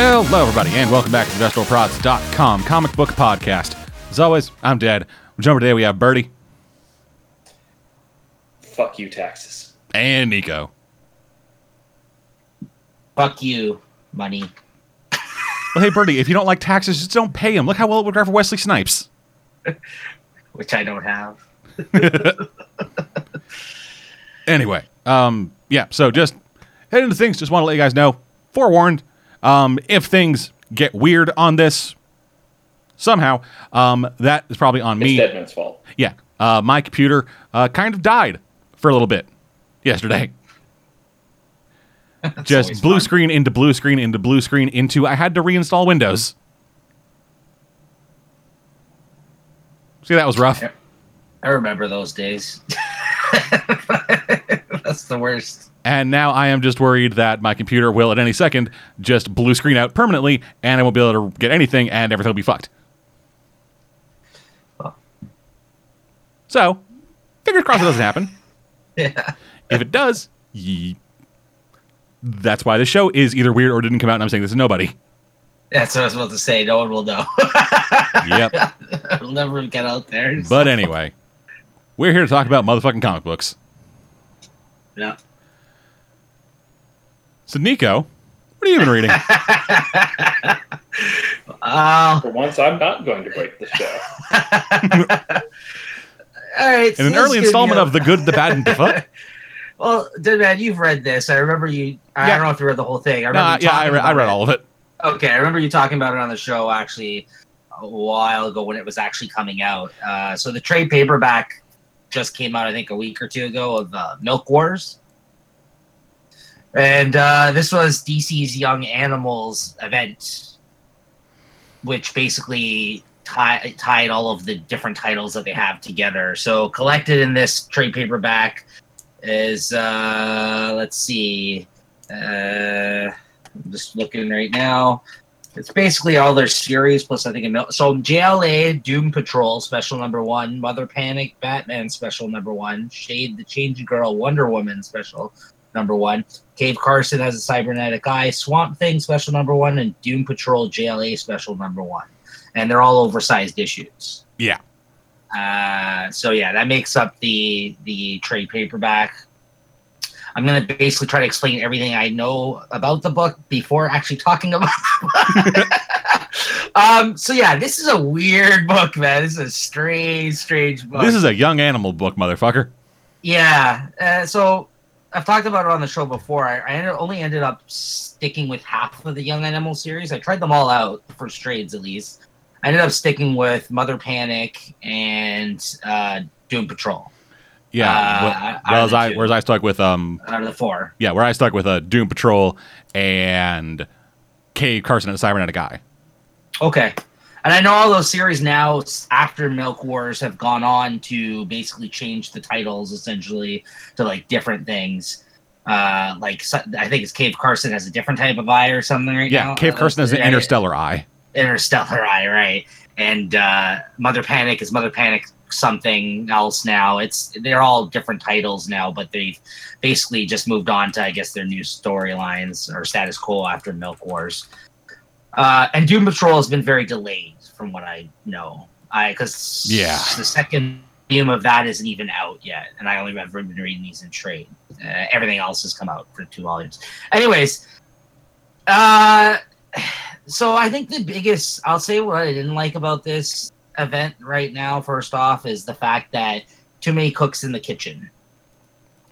Hello, everybody, and welcome back to the IndustrialProds.com comic book podcast. As always, I'm Dad. Over today, we have Birdie Fuck you, taxes. and Nico. Fuck you, money. Well, hey, Birdie, if you don't like taxes, just don't pay them. Look how well it would go for Wesley Snipes. Which I don't have. Anyway, um, yeah, so just heading into things. Just want to let you guys know, forewarned, um, if things get weird on this somehow, um, that is probably on It's me. Deadman's fault. Yeah, uh, my computer uh, kind of died for a little bit yesterday. Just blue fun. screen into blue screen into blue screen into. I had to reinstall Windows. See, that was rough. I remember those days. That's the worst. And now I am just worried that my computer will at any second just blue screen out permanently and I won't be able to get anything and everything will be fucked. Well. So, fingers crossed it doesn't happen. Yeah. If it does, ye- that's why the show is either weird or didn't come out and I'm saying this to nobody. That's what I was about to say. No one will know. Yep. It'll never get out there. But anyway, we're here to talk about motherfucking comic books. Yeah. So, Nico, what have you been reading? Uh, For once, I'm not going to break the show. all right. In an early installment of The Good, the Bad, and the Fuck? Well, Dead Man, you've read this. I remember you. I Yeah. don't know if you read the whole thing. I remember Nah, you yeah, I talking read, I about read it. all of it. Okay, I remember you talking about it on the show actually a while ago when it was actually coming out. Uh, so the trade paperback just came out, I think, a week or two ago of uh, Milk Wars. And uh, this was DC's Young Animals event, which basically tie, tied all of the different titles that they have together. So collected in this trade paperback is, uh, let's see, uh, I'm just looking right now. It's basically all their series plus I think a mil- so JLA Doom Patrol special number one, Mother Panic Batman special number one, Shade the Change Girl Wonder Woman special number one, Cave Carson has a cybernetic eye, Swamp Thing special number one, and Doom Patrol JLA special number one, and they're all oversized issues. Yeah. Uh, so yeah, that makes up the the trade paperback. I'm gonna basically try to explain everything I know about the book before actually talking about. Um. So yeah, this is a weird book, man. This is a strange, strange book. This is a young animal book, motherfucker. Yeah. Uh, so I've talked about it on the show before. I, I ended, only ended up sticking with half of the Young Animal series. I tried them all out, for first trades at least. I ended up sticking with Mother Panic and uh, Doom Patrol Yeah. Uh, well, out well, of as the I whereas I stuck with um out of the four. yeah where I stuck with uh, Doom Patrol and Cave Carson and Cybernetic Eye. Okay. And I know all those series now after Milk Wars have gone on to basically change the titles essentially to like different things. Uh, like I think it's Cave Carson has a different type of eye or something right Yeah, now. Cave Uh, Carson has an interstellar eye. interstellar eye, right? And uh, Mother Panic is Mother Panic something else now. It's they're all different titles now, but they've basically just moved on to I guess their new storylines or status quo after Milk Wars. Uh, and Doom Patrol has been very delayed, from what I know. I because Yeah. the second volume of that isn't even out yet, and I only have been reading these in trade. Uh, everything else has come out for two volumes. Anyways, uh, so I think the biggest, I'll say what I didn't like about this event right now. First off, is the fact that too many cooks in the kitchen.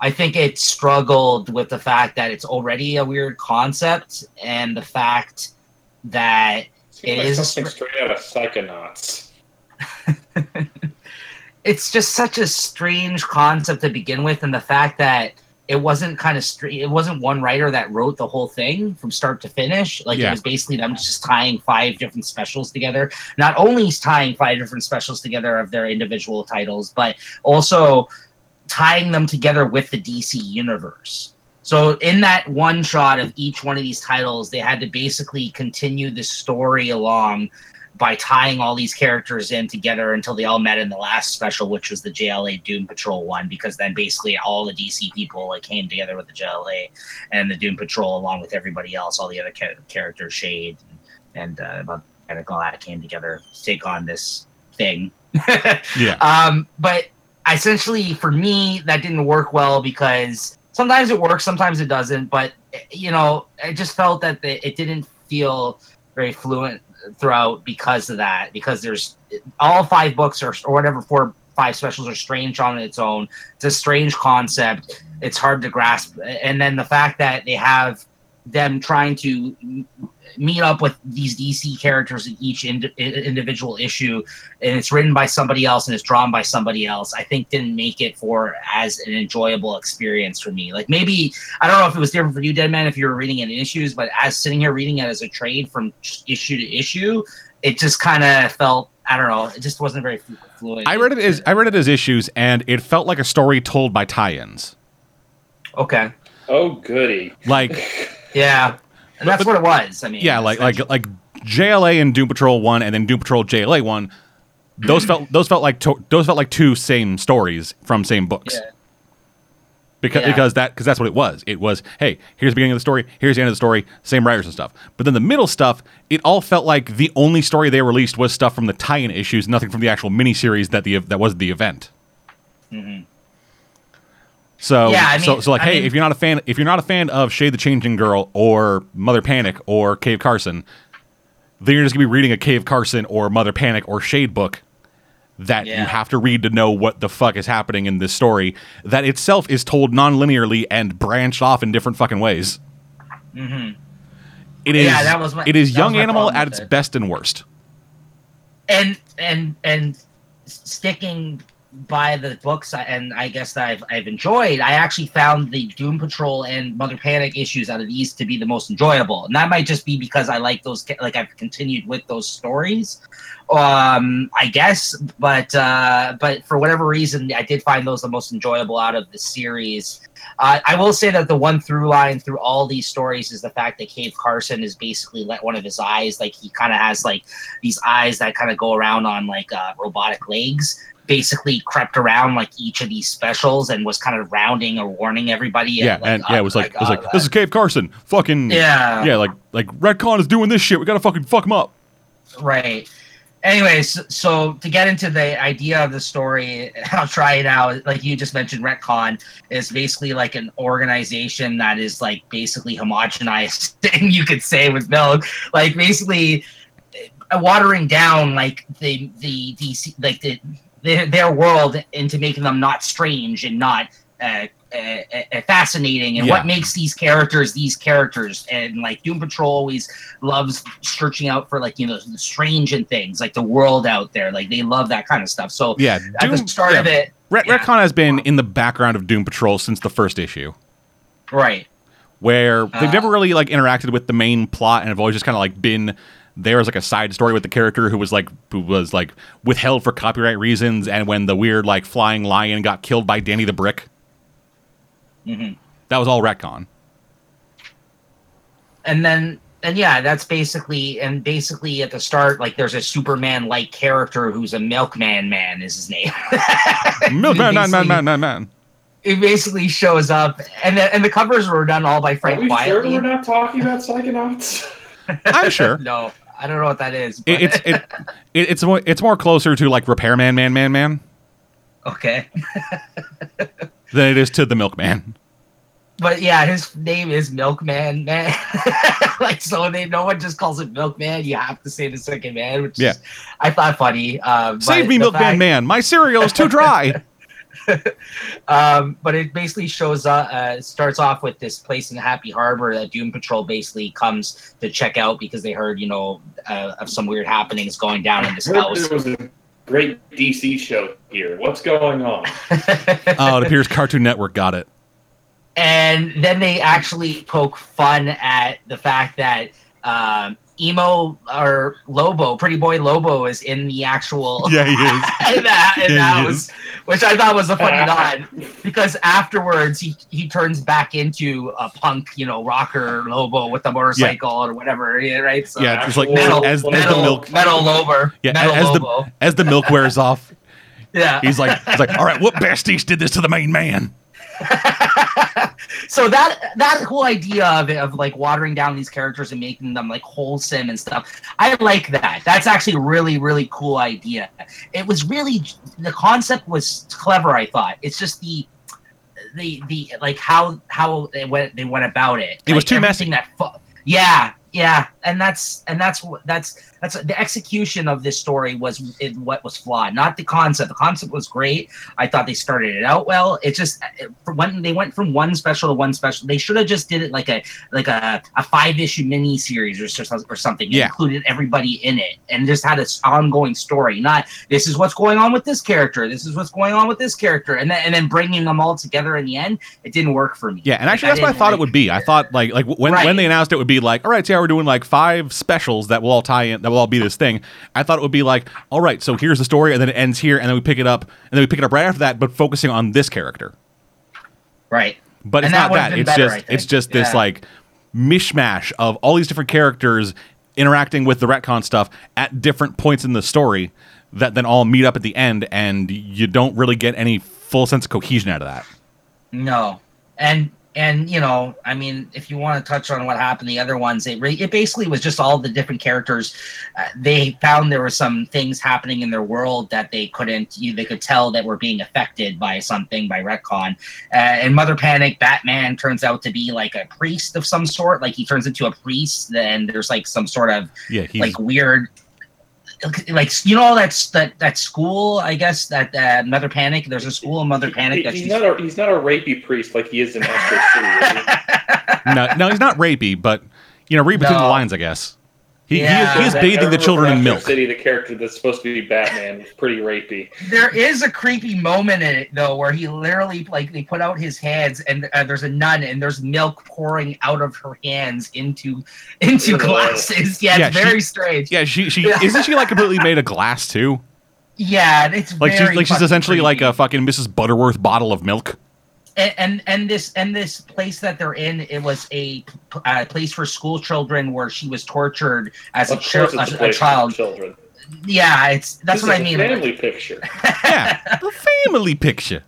I think it struggled with the fact that it's already a weird concept, and the fact that Seems It like is something straight out of Psychonauts. it's just such a strange concept to begin with, and the fact that it wasn't kind of stra- it wasn't one writer that wrote the whole thing from start to finish. Like Yeah. it was basically them just tying five different specials together. Not only is tying five different specials together of their individual titles, but also tying them together with the DC universe. So in that one shot of each one of these titles, they had to basically continue the story along by tying all these characters in together until they all met in the last special, which was the JLA Doom Patrol one, because then basically all the DC people like came together with the JLA and the Doom Patrol along with everybody else, all the other ca- characters, Shade and uh, and all that came together to take on this thing. Yeah. Um, but essentially, for me, that didn't work well because sometimes it works, sometimes it doesn't. But you know, I just felt that it didn't feel very fluent throughout because of that. Because there's all five books or or whatever four five specials are strange on its own. It's a strange concept. It's hard to grasp, and then the fact that they have them trying to meet up with these DC characters in each ind- individual issue, and it's written by somebody else and it's drawn by somebody else. I think didn't make it for as an enjoyable experience for me. Like maybe I don't know if it was different for you, Dead Man, if you were reading it in issues, but as sitting here reading it as a trade from issue to issue, it just kind of felt I don't know. It just wasn't very flu- fluent. I read it as I read it as issues, and it felt like a story told by tie-ins. okay. Oh, goody. Like Yeah, and that's but- what it was. I mean, yeah, like like like JLA and Doom Patrol one, and then Doom Patrol JLA one. Those felt those felt like to, those felt like two same stories from same books. Yeah. Because Yeah. because that because that's what it was. It was hey, here's the beginning of the story, here's the end of the story, same writers and stuff. But then the middle stuff, it all felt like the only story they released was stuff from the tie-in issues, nothing from the actual miniseries that the that was the event. Mm-hmm. So, Yeah, I so, mean- so like, I hey, mean- if you're not a fan, if you're not a fan of Shade the Changing Girl or Mother Panic or Cave Carson, then you're just gonna be reading a Cave Carson or Mother Panic or Shade book that Yeah. you have to read to know what the fuck is happening in this story that itself is told non-linearly and branched off in different fucking ways. Mhm. It is Yeah, that was my- it is young animal at its it. best and worst. and and and sticking by the books and I guess that I've I've enjoyed. I actually found the Doom Patrol and Mother Panic issues out of these to be the most enjoyable, and that might just be because I like those. Like I've continued with those stories, um, I guess. But uh, but for whatever reason, I did find those the most enjoyable out of the series. Uh, I will say that the one through line through all these stories is the fact that Cave Carson is basically let one of his eyes, like he kind of has like these eyes that kind of go around on like uh, robotic legs basically crept around like each of these specials and was kind of rounding or warning everybody Yeah, like, and yeah, it was like, it was uh, like this is Cave Carson, fucking yeah yeah, like like Retcon is doing this shit. We gotta fucking fuck him up. right anyways so to get into the idea of the story i'll try it out. Like you just mentioned retcon is basically like an organization that is like basically homogenized thing you could say with milk. Like basically uh, watering down like the the dc like the their, their world into making them not strange and not uh, uh, uh, fascinating and Yeah. what makes these characters these characters and like doom patrol always loves searching out for like you know the strange and things like the world out there like they love that kind of stuff so Yeah, at the start yeah. of it Ret- yeah. Retcon has been in the background of Doom Patrol since the first issue, right where they've Uh. never really like interacted with the main plot and have always just kind of like been there as like a side story with the character who was like who was like withheld for copyright reasons, and when the weird like flying lion got killed by Danny the Brick, hmm that was all Retcon. and then and yeah that's basically and basically at the start like there's a superman like character who's a milkman man is his name Milkman, man, man, man, man, man. it basically shows up and the, and the covers were done all by Frank. Are frank we sure we're not talking about Psychonauts? I'm sure. no i don't know what that is It, it's it, it, it's more it's more closer to like Repairman, man, man, man okay than it is to the Milkman. but yeah his name is milkman man like so they no one just calls it milkman you have to say the second man which Yeah. is, i thought funny um Save me, Milkman, fact- man. My cereal is too dry. um, but it basically shows up, uh, starts off with this place in Happy Harbor that Doom Patrol basically comes to check out because they heard, you know, uh, of some weird happenings going down in this house. there was a great DC show here. What's going on? oh, it appears Cartoon Network got it. and then they actually poke fun at the fact that um, emo or Lobo, Pretty Boy Lobo, is in the actual. Yeah, he is. and that, and Yeah, that he was, which I thought was a funny nod because afterwards he he turns back into a punk, you know, rocker Lobo with the motorcycle or whatever, yeah, right? So, Yeah, just like metal, as, as the milk metal Lobo, Yeah, metal as the- as the milk wears off, yeah. he's like he's like, all right, what bastich did this to the main man? so that that whole idea of it, of like watering down these characters and making them like wholesome and stuff i like that. That's actually a really really cool idea. It was really the concept was clever i thought. It's just the the the like how how they went they went about it. It was too messy. that fu- yeah yeah and that's and that's what that's that's the execution of this story was in what was flawed not the concept the concept was great i thought they started it out well it just it, when they went from one special to one special they should have just did it like a like a, a five issue mini series or, or something Yeah. included everybody in it and just had this ongoing story not this is what's going on with this character this is what's going on with this character and then and then bringing them all together in the end it didn't work for me Yeah, and Like, actually, that's what I thought it would be. I thought like like when Right. when they announced it would be like, all right, so we're doing like five specials that will all tie in, that will all be this thing. I thought it would be like, all right, so here's the story, and then it ends here, and then we pick it up, and then we pick it up right after that, but focusing on this character. right But it's that not that. It's better, just I think. it's just this like mishmash of all these different characters interacting with the retcon stuff at different points in the story that then all meet up at the end, and you don't really get any full sense of cohesion out of that. No, and and you know, I mean, if you want to touch on what happened, the other ones, it re- it basically was just all the different characters. Uh, they found there were some things happening in their world that they couldn't, you they could tell that were being affected by something by retcon. Uh, and Mother Panic, Batman turns out to be like a priest of some sort. Like he turns into a priest, and there's like some sort of Yeah, like weird like you know that's that that school i guess that uh, mother panic there's a school in mother panic He- that he's she's not a he's not a rapey priest like he is in Astro City. is no, no, he's not rapey, but you know, read between the lines, I guess. He, Yeah. he is, he is bathing the children in milk. City, the character that's supposed to be Batman, is pretty rapey. there is a creepy moment in it though where he literally like they put out his hands and uh, there's a nun and there's milk pouring out of her hands into into Ugh. glasses yeah, Yeah, it's she- very strange Yeah, she she isn't she like completely made of glass too? yeah it's Like she's like she's fucking essentially like a fucking Mrs. Butterworth bottle of milk. And, and and this and this place that they're in it was a, p- a place for school children where she was tortured as a, Of chil- course, a, a, a place for child children. yeah it's that's This what i is a mean Family picture. Yeah, a family picture.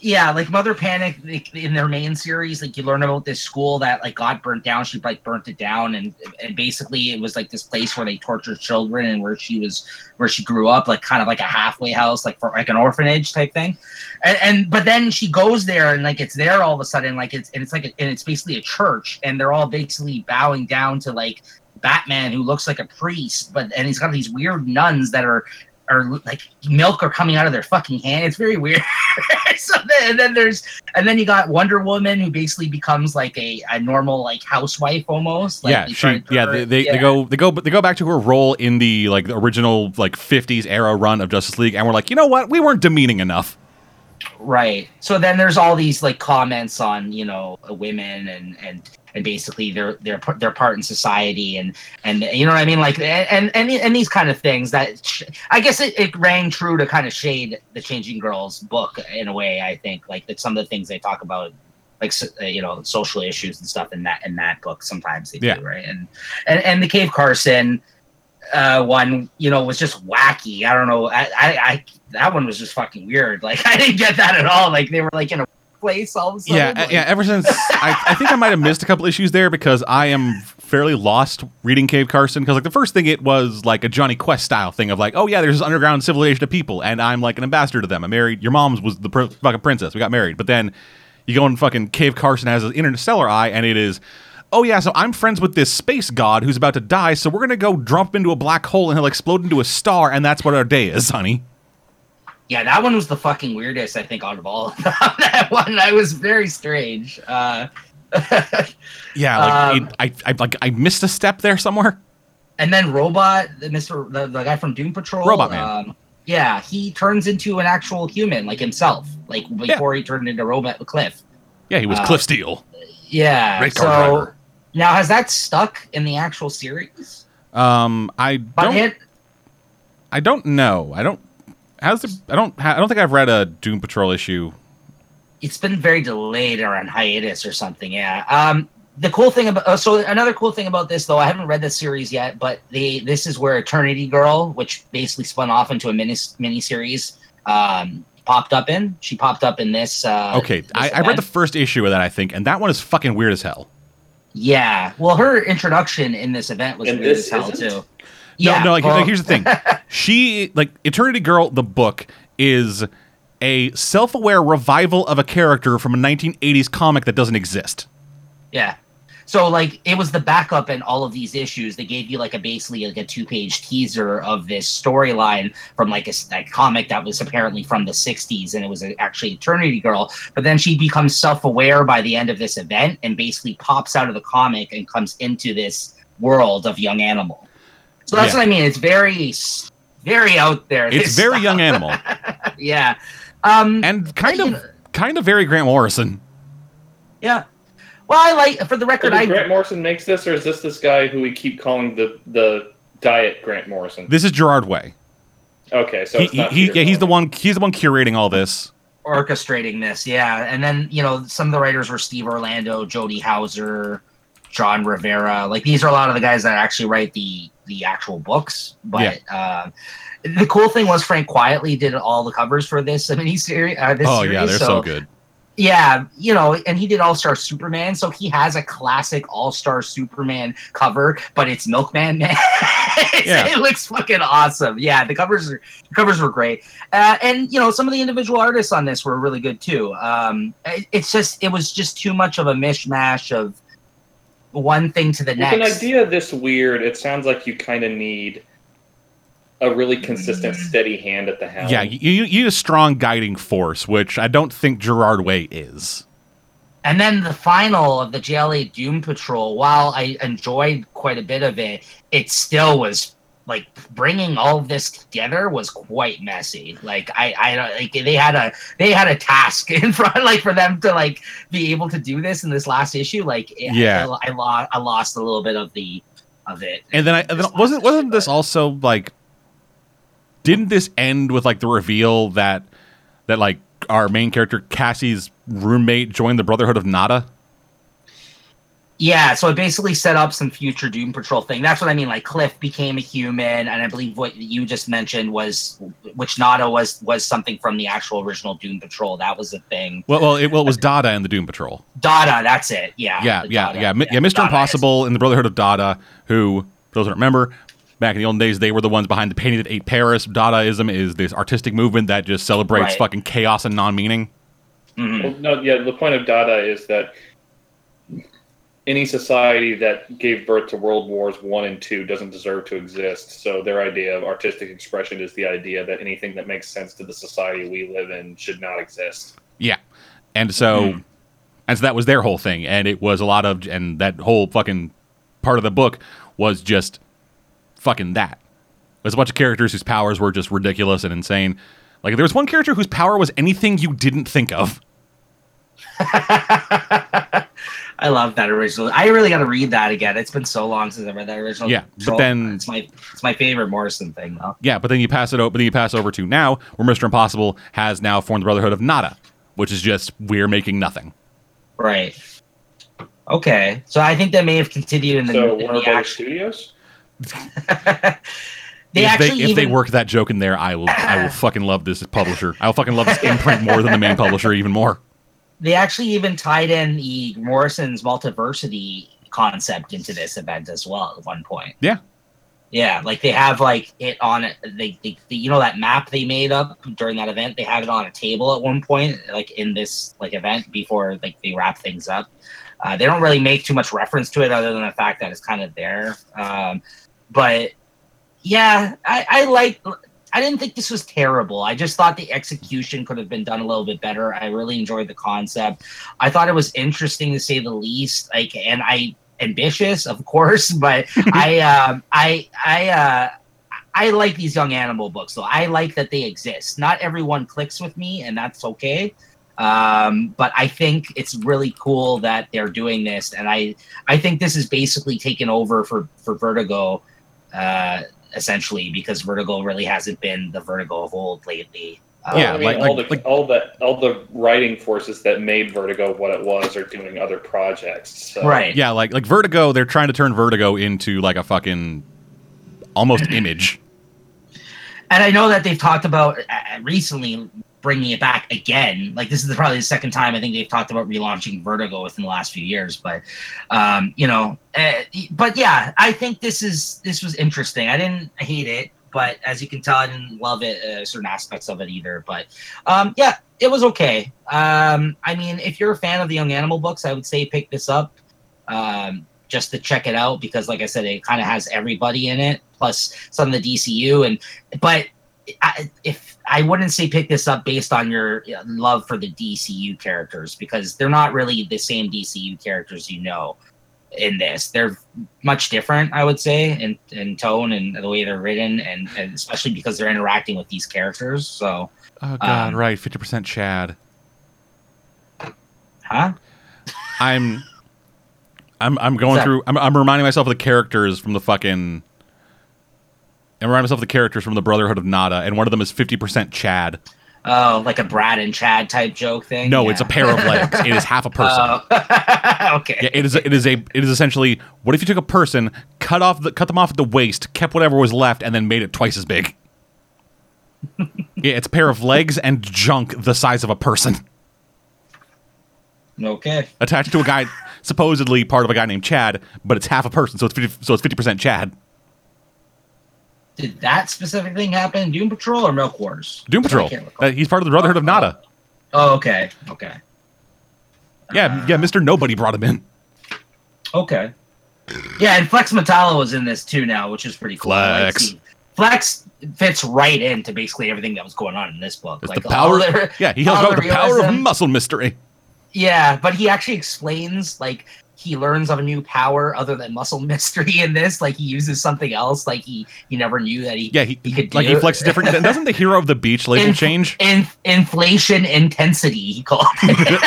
Yeah like mother panic in their main series like you learn about this school that like got burnt down. She like burnt it down and and basically it was like this place where they tortured children and where she was where she grew up like kind of like a halfway house like for like an orphanage type thing. And, and but then she goes there and like it's there all of a sudden like it's and it's like a, and it's basically a church and they're all basically bowing down to like batman who looks like a priest but and he's got these weird nuns that are are like milk are coming out of their fucking hand. It's very weird. so then, and then there's and then you got Wonder Woman who basically becomes like a, a normal like housewife almost. Like yeah, she yeah they, they, yeah. they go they go they go back to her role in the like the original like 50s era run of Justice League, and we're like, you know what, we weren't demeaning enough. right. So then there's all these like comments on you know women and and and basically their their their part in society and and you know what I mean? Like and and and these kind of things that sh- I guess it, it rang true to kind of shade the Changing Girls book in a way. I think. Like that some of the things they talk about like uh, you know social issues and stuff in that in that book sometimes they Yeah. do right? And and and the Cave Carson uh one you know was just wacky. I don't know. I, I i that one was just fucking weird. Like i didn't get that at all. Like they were like in a place all of a sudden Yeah, like- yeah. Ever since I, I think I might have missed a couple issues there because I am fairly lost reading Cave Carson because like the first thing it was like a Jonny Quest style thing of like, oh yeah, there's this underground civilization of people and I'm like an ambassador to them. I married your mom's was the pr- fucking princess. We got married, but then you go and fucking Cave Carson has an interstellar eye and it is. Oh yeah, so I'm friends with this space god who's about to die, so we're gonna go drop into a black hole and he'll explode into a star, and that's what our day is, honey. Yeah that one was the fucking weirdest i think out of all of them. that one i was very strange uh Yeah, like Um, I, I like I missed a step there somewhere. and then robot the mr the, the guy from doom patrol Robot Man. um yeah he turns into an actual human like himself like before he turned into robot cliff Yeah, he was uh, Cliff Steele. yeah car so driver. now has that stuck in the actual series Um, I don't. I don't know. I don't. How's the? I don't. I don't think I've read a Doom Patrol issue. it's been very delayed or on hiatus or something. Yeah. Um, the cool thing about uh, so another cool thing about this though, I haven't read the series yet, but the this is where Eternity Girl, which basically spun off into a mini mini series, um, popped up in. She popped up in this. Uh, Okay, this I, I read the first issue of that. I think, and that one is fucking weird as hell. Yeah. Well, her introduction in this event was And weird this as hell isn't? too. No, Yeah. no. Like, like, here's the thing. she like Eternity Girl, the book is a self-aware revival of a character from a 1980s comic that doesn't exist. Yeah. So like it was the backup in all of these issues. They gave you like a basically like a two page teaser of this storyline from like a, a comic that was apparently from the '60s, and it was uh, actually Eternity Girl. But then she becomes self aware by the end of this event, and basically pops out of the comic and comes into this world of Young Animal. So that's Yeah. what I mean. It's very, very out there. It's very stuff. young animal yeah. Um, and kind of know- kind of very Grant Morrison. yeah. Well, I like for the record. did I Grant Morrison makes this, or is this this guy who we keep calling the the diet Grant Morrison? This is Gerard Way. Okay, so He, it's not he, Peter yeah, he's the one. He's the one curating all this. orchestrating this yeah and then you know some of the writers were steve orlando jody houser jon rivera like these are a lot of the guys that actually write the the actual books but uh, the cool thing was frank quitely did all the covers for this mini series uh, this Oh series, yeah, they're so, good. yeah you know and he did all star superman so he has a classic all star superman cover but it's milkman man. Yeah. it looks fucking awesome. Yeah the covers are the covers were great. Uh, and you know some of the individual artists on this were really good too. Um it, it's just it was just too much of a mishmash of one thing to the next. With next an idea this weird, it sounds like you kind of need a really consistent, Mm. steady hand at the helm. Yeah, you, you you need a strong guiding force, which I don't think Gerard Way is. And then the final of the JLA Doom Patrol, while I enjoyed quite a bit of it, it still was like bringing all of this together was quite messy. Like I, I don't like they had a they had a task in front, like for them to like be able to do this in this last issue. Like Yeah. I, I lost I lost a little bit of the of it. And then I and then wasn't wasn't issue, this but- also like didn't this end with like the reveal that that like our main character Cassie's roommate joined the Brotherhood of Nada? Yeah, so it basically set up some future Doom Patrol thing. That's what I mean. Like Cliff became a human, and I believe what you just mentioned was, which Nada was was something from the actual original Doom Patrol. That was a thing. Well, well, it, well, it was Dada and the Doom Patrol. Dada, that's it. Yeah, Yeah, yeah, Dada. yeah, Mi- yeah. Mr. Dada is- Impossible in the Brotherhood of Dada, who for those who don't remember, back in the old days, they were the ones behind the painting that ate Paris. Dadaism is this artistic movement that just celebrates Right. fucking chaos and non-meaning. Mhm. Well, no, yeah. The point of Dada is that any society that gave birth to World Wars One and Two doesn't deserve to exist. So their idea of artistic expression is the idea that anything that makes sense to the society we live in should not exist. Yeah, and so Mm-hmm. and so that was their whole thing, and it was a lot of and that whole fucking part of the book was just fucking that. It was a bunch of characters whose powers were just ridiculous and insane. Like there was one character whose power was anything you didn't think of. I love that original. I really got to read that again. It's been so long since I read that original. Yeah, but then- it's my it's my favorite Morrison thing though. Yeah, but then you pass it over. Then you pass over to now, where Mister Impossible has now formed the Brotherhood of Nada, which is just we're making nothing. Right. Okay, so I think that may have continued in the, So in the action. Studios. they if actually they, if even they work that joke in there, I will I will fucking love this publisher. I will fucking love this imprint more than the main publisher even more. They actually even tied in the Morrison's multiversity concept into this event as well at one point. Yeah. Yeah, like they have like it on. They, they, they, you know, that map they made up during that event. They had it on a table at one point, like in this like event before like they wrap things up. Uh, they don't really make too much reference to it other than the fact that it's kind of there. Um, but yeah, I, I like. I didn't think this was terrible. I just thought the execution could have been done a little bit better. I really enjoyed the concept. I thought it was interesting to say the least. Like, and I ambitious, of course, but I, um, I, I, uh, I like these young animal books, though. I like that they exist. Not everyone clicks with me, and that's okay. Um, but I think it's really cool that they're doing this, and I, I think this is basically taken over for for Vertigo uh, essentially, because Vertigo really hasn't been the Vertigo of old lately. Uh, Yeah, I mean, like- all like- the like- all that all the writing forces that made Vertigo what it was are doing other projects. So. right. Yeah, like like Vertigo, they're trying to turn Vertigo into like a fucking almost image. and I know that they've talked about uh, recently bringing it back again. Like this is probably the second time I think they've talked about relaunching Vertigo within the last few years. But um, you know, uh, but yeah, I think this is this was interesting. I didn't hate it, but as you can tell, I didn't love it uh, certain aspects of it either. But um, yeah, it was okay. Um, I mean, if you're a fan of the Young Animal books, I would say pick this up. Um, just to check it out because like i said it kind of has everybody in it plus some of the dcu and but I, if I wouldn't say pick this up based on your love for the DCU characters because they're not really the same DCU characters you know in this. They're much different, I would say, in, in tone and the way they're written, and, and especially because they're interacting with these characters. So, Oh god, Um, right, fifty percent Chad. huh? I'm I'm I'm going through I'm I'm reminding myself of the characters from the fucking I'm reminding myself of the characters from the Brotherhood of Nada, and one of them is fifty percent Chad. Oh, like a Brad and Chad type joke thing. No, Yeah. it's a pair of legs. It is half a person. Oh, okay. Yeah, it is. It is a. It is essentially. What if you took a person, cut off the, cut them off at the waist, kept whatever was left, and then made it twice as big? yeah, it's a pair of legs and junk the size of a person Okay. attached to a guy, supposedly part of a guy named Chad, but it's half a person, so it's 50, so it's fifty percent Chad. Did that specific thing happen Doom Patrol or Milk Wars? Doom Patrol. Uh, he's part of the Brotherhood of Nada. Oh, okay. Okay. Yeah, yeah. Mister Nobody brought him in. Okay. Yeah, and Flex Mentallo was in this too now, which is pretty cool. Like Flex. Flex fits right into basically everything that was going on in this book. It's like the power. Yeah, he about the the power of muscle mystery. Yeah, but he actually explains like he learns of a new power other than muscle mystery in this. Like he uses something else. Like he he never knew that he Yeah, he, He could like do he it. flexes different. Doesn't the hero of the beach label Inf- change? in, inflation intensity he called it.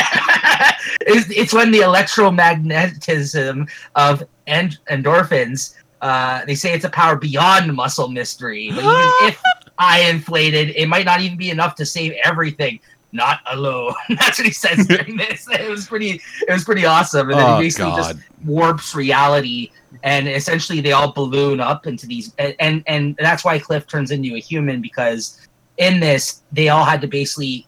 it's, it's when the electromagnetism of end, endorphins uh, they say it's a power beyond muscle mystery but even if i inflated it might not even be enough to save everything not alone. That's what he says during this. It was pretty it was pretty awesome. And then Oh he basically God. just warps reality and essentially they all balloon up into these and, and and that's why cliff turns into a human because in this they all had to basically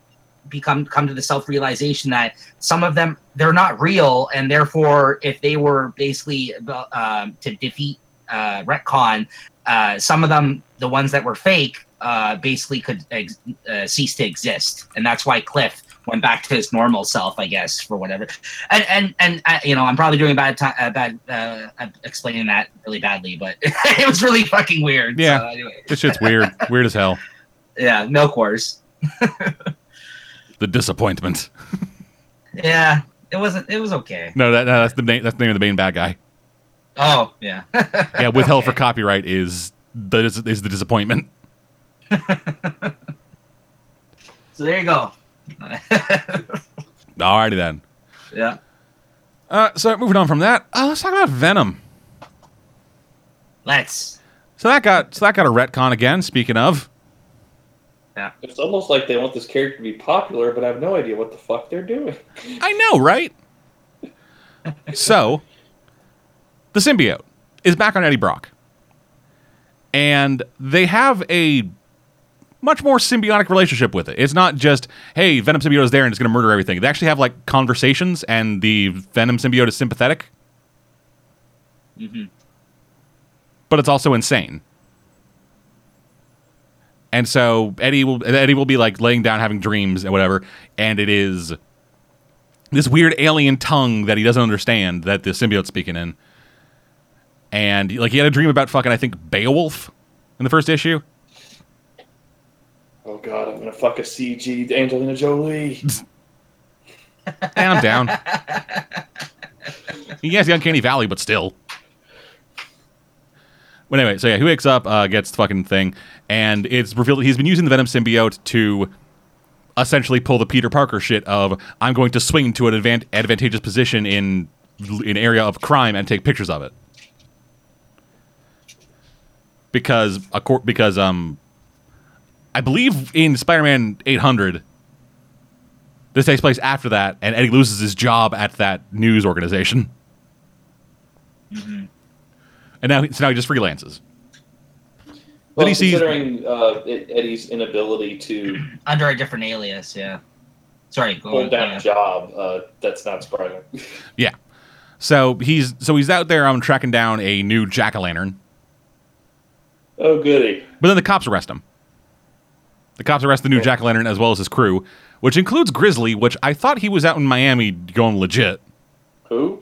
become come to the self-realization that some of them they're not real. And therefore if they were basically um, to defeat uh, retcon uh, some of them the ones that were fake uh, basically could ex- uh, cease to exist and that's why cliff went back to his normal self i guess for whatever and and and uh, you know i'm probably doing a bad time uh, bad uh, I'm explaining that really badly but it was really fucking weird Yeah. so anyway This shit's weird. weird as hell. yeah milk wars The disappointment. Yeah, it wasn't. It was okay. No, that, no, that's the name. That's the name of the main bad guy. Oh yeah. Yeah, withheld for copyright is the is the disappointment. So there you go. Alrighty then. yeah. Uh, so moving on from that, uh, let's talk about Venom. Let's. So that got so that got a retcon again. Speaking of, Yeah. It's almost like they want this character to be popular, but I have no idea what the fuck they're doing. I know, right? so, the symbiote is back on Eddie Brock, and they have a much more symbiotic relationship with it. It's not just hey, Venom symbiote is there and it's going to murder everything. They actually have like conversations, and the Venom symbiote is sympathetic, hmm but it's also insane. And so Eddie will Eddie will be like laying down having dreams and whatever, and it is this weird alien tongue that he doesn't understand that the symbiote's speaking in. And like he had a dream about fucking I think Beowulf in the first issue. Oh god, I'm gonna fuck a CG Angelina Jolie. And I'm down. he has the uncanny valley, but still. But anyway, so yeah, he wakes up, uh, gets the fucking thing, and it's revealed that he's been using the Venom symbiote to essentially pull the Peter Parker shit of I'm going to swing to an advan- advantageous position in an area of crime and take pictures of it. because acor- because um I believe in Spider-Man 800 this takes place after that and Eddie loses his job at that news organization. Mhm. And now he, so now he just freelances. Well, he sees- considering uh, Eddie's inability to Under a different alias, yeah. Sorry, go on. hold down yeah. a job, uh, that's not surprising. Yeah. So he's so he's out there um tracking down a new jack-o'-lantern. oh, goody. But then the cops arrest him. The cops arrest the new Cool. jack o' lantern as well as his crew, which includes Grizzly, which I thought he was out in Miami going legit. Who?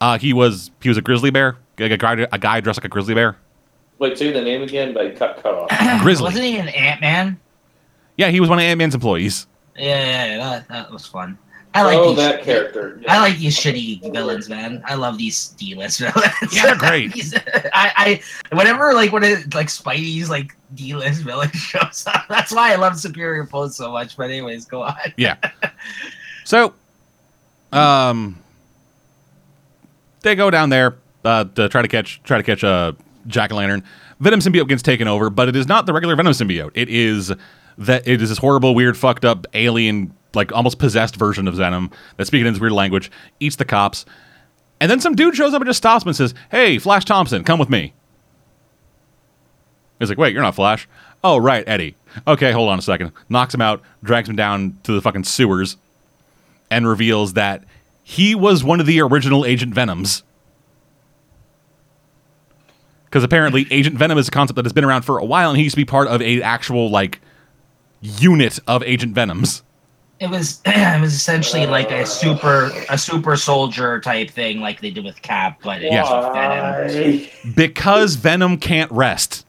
Uh, he was he was a grizzly bear, like a guy, a guy dressed like a grizzly bear. Wait, say the name again, but I cut, cut off. Grizzly. Wasn't he an Ant Man? Yeah, he was one of Ant Man's employees. Yeah, yeah, yeah, that, that was fun. I like oh, these, that character. I like these shitty villains, man. I love these D-list villains. Yeah, they're great. These- I, I, whenever like when it like Spidey's like D-list villain shows up, that's why I love Superior Foes so much. But anyways, go on. Yeah. So, um, they go down there uh, to try to catch try to catch a jack o' lantern. Venom symbiote gets taken over, but it is not the regular Venom symbiote. It is that it is this horrible, weird, fucked up alien, like almost possessed version of Venom that's speaking in this weird language, eats the cops, and then some dude shows up and just stops him and says, "Hey, Flash Thompson, come with me." He's like, "Wait, you're not Flash." Oh, right, Eddie. Okay, hold on a second. Knocks him out, drags him down to the fucking sewers and reveals that he was one of the original Agent Venoms. Because apparently, Agent Venom is a concept that has been around for a while, and he used to be part of a actual like unit of Agent Venoms. It was it was essentially like a super a super soldier type thing, like they did with Cap, but it Yeah. Venom. Because Venom can't rest.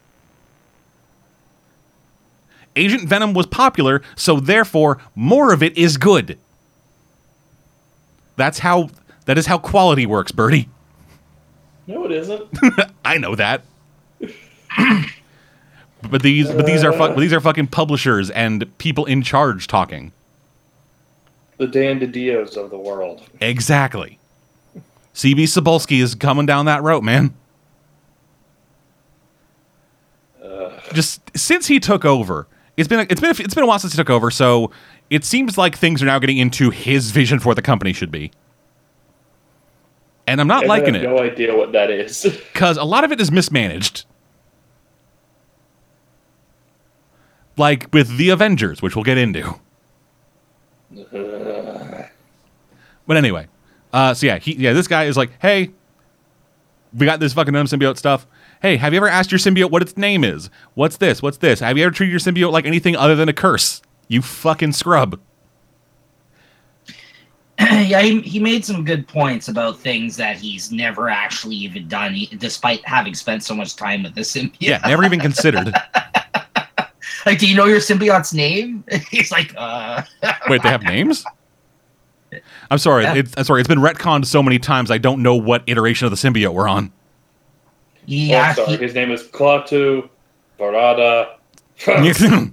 Agent Venom was popular, so therefore more of it is good. That's how that is how quality works, Birdie. No, it isn't. I know that. but these but these are fu- but these are fucking publishers and people in charge talking. The Dan DiDios of the world. Exactly. CB Cebulski is coming down that road, man. Just since he took over, it's been it's been it's been a while since he took over, so it seems like things are now getting into his vision for what the company should be. And I'm not I liking have it no idea what that is. because a lot of it is mismanaged. Like with the Avengers, which we'll get into. But anyway, uh, so yeah, he, yeah, this guy is like, hey, we got this fucking symbiote stuff. Hey, have you ever asked your symbiote what its name is? What's this? What's this? Have you ever treated your symbiote like anything other than a curse? You fucking scrub. yeah, he, he made some good points about things that he's never actually even done, despite having spent so much time with the symbiote. Yeah, never even considered. like, do you know your symbiote's name? he's like, uh. Wait, they have names? I'm sorry. Yeah. It's, I'm sorry. It's been retconned so many times. I don't know what iteration of the symbiote we're on. Yeah, oh, sorry. he- His name is Klaatu Barada.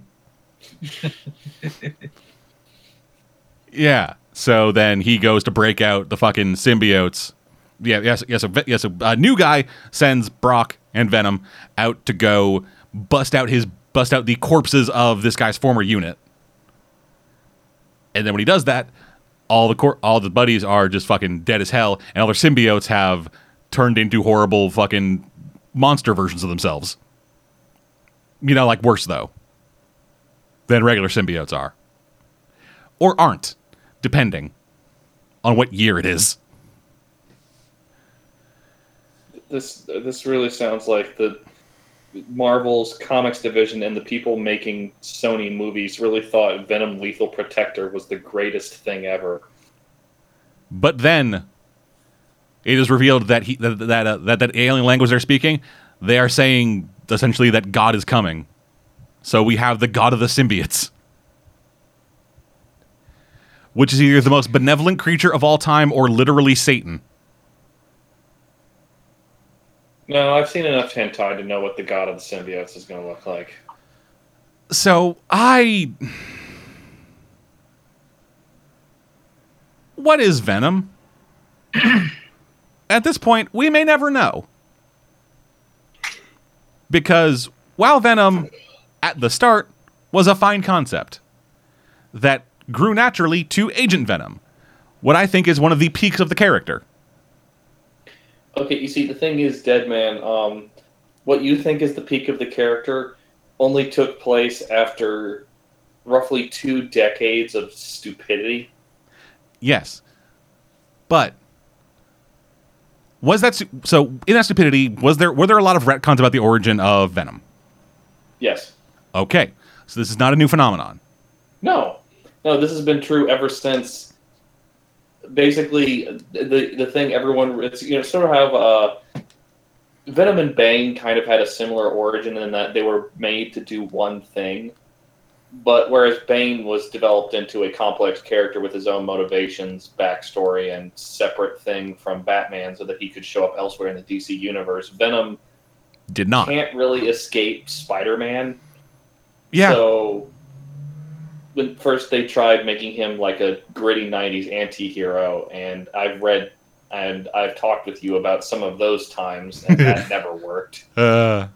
yeah. So then he goes to break out the fucking symbiotes. Yeah, yes, yes. A, yes, a, a new guy sends Brock and Venom out to go bust out his bust out the corpses of this guy's former unit. And then when he does that, all the cor- all the buddies are just fucking dead as hell, and all their symbiotes have turned into horrible fucking monster versions of themselves. You know, like worse though than regular symbiotes are, or aren't, depending on what year it is. this this really sounds like the Marvel's comics division and the people making Sony movies really thought Venom Lethal Protector was the greatest thing ever. But then it is revealed that he that that, uh, that that alien language they're speaking, they are saying essentially that God is coming. So we have the God of the symbiotes, which is either the most benevolent creature of all time or literally Satan. No, I've seen enough hentai to know what the god of the symbiotes is going to look like. So I. What is Venom? At this point, we may never know. because while Venom at the start was a fine concept that grew naturally to Agent Venom, what I think is one of the peaks of the character. Okay, you see, the thing is, Deadman, um, what you think is the peak of the character only took place after roughly two decades of stupidity. Yes. But was that so in that stupidity was there were there a lot of retcons about the origin of Venom? Yes. Okay. So this is not a new phenomenon. No, no, this has been true ever since. Basically, the the thing everyone it's you know sort of have uh, Venom and Bane kind of had a similar origin in that they were made to do one thing, but whereas Bane was developed into a complex character with his own motivations, backstory, and separate thing from Batman, so that he could show up elsewhere in the DC universe, Venom Did not. can't really escape Spider-Man. Yeah. So when first they tried making him like a gritty '90s anti-hero, and I've read and I've talked with you about some of those times, and that never worked. uh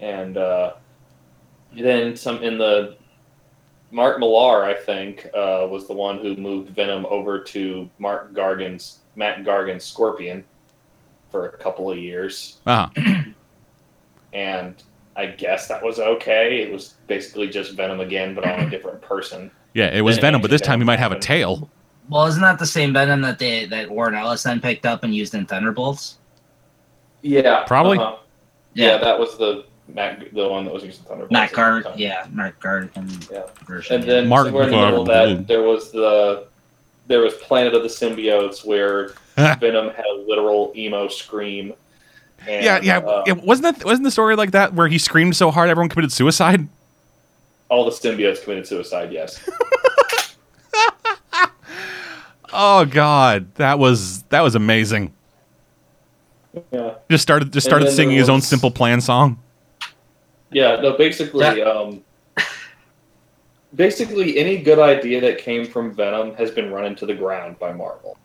And uh, then some in the Mark Millar, I think, uh, was the one who moved Venom over to Mark Gargan's Mac Gargan's Scorpion for a couple of years. uh and I guess that was okay. It was basically just Venom again, but on a different person. Yeah, it was Venom, but this time he might have a tail. Well, isn't that the same Venom that they that Warren Ellis then picked up and used in Thunderbolts? Yeah, Probably. uh-huh. Yeah. that was the Matt, the one that was used in Thunderbolts. Matt at the Guard, yeah, Matt Guard and Yeah. version. And then Mark somewhere in the middle of that, there was the there was Planet of the Symbiotes, where Venom had a literal emo scream. And, yeah, yeah. uh, it, wasn't that wasn't the story like that where he screamed so hard everyone committed suicide? all the symbiotes committed suicide. Yes. Oh god, that was that was amazing. yeah. Just started just started singing there his own simple plan song. Yeah, no, basically, That- um, basically any good idea that came from Venom has been run into the ground by Marvel.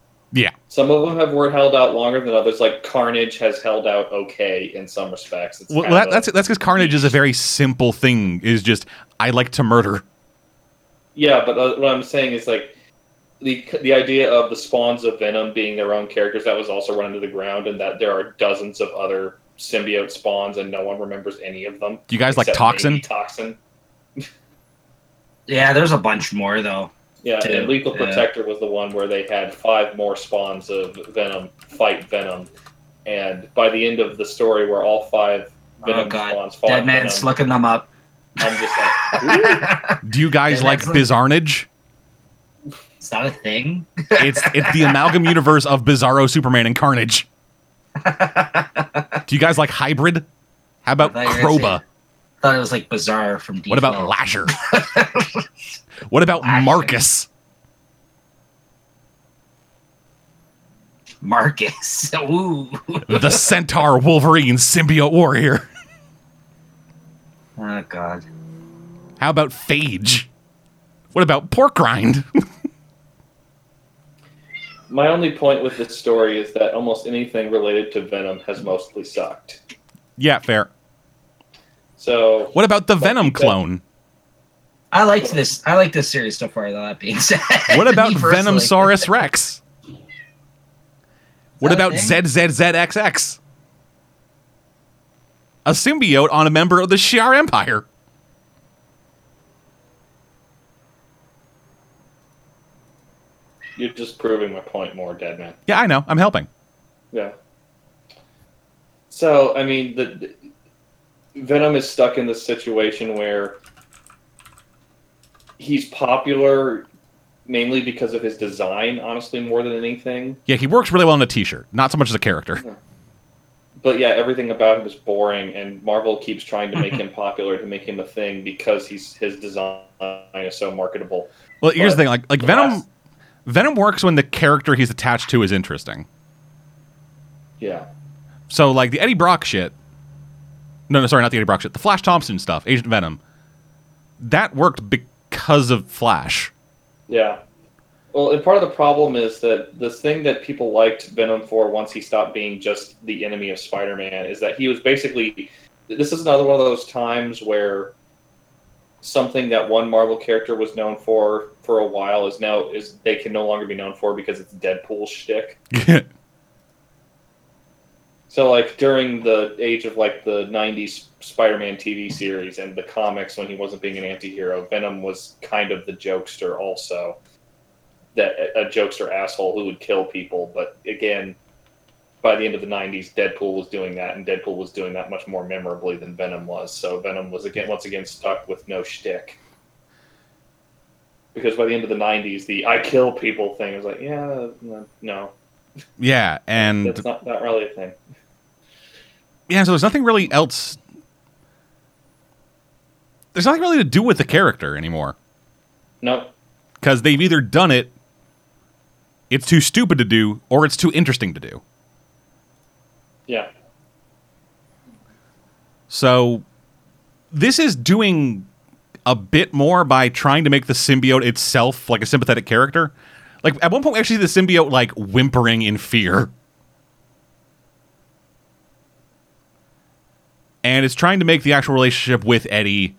Yeah. Some of them have were held out longer than others. Like Carnage has held out okay in some respects. It's Well, that, that's that's because Carnage is a very simple thing. Is just I like to murder. yeah, but uh, what I'm saying is like the the idea of the spawns of Venom being their own characters that was also run into the ground, and that there are dozens of other symbiote spawns, and no one remembers any of them. Do you guys like Toxin? Toxin. yeah, there's a bunch more though. Yeah, too. and Lethal Yeah. Protector was the one where they had five more spawns of Venom fight Venom, and by the end of the story, where all five oh, Venom oh god, spawns fought Dead Man's Venom, looking them up. I'm just like, Do you guys Yeah, like that's like- Bizarnage? Is that a thing? It's it's the amalgam universe of Bizarro, Superman, and Carnage. Do you guys like Hybrid? How about I thought you were gonna Kroba? say- thought it was like Bizarre from D12. What about Lasher? what about Lasher. Marcus? Marcus? Ooh. The Centaur Wolverine symbiote warrior. Oh god. How about Phage? What about Pork Grind? my only point with this story is that almost anything related to Venom has mostly sucked. yeah, fair. So What about the Venom clone? I liked this. I like this series so far. Though that being said, What about Me personally. Venomsaurus Rex? What about thing? ZZZXX? A symbiote on a member of the Shi'ar Empire. you're just proving my point more, Deadman. Yeah, I know. I'm helping. Yeah. So I mean, the, the- Venom is stuck in this situation where he's popular mainly because of his design, honestly, more than anything. Yeah, he works really well in a t-shirt, not so much as a character. But yeah, everything about him is boring, and Marvel keeps trying to make him popular to make him a thing because he's his design is so marketable. Well, here's the thing: like, like Venom, last- Venom works when the character he's attached to is interesting. Yeah. So, like the Eddie Brock shit. No, no, sorry, not the Eddie Brock shit. The Flash Thompson stuff, Agent Venom. That worked because of Flash. Yeah. Well, and part of the problem is that the thing that people liked Venom for once he stopped being just the enemy of Spider-Man is that he was basically. This is another one of those times where something that one Marvel character was known for for a while is now is they can no longer be known for because it's Deadpool shtick. So like during the age of like the '90s Spider-Man TV series and the comics when he wasn't being an anti-hero, Venom was kind of the jokester also. That a jokester asshole who would kill people, but again, by the end of the '90s, Deadpool was doing that, and Deadpool was doing that much more memorably than Venom was. So Venom was again once again stuck with no shtick. Because by the end of the '90s, the "I kill people" thing was like, yeah, no, yeah, and that's not not really a thing. Yeah, so there's nothing really else. There's nothing really to do with the character anymore No, because they've either done it, it's too stupid to do, or it's too interesting to do. yeah, So this is doing a bit more by trying to make the symbiote itself like a sympathetic character. Like at one point, we actually see the symbiote like whimpering in fear. And it's trying to make the actual relationship with Eddie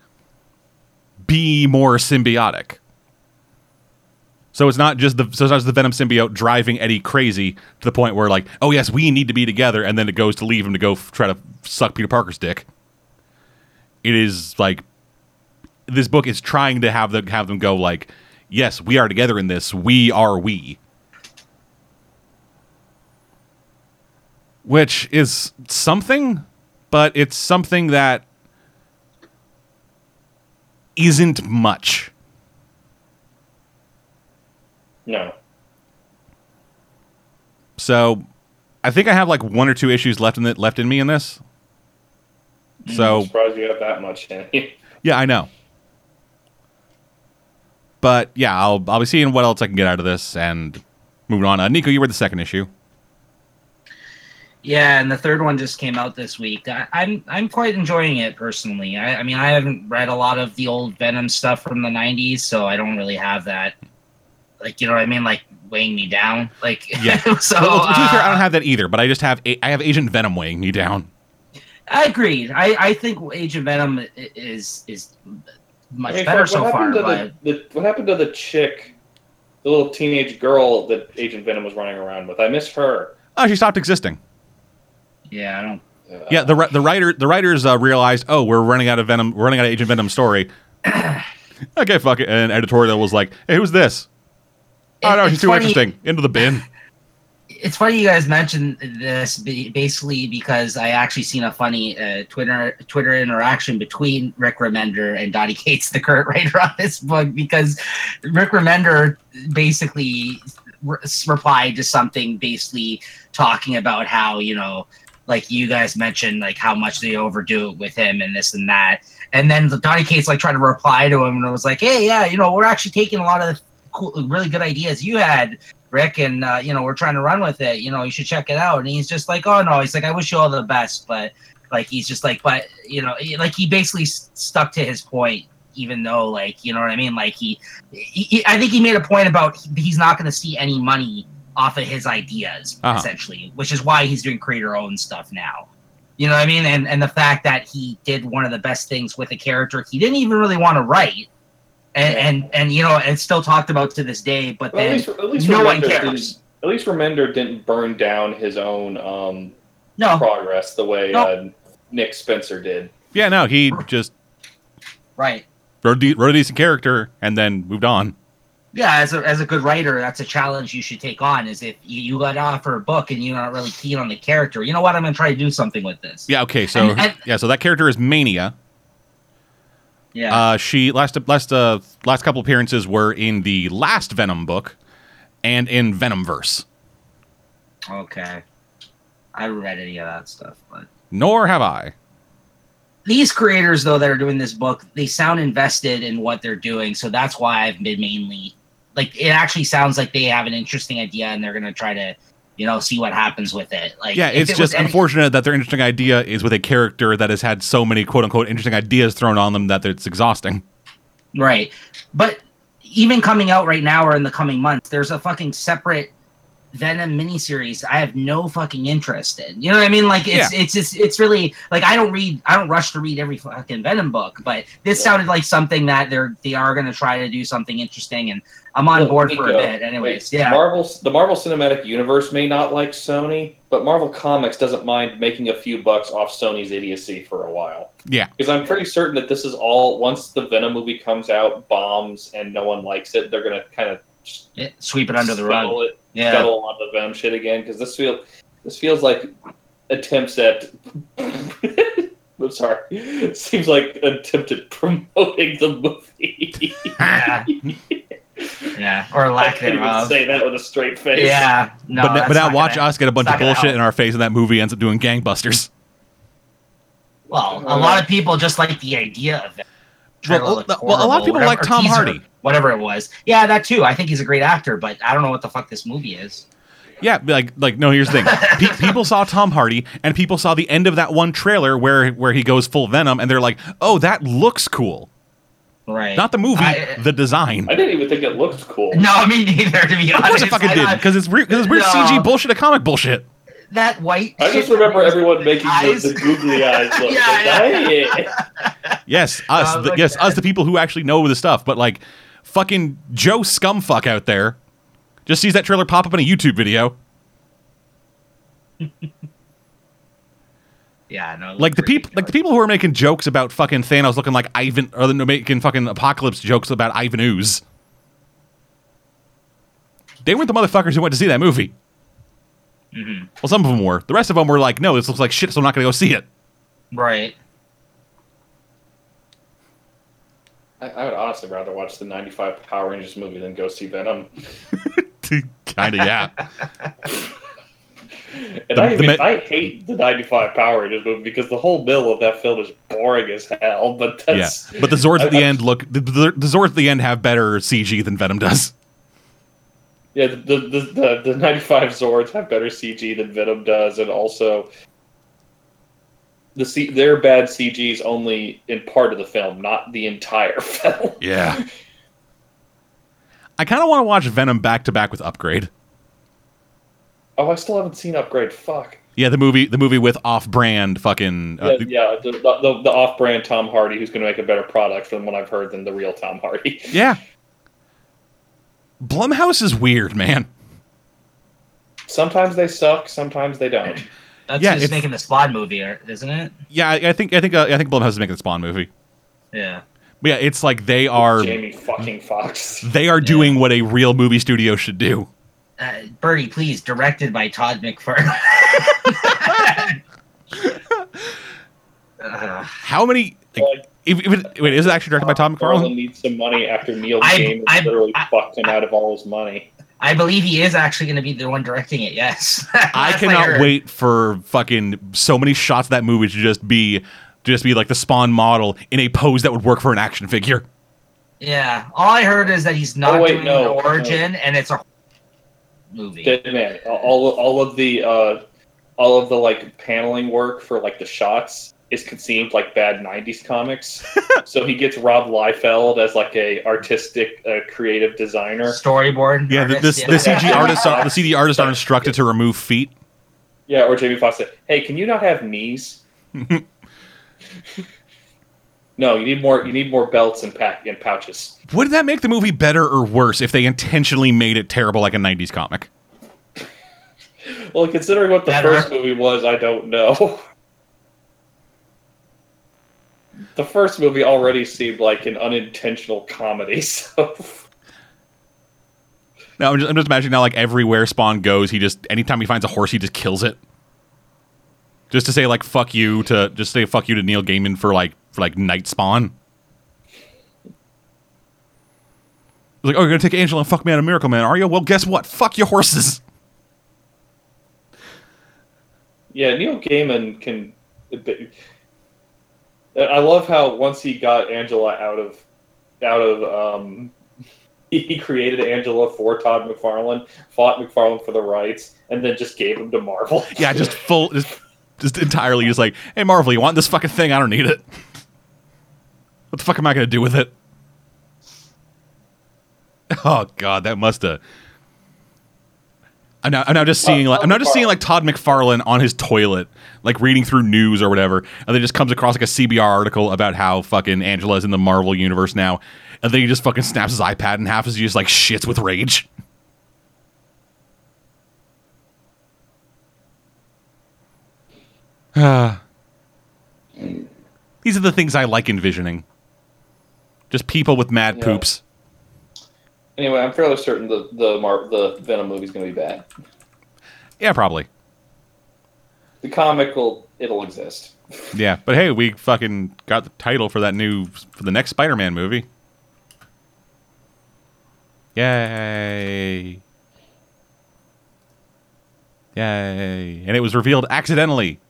be more symbiotic. So it's not just the so it's not just the Venom symbiote driving Eddie crazy to the point where like, oh yes, we need to be together, and then it goes to leave him to go f- try to suck Peter Parker's dick. It is like this book is trying to have them have them go like, yes, we are together in this. We are we. Which is something, but it's something that isn't much. no. So I think I have like one or two issues left in it left in me in this. So I'm surprised you have that much in you. yeah, I know. But yeah, I'll I'll be seeing what else I can get out of this and moving on. Uh, Nico, you read the second issue. Yeah, and the third one just came out this week. I, I'm I'm quite enjoying it personally. I, I mean, I haven't read a lot of the old Venom stuff from the '90s, so I don't really have that. Like, you know what I mean? Like weighing me down. Like, Yeah. so well, to be fair, I uh, don't have that either, but I just have a- I have Agent Venom weighing me down. I agreed. I, I think Agent Venom is is much I mean, better what so far. happened to But the, the what happened to the chick, the little teenage girl that Agent Venom was running around with? I miss her. Oh, she stopped existing. Yeah, I don't. Uh, Yeah, the the writer the writers uh, realized, oh, we're running out of Venom, we're running out of Agent Venom story. okay, fuck it. And editorial was like, hey, who's this? Oh no, she's too funny- interesting. Into the bin. It's funny you guys mentioned this basically because I actually seen a funny uh, Twitter Twitter interaction between Rick Remender and Donny Cates, the current writer on this book, because Rick Remender basically re- replied to something basically talking about how you know like you guys mentioned like how much they overdo it with him and this and that. And then the Donny Cates like tried to reply to him and it was like hey yeah you know we're actually taking a lot of cool really good ideas you had Rick and uh, you know we're trying to run with it. You know you should check it out. And he's just like oh no. He's like I wish you all the best but like he's just like but you know like he basically stuck to his point even though like you know what I mean? Like he, he, he- I think he made a point about he's not going to see any money off of his ideas Uh-huh. essentially which is why he's doing creator owned stuff now you know what I mean and and the fact that he did one of the best things with a character he didn't even really want to write and Yeah. and and you know it's still talked about to this day but Well, at then least at least no one Remender cares. didn't. At least Remender didn't burn down his own um, no progress the way No. uh, Nick Spencer did. Yeah, no, he just right wrote a, de- wrote a decent character and then moved on. Yeah as a, as a good writer that's a challenge you should take on is if you, you got offer a book and you're not really keen on the character you know what i'm gonna try to do something with this Yeah, okay, so And- and- yeah, so that character is Mania. yeah Uh, she last last uh last couple appearances were in the last Venom book and in Venomverse. okay i haven't read any of that stuff but Nor have I. these creators though that are doing this book they sound invested in what they're doing so that's why i've been mainly like it actually sounds like they have an interesting idea and they're gonna try to you know see what happens with it like Yeah, it's it just any- unfortunate that their interesting idea is with a character that has had so many quote unquote interesting ideas thrown on them that it's exhausting. Right. But even coming out right now or in the coming months, there's a fucking separate Venom miniseries I have no fucking interest in. You know what I mean? Like it's it's it's it's really like I don't read I don't rush to read every fucking Venom book, but this Yeah. sounded like something that they're they are gonna try to do something interesting and I'm on Well, board for a Nico, bit. Anyways, wait, yeah. Marvel, the Marvel Cinematic Universe may not like Sony, but Marvel Comics doesn't mind making a few bucks off Sony's idiocy for a while. Yeah. Because I'm pretty certain that this is all once the Venom movie comes out, bombs, and no one likes it, they're gonna kind of Yeah, sweep it under the rug. It, Yeah. scuttle on the Venom shit again because this feel this feels like attempts at. I'm sorry. It seems like an attempt at promoting the movie. Yeah. yeah. Or I lack can't even thereof. say that with a straight face. Yeah. No, but, but now watch gonna- us get a bunch of bullshit help. in our face, and that movie ends up doing gangbusters. Well, a lot of people just like the idea of it. Well, looked oh, well, a lot of people whatever- like Tom teaser, Hardy. Whatever it was. Yeah, that too. I think he's a great actor, but I don't know what the fuck this movie is. Yeah, like like no. Here's the thing: Pe- people saw Tom Hardy, and people saw the end of that one trailer where where he goes full Venom, and they're like, "Oh, that looks cool." Right. Not the movie, I- the design. I didn't even think it looked cool. No, me neither, to be honest. of course, it fucking I did thought because it's weird. Because it's weird No. CG bullshit, a comic bullshit. that white. I just remember everyone making the, eyes. the googly eyes look. Yeah, Like, yeah. "Hey." Yes, oh, us. No, the, yes, at us, the people who actually know the stuff. But like, fucking Joe Scumfuck out there just sees that trailer pop up in a YouTube video. Yeah, no. it Like the people, like the people who are making jokes about fucking Thanos looking like Ivan, or they're making fucking apocalypse jokes about Ivan Ooze. They weren't the motherfuckers who went to see that movie. Mhm. Well, some of them were. The rest of them were like, "No, this looks like shit, so I'm not going to go see it." Right. I, I would honestly rather watch the '95 Power Rangers movie than go see Venom. kind of, yeah. And The- I, the even, I hate the '95 Power Rangers movie because the whole middle of that film is boring as hell. But Yeah, but the Zords at the I- I- end look. The, the, the Zords at the end have better CG than Venom does. Yeah, the the, the, the, the 95 Zords have better CG than Venom does, and also the C, their bad CG is only in part of the film, not the entire film. Yeah. I kind of want to watch Venom back to back with Upgrade. Oh, I still haven't seen Upgrade. Fuck. Yeah, the movie, the movie with off-brand fucking. Uh, Yeah, yeah the, the, the off-brand Tom Hardy who's going to make a better product from what I've heard than the real Tom Hardy. yeah. Blumhouse is weird, man. Sometimes they suck, sometimes they don't. That's Yeah, just making the Spawn movie, isn't it? Yeah, I, I think I think uh, I think Blumhouse is making the Spawn movie. Yeah. But yeah, it's like they are Jamie fucking Foxx. they are doing what a real movie studio should do. Uh, Birdie, please, directed by Todd McFarlane. Uh, How many? Like, Like, if, if it, wait, is it actually directed by Todd McFarlane? needs some money after Neil I- Gaiman I- literally I- fucked him out of all his money. I believe he is actually going to be the one directing it. Yes. I cannot heard. wait for fucking so many shots of that movie to just be to just be like the Spawn model in a pose that would work for an action figure. Yeah. All I heard is that he's not Oh, wait, doing no, an origin, and it's a movie. Dead man. All all of the uh, all of the like paneling work for like the shots is conceived like bad '90s comics. so he gets Rob Liefeld as like a artistic, uh, creative designer. Storyboard. Yeah, the, artist, the, the yeah. CG artists are, the CG artists are instructed to remove feet. Yeah, or Jamie Foxx said, "Hey, can you not have knees?" no, you need more. You need more belts and pack and pouches. Would that make the movie better or worse if they intentionally made it terrible like a '90s comic? Well, considering what the Better. first movie was, I don't know. the first movie already seemed like an unintentional comedy, so No, I'm just, I'm just imagining now, like everywhere Spawn goes, he just anytime he finds a horse, he just kills it. Just to say like "fuck you" to just say "fuck you" to Neil Gaiman for like for like Night Spawn. Like, oh, you're gonna take Angela and fuck me out of Miracle Man, are you? Well, guess what? Fuck your horses. yeah, Neil Gaiman can. I love how once he got Angela out of out of um, he created Angela for Todd McFarlane, fought McFarlane for the rights, and then just gave him to Marvel. Yeah, just full, just, just entirely, just like, hey, Marvel, you want this fucking thing? I don't need it. What the fuck am I gonna do with it? Oh god, that must have. I'm now, I'm now just seeing like I'm now just seeing like Todd McFarlane on his toilet, like reading through news or whatever, and then just comes across like a CBR article about how fucking Angela's in the Marvel universe now, and then he just fucking snaps his iPad in half as he just like shits with rage. These are the things I like envisioning. Just people with mad Yeah. poops. Anyway, I'm fairly certain the the Mar- the Venom movie's going to be bad. Yeah, probably. The comic will it'll exist. Yeah, but hey, we fucking got the title for that new for the next Spider-Man movie. Yay! Yay! And it was revealed accidentally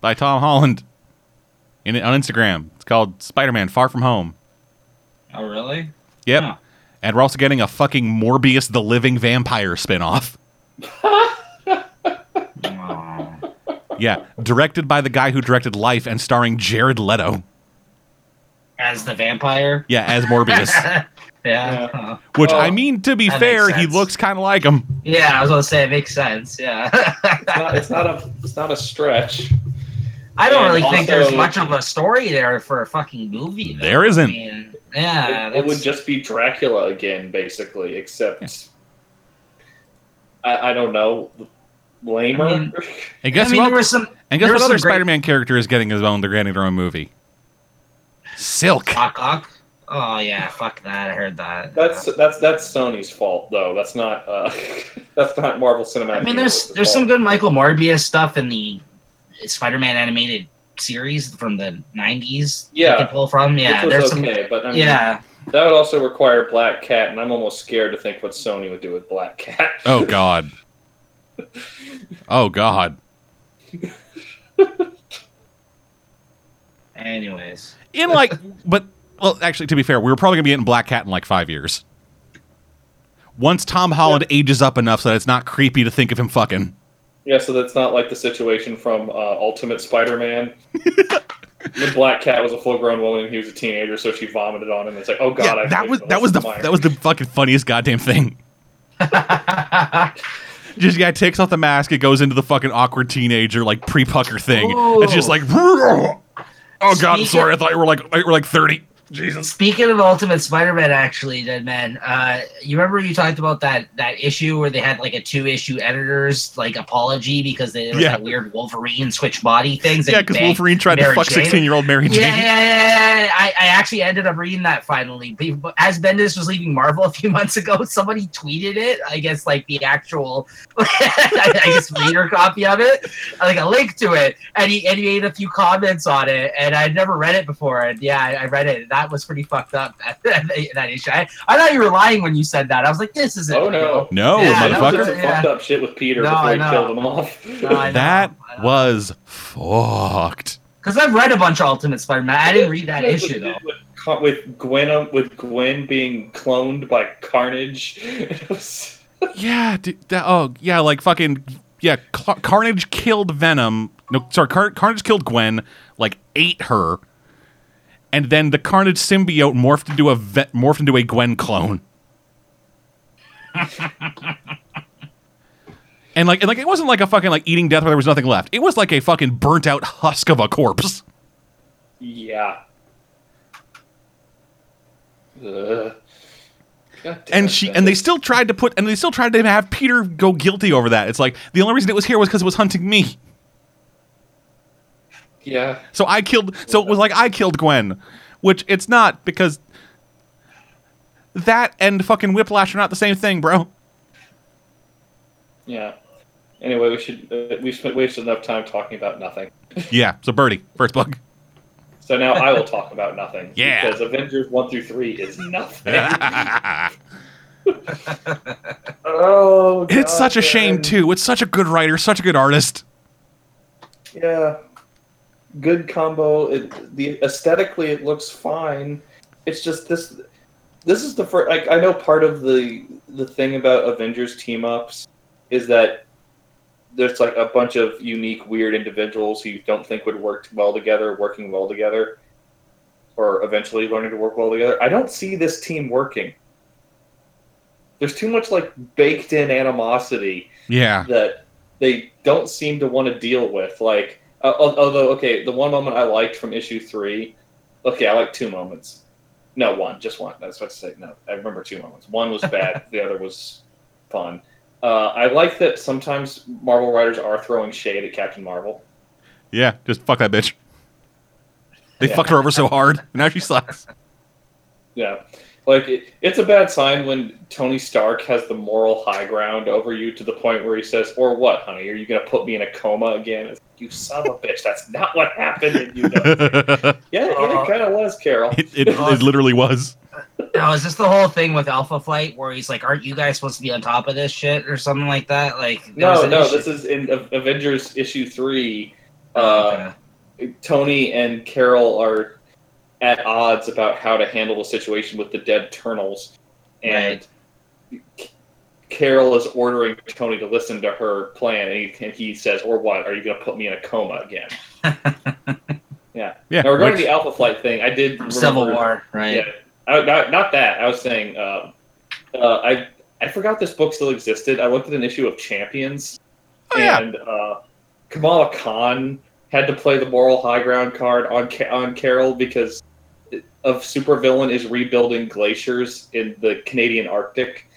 by Tom Holland in on Instagram. It's called Spider-Man: Far From Home. Oh, really? Yep. Huh. And we're also getting a fucking Morbius the Living Vampire spin-off. Yeah, directed by the guy who directed Life and starring Jared Leto. As the vampire? Yeah, as Morbius. yeah. Yeah. Which Oh, I mean, to be fair, he looks kind of like him. Yeah, I was gonna say it makes sense. Yeah. It's not, it's not a it's not a stretch. I don't And really think there's much of a story there for a fucking movie. Though. There isn't. I mean, yeah, it, it would just be Dracula again, basically, except I, I don't know, lamer. I mean- And guess I mean, what? there was some and guess there what other great- Spider-Man character is getting his own? They're getting their own movie. Silk. Doc Ock. Oh yeah, fuck that. I heard that. that's that's that's Sony's fault, though. That's not uh, that's not Marvel Cinematic. I mean, there's Universe's there's some good Michael Morbius stuff in the Spider-Man animated series from the '90s. you Yeah. can pull from. Yeah, Which there's was some. okay, but I mean, Yeah, that would also require Black Cat, and I'm almost scared to think what Sony would do with Black Cat. Oh God. Oh God. Anyways, In like, but well, actually, to be fair, we were probably gonna be getting Black Cat in like five years. Once Tom Holland ages up enough so that it's not creepy to think of him fucking. Yeah, so that's not like the situation from uh, Ultimate Spider-Man. the Black Cat was a full-grown woman, and he was a teenager, so she vomited on him. It's like, oh god, yeah, I that was that was the that was the fucking funniest goddamn thing. Just guy takes off the mask, it goes into the fucking awkward teenager like pre-pucker thing. It's just like, oh god, I'm sorry, I thought you were like you were like thirty. Jesus. Speaking of Ultimate Spider-Man, actually, Dead Man, uh, you remember you talked about that that issue where they had like a two-issue editors like apology because there was Yeah. that weird Wolverine switch body things. Yeah, because Wolverine tried to fuck sixteen-year-old Mary Jane. Yeah, yeah, yeah, yeah. I, I actually ended up reading that finally. But As Bendis was leaving Marvel a few months ago, somebody tweeted it. I guess like the actual, I guess reader copy of it, like a link to it, and he and he made a few comments on it. And I'd never read it before, and yeah, I, I read it. That was pretty fucked up. That, that issue. I, I thought you were lying when you said that. I was like, this isn't. Oh no, No, Yeah, That was motherfucker. some Yeah. fucked up shit with Peter No, before he killed him off. No, That was fucked. Because I've read a bunch of Ultimate Spider-Man. I didn't read that issue though. With, with, with Gwen, um, with Gwen being cloned by Carnage. Was- Yeah, dude, that, oh yeah, like fucking yeah. Car- Carnage killed Venom. No, sorry, Car- Carnage killed Gwen. Like ate her, and then the Carnage symbiote morphed into a ve- morphed into a Gwen clone. and like and like it wasn't like a fucking like eating death where there was nothing left. It was like a fucking burnt out husk of a corpse. yeah. Ugh. And she and they still tried to put and they still tried to have Peter go guilty over that. It's like the only reason it was here was because it was hunting me. Yeah. So I killed. So it was like I killed Gwen, which it's not because that and fucking Whiplash are not the same thing, bro. Yeah. Anyway, we should uh, we spent wasted enough time talking about nothing. Yeah. So Birdie, first book. So now I will talk about nothing. Yeah. Because Avengers one through three is nothing. oh. it's such a shame man. too. It's such a good writer, such a good artist. Yeah. Good combo. It, the aesthetically, it looks fine. It's just this. This is the first. Like, I know part of the the thing about Avengers team ups is that there's like a bunch of unique, weird individuals who you don't think would work well together, working well together, or eventually learning to work well together. I don't see this team working. there's too much like baked in animosity Yeah. that they don't seem to want to deal with. Like, uh, although, okay, the one moment I liked from issue three, okay, I like two moments. No, one, just one. That's what I say. No, I remember two moments. One was bad, the other was fun. Uh, I like that sometimes Marvel writers are throwing shade at Captain Marvel. Yeah. Just fuck that bitch. They Yeah. fucked her over so hard. and Now she sucks. Yeah. Like, it, it's a bad sign when Tony Stark has the moral high ground over you to the point where he says, Or what, honey? Are you going to put me in a coma again? It's like, you son of a bitch. That's not what happened. And you know. Yeah, yeah, it kind of was, Carol. it, it literally was. Now, is this the whole thing with Alpha Flight where he's like, "Aren't you guys supposed to be on top of this shit or something like that?" Like, No, no, issue- this is in A- Avengers issue three. Oh, Uh, okay. Tony and Carol are at odds about how to handle the situation with the dead Eternals, and C- Carol is ordering Tony to listen to her plan, and he, and he says, "Or what? Are you going to put me in a coma again?" yeah. Yeah. Now regarding which- the Alpha Flight thing, I did From Civil War, right? Yeah, I, not, not that. I was saying, uh, uh, I I forgot this book still existed. I looked at an issue of Champions, Oh, yeah. and uh, Kamala Khan had to play the moral high ground card on on Carol because of supervillain is rebuilding glaciers in the Canadian Arctic.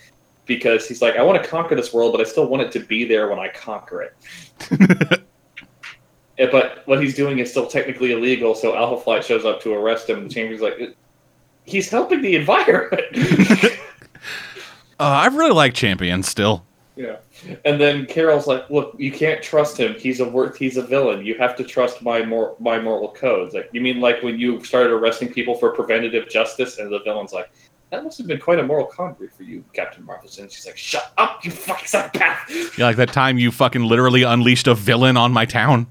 Because he's like, I want to conquer this world, but I still want it to be there when I conquer it. But what he's doing is still technically illegal. So Alpha Flight shows up to arrest him. And the Chamber's like, he's helping the environment. Uh, I really like Champions still. yeah. And then Carol's like, look, you can't trust him. He's a worth. He's a villain. You have to trust my mor- my moral codes. Like, you mean like when you started arresting people for preventative justice? And the villain's like, that must have been quite a moral conduit for you, Captain Marvel. And she's like, shut up, you fucking psychopath. Yeah, like that time you fucking literally unleashed a villain on my town.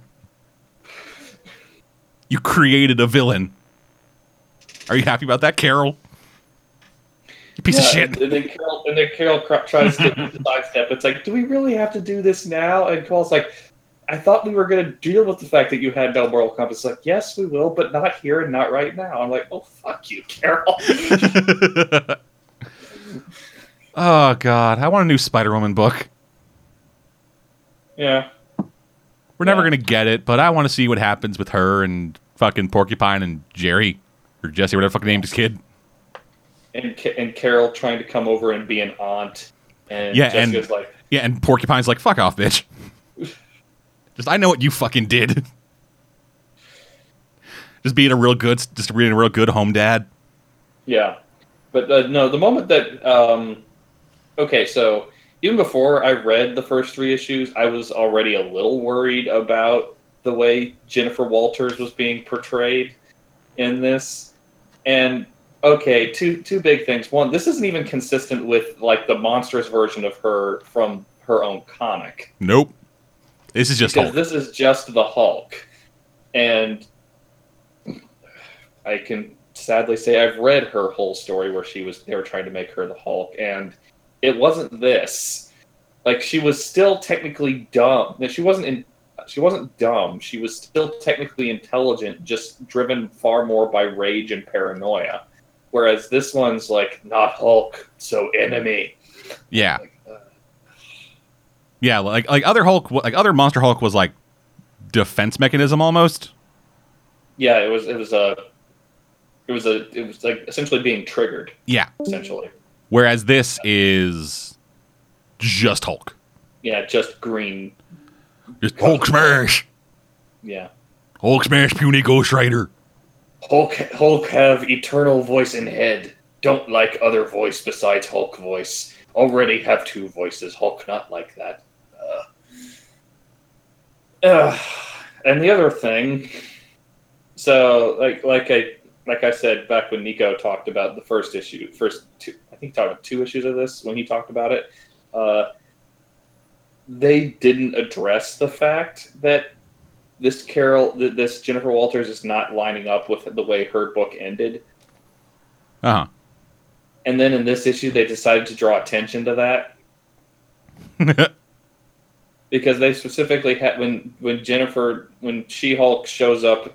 You created a villain. Are you happy about that, Carol? You piece of shit. And, and then Carol, and then Carol cr- tries to sidestep. It's like, do we really have to do this now? And Carol's like, I thought we were going to deal with the fact that you had no moral compass. Like, yes, we will, but not here and not right now. I'm like, oh, fuck you, Carol. oh god, I want a new Spider-Woman book. yeah. We're never gonna get it, but I want to see what happens with her and fucking Porcupine and Jerry or Jesse, whatever fucking named his kid. And, and Carol trying to come over and be an aunt. And Yeah, and- like, Yeah, and Porcupine's like, "Fuck off, bitch." Just I know what you fucking did. Just being a real good, just being a real good home dad. Yeah, but uh, no, the moment that um, okay, so even before I read the first three issues, I was already a little worried about the way Jennifer Walters was being portrayed in this, and okay, two two big things. One, this isn't even consistent with like the monstrous version of her from her own comic Nope. This is just because Hulk. this is just the Hulk, and I can sadly say I've read her whole story where she was they were trying to make her the Hulk, and it wasn't this. Like she was still technically dumb. She wasn't in. She wasn't dumb. She was still technically intelligent, just driven far more by rage and paranoia. Whereas this one's like not Hulk, so enemy. yeah, Like, yeah. Like like other Hulk, like other Monster Hulk was like defense mechanism almost. yeah, it was. It was a. It was a. It was like essentially being triggered. Yeah. Essentially. Whereas this is just Hulk. Yeah, just green. Just Hulk smash. Yeah. Hulk smash, puny Ghost Rider. Hulk Hulk have eternal voice in head. Don't like other voice besides Hulk voice. Already have two voices. Hulk not like that. Uh, and the other thing, so like like I like I said back when Nico talked about the first issue, first two, I think he talked about two issues of this when he talked about it. Uh, they didn't address the fact that this Carol, this Jennifer Walters is not lining up with the way her book ended. Uh huh. And then in this issue, they decided to draw attention to that. because they specifically had when when Jennifer when She Hulk shows up,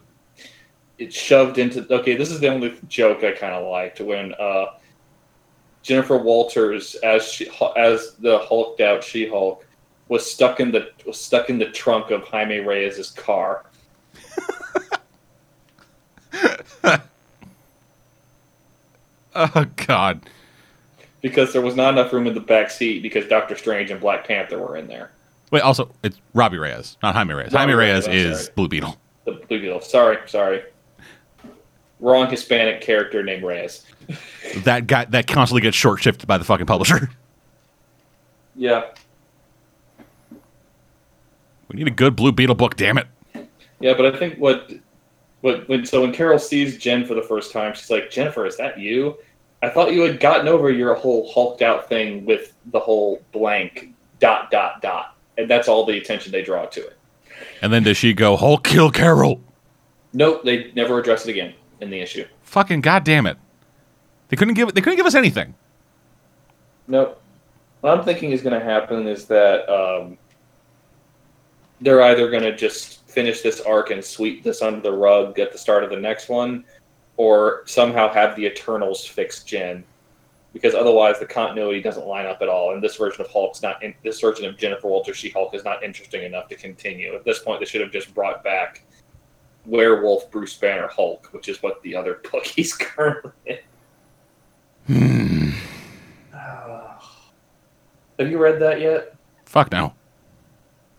it's shoved into. Okay, this is the only joke I kind of liked when uh, Jennifer Walters as she, as the hulked out She-Hulk was stuck in the was stuck in the trunk of Jaime Reyes' car. Oh God. because there was not enough room in the back seat because Doctor Strange and Black Panther were in there. Wait, also it's Robbie Reyes, not Jaime Reyes. Robbie Jaime Reyes Reyes, is sorry. Blue Beetle. The Blue Beetle. Sorry, sorry. Wrong Hispanic character named Reyes. That guy that constantly gets short shifted by the fucking publisher. Yeah, We need a good Blue Beetle book, damn it. yeah, but I think what, what when so when Carol sees Jen for the first time, she's like, Jennifer, is that you? I thought you had gotten over your whole hulked out thing with the whole blank dot dot dot, and that's all the attention they draw to it. And then does she go Hulk kill Carol? Nope, they never address it again in the issue. Fucking goddamn it. They couldn't give they couldn't give us anything. Nope. What I'm thinking is going to happen is that um, they're either going to just finish this arc and sweep this under the rug at the start of the next one, or somehow have the Eternals fix Jen, because otherwise the continuity doesn't line up at all. And this version of Hulk's not. In, this version of Jennifer Walters She-Hulk is not interesting enough to continue. At this point, they should have just brought back Werewolf Bruce Banner Hulk, which is what the other book he's currently in. Hmm. Have you read that yet? Fuck no.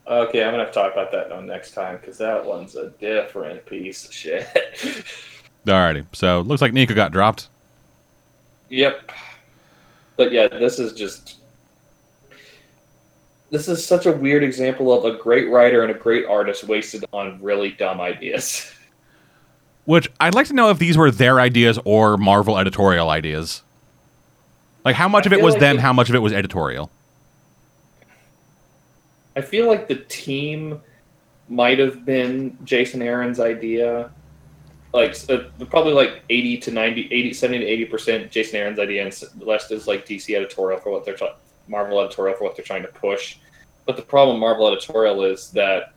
Okay, I'm gonna have to talk about that next time because that one's a different piece of shit. Alrighty. So looks like Nico got dropped. yep. But yeah, this is just this is such a weird example of a great writer and a great artist wasted on really dumb ideas. Which I'd like to know if these were their ideas or Marvel editorial ideas. Like how much I of it was like them, it- how much of it was editorial. I feel like the team might have been Jason Aaron's idea. Like uh, probably like 80 to 90 80 70 to 80% Jason Aaron's idea and the rest is like DC editorial for what they're trying Marvel editorial for what they're trying to push. But the problem Marvel editorial is that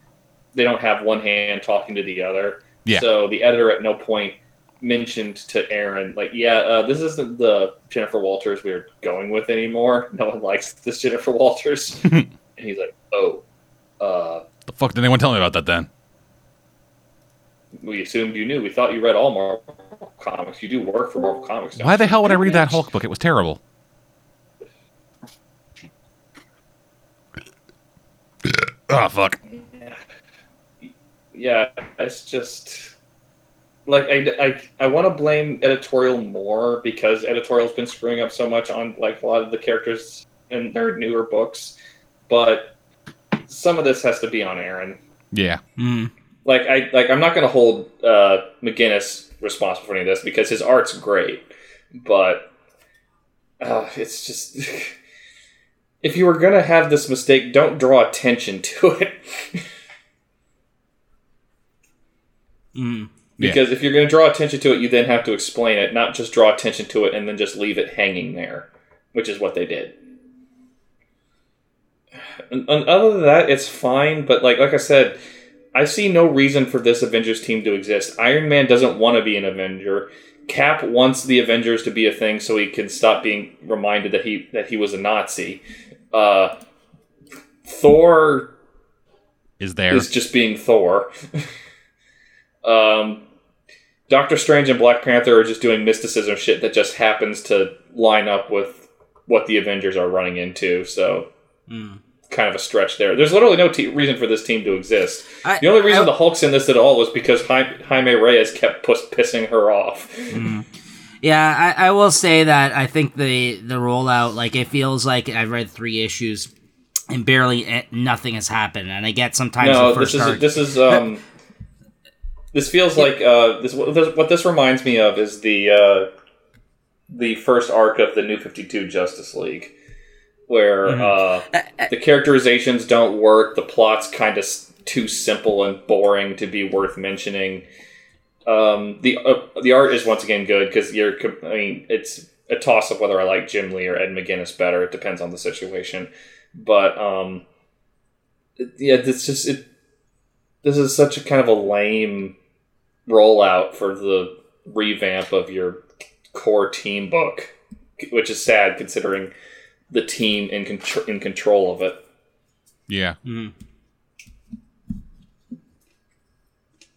they don't have one hand talking to the other. Yeah. So the editor at no point mentioned to Aaron like, yeah, uh, this isn't the Jennifer Walters we're going with anymore. No one likes this Jennifer Walters. and he's like, oh, uh, The fuck did anyone tell me about that then? We assumed you knew. We thought you read all Marvel comics. You do work for Marvel Comics. don't Why the hell would I read that Hulk book? It was terrible. Oh fuck. Yeah, it's just like I, I, I want to blame editorial more because editorial's been screwing up so much on like a lot of the characters in their newer books, but some of this has to be on Aaron. Yeah. Mm. Like I like I'm not going to hold uh, McGuinness responsible for any of this because his art's great, but uh, it's just if you were going to have this mistake, don't draw attention to it Mm. Yeah. because if you're going to draw attention to it, you then have to explain it, not just draw attention to it and then just leave it hanging there, which is what they did. And, and other than that, it's fine. But like like I said, I see no reason for this Avengers team to exist. Iron Man doesn't want to be an Avenger. Cap wants the Avengers to be a thing so he can stop being reminded that he that he was a Nazi. Uh, Thor Is there? is just being Thor. um, Doctor Strange and Black Panther are just doing mysticism shit that just happens to line up with what the Avengers are running into. So, Mm. Kind of a stretch there. There's literally no te- reason for this team to exist. I- The only reason I- the Hulk's in this at all was because Jaime, Reyes kept pissing her off. Mm. Yeah, I, I will say that I think the the rollout, like it feels like I've read three issues and barely nothing has happened, and I get sometimes no, this is this is um, this feels like uh, this what this- what this reminds me of is the uh, the first arc of the New Fifty Two Justice League, where uh, the characterizations don't work, the plot's kind of s- too simple and boring to be worth mentioning. Um, the uh, the art is once again good because you're I mean it's a toss up whether I like Jim Lee or Ed McGuinness better. It depends on the situation, but um, yeah, this just it. This is such a kind of a lame rollout for the revamp of your core team book. which is sad considering the team in contr- in control of it. Yeah.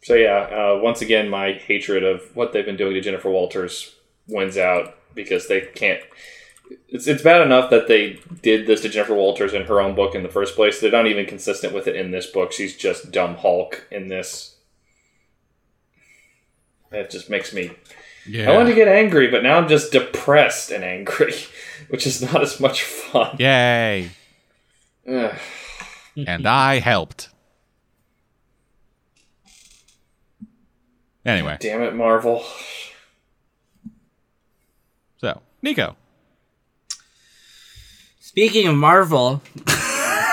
So yeah, uh, once again, my hatred of what they've been doing to Jennifer Walters wins out because they can't. It's it's bad enough that they did this to Jennifer Walters in her own book in the first place. They're not even consistent with it in this book. She's just dumb Hulk in this. It just makes me. Yeah. I wanted to get angry, but now I'm just depressed and angry, which is not as much fun. Yay. And I helped. Anyway, Damn it, Marvel. so Nico. Speaking of Marvel,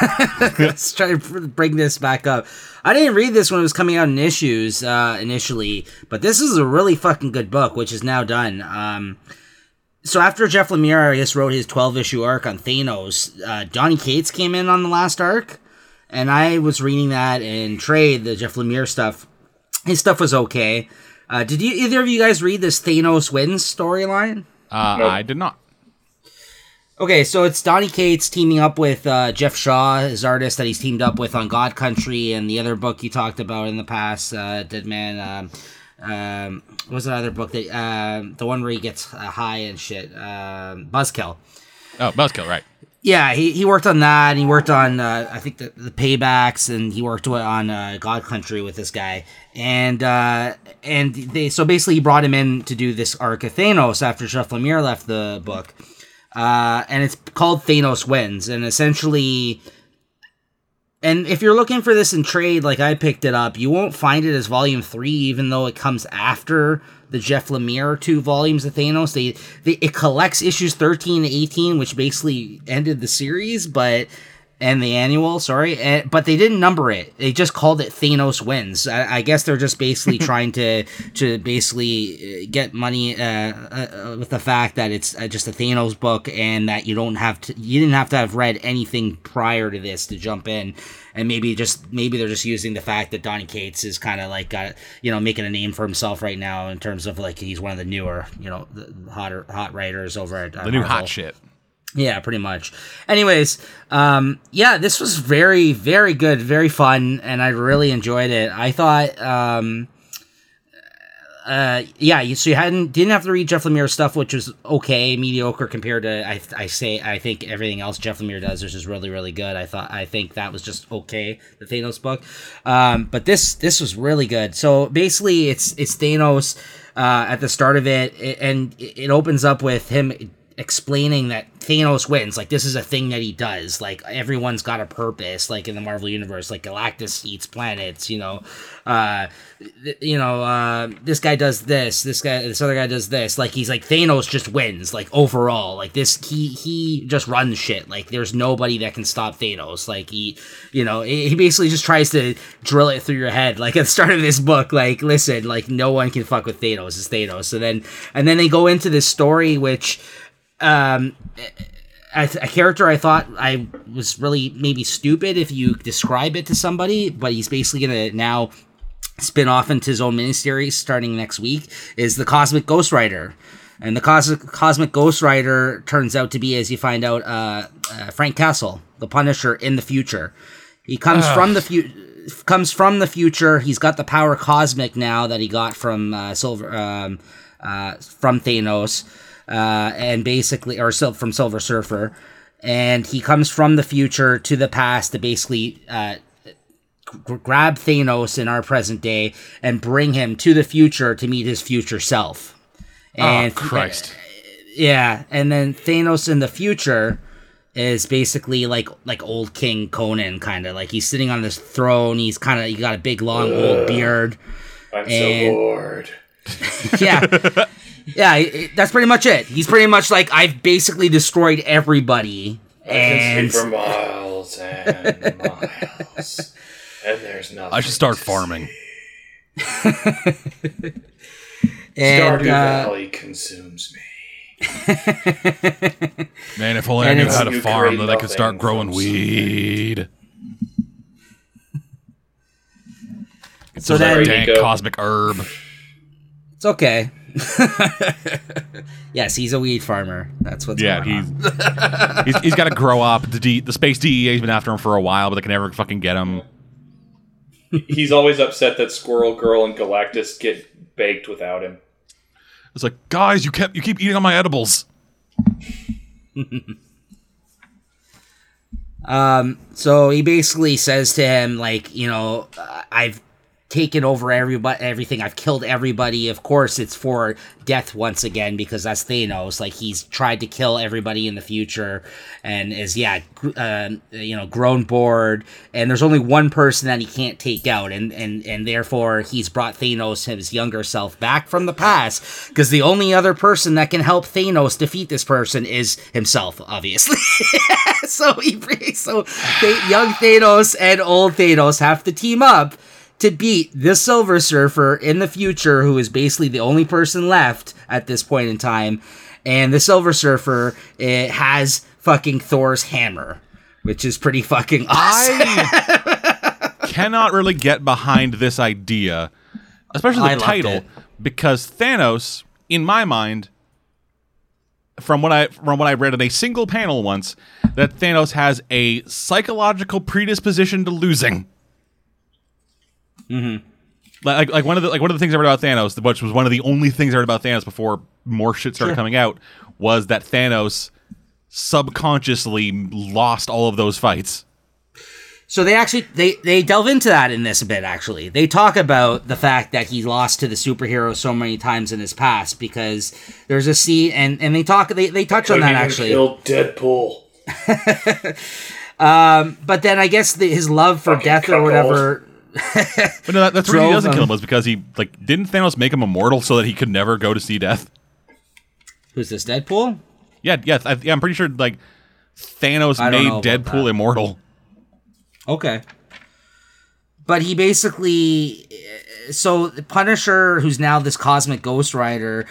let's try to bring this back up. I didn't read this when it was coming out in issues uh, initially, but this is a really fucking good book, which is now done. Um, so after Jeff Lemire, I guess, wrote his 12 issue arc on Thanos, uh, Donny Cates came in on the last arc, and I was reading that in trade, the Jeff Lemire stuff. His stuff was okay. Uh, did you either of you guys read this Thanos wins storyline? Uh, Nope. I did not. Okay, so it's Donny Cates teaming up with uh, Geoff Shaw, his artist that he's teamed up with on God Country and the other book you talked about in the past, uh, Dead Man. Um, um, what was that other book that um the one where he gets uh, high and shit? Um, Buzzkill. Oh, Buzzkill, right. Yeah, he, he worked on that. And he worked on uh, I think the, the paybacks, and he worked on uh, God Country with this guy. And uh, and they so basically he brought him in to do this arc of Thanos after Jeff Lemire left the book. Uh, and it's called Thanos Wins, and essentially. And if you're looking for this in trade, like I picked it up, you won't find it as volume three, even though it comes after the Jeff Lemire two volumes of Thanos. They, they it collects issues 13 to 18, which basically ended the series, but and the annual, sorry, and, but they didn't number it. They just called it Thanos Wins. I, I guess they're just basically trying to to basically uh, get money uh, uh, with the fact that it's uh, just a Thanos book and that you don't have to you didn't have to have read anything prior to this to jump in. And maybe just maybe they're just using the fact that Donny Cates is kind of like got you know making a name for himself right now in terms of like he's one of the newer you know the hotter hot writers over at uh, The new Marvel. hot shit. Yeah, pretty much. Anyways, um, yeah, this was very, very good, very fun, and I really enjoyed it. I thought, um, uh, yeah, you- so you hadn't didn't have to read Jeff Lemire stuff, which was okay, mediocre compared to I, I say I think everything else Jeff Lemire does, which is really, really good. I thought I think that was just okay, the Thanos book, um, but this this was really good. So basically, it's it's Thanos uh, at the start of it, and it opens up with him explaining that Thanos wins. Like this is a thing that he does. Like everyone's got a purpose. Like in the Marvel universe, like Galactus eats planets. You know, uh, th- you know, uh, this guy does this. This guy, this other guy does this. Like he's like Thanos just wins. Like overall, like this, he he just runs shit. Like there's nobody that can stop Thanos. Like he, you know, he basically just tries to drill it through your head. Like at the start of this book, like listen, like no one can fuck with Thanos. It's Thanos. So then, and then they go into this story which um a, a character I thought I was really maybe stupid if you describe it to somebody, but he's basically gonna now spin off into his own miniseries starting next week is the Cosmic Ghost Rider. And the Cosmic Cosmic Ghost Rider turns out to be, as you find out, uh, uh, Frank Castle, the Punisher in the future. He comes from the future. Comes from the future. He's got the power cosmic now that he got from uh, Silver, um, uh, from Thanos, uh, and basically, or from Silver Surfer, and he comes from the future to the past to basically uh, g- grab Thanos in our present day and bring him to the future to meet his future self. oh, Christ. Yeah, and then Thanos in the future is basically like like old King Conan kind of like he's sitting on this throne. He's kind of he got a big long old beard. I'm And- so bored. Yeah. Yeah, it- it- that's pretty much it. He's pretty much like I've basically destroyed everybody, I can and see for miles and miles, and there's nothing. I should start to farming. see. and Stardew uh, Valley consumes me. Man, if only I And knew how to farm, create then I could start growing from weed. So that dank Nico. cosmic herb. it's okay. yes, he's a weed farmer. That's what's Yeah, going he's, on. he's he's got to grow up. The D, the space DEA's been after him for a while, but they can never fucking get him. He's always upset that Squirrel Girl and Galactus get baked without him. It's like, guys, you kept you keep eating on my edibles. Um, so he basically says to him, like, you know, uh, I've taken over everybody, everything. I've killed everybody. Of course, it's for death once again because that's Thanos. Like he's tried to kill everybody in the future, and is yeah, uh, you know, grown bored. And there's only one person that he can't take out, and and and therefore he's brought Thanos, his younger self, back from the past because the only other person that can help Thanos defeat this person is himself, obviously. so he so young Thanos and old Thanos have to team up to beat the Silver Surfer in the future, who is basically the only person left at this point in time. And the Silver Surfer it has fucking Thor's hammer, which is pretty fucking awesome. I cannot really get behind this idea, especially the title, because Thanos, in my mind, from what I from what I read in a single panel once, that Thanos has a psychological predisposition to losing. Mm-hmm. Like, like one of the like one of the things I read about Thanos, the which was one of the only things I read about Thanos before more shit started coming out, was that Thanos subconsciously lost all of those fights. So they actually they they delve into that in this a bit. Actually, they talk about the fact that he lost to the superhero so many times in his past because there's a scene and and they talk they they touch on that actually. killed Deadpool. um, But then I guess the, his love for Fucking death or cuckold. whatever. But no, that, that's where he doesn't him. kill him was because he like didn't Thanos make him immortal so that he could never go to see death. Who's this Deadpool? Yeah, yeah, I, yeah. I'm pretty sure like Thanos made Deadpool immortal. Okay. But he basically uh, so the Punisher, who's now this cosmic Ghost Rider,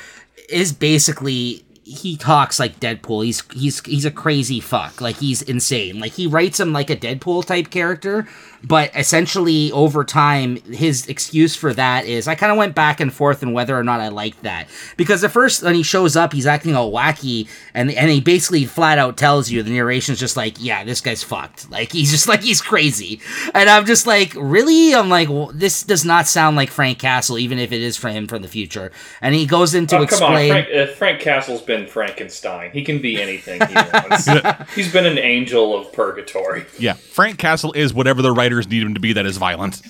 is basically he talks like Deadpool. He's he's he's a crazy fuck. Like he's insane. Like he writes him like a Deadpool type character, but essentially over time his excuse for that is I kind of went back and forth on whether or not I liked that. Because at first when he shows up, he's acting all wacky and and he basically flat out tells you the narration's just like, yeah, this guy's fucked. Like he's just like he's crazy. And I'm just like, really? I'm like, well, this does not sound like Frank Castle, even if it is for him from the future. And he goes into Oh, come on. Frank, uh, Frank Castle's been Frankenstein. He can be anything he wants. He's been an angel of purgatory. Yeah, Frank Castle is whatever the writers need him to be that is violent.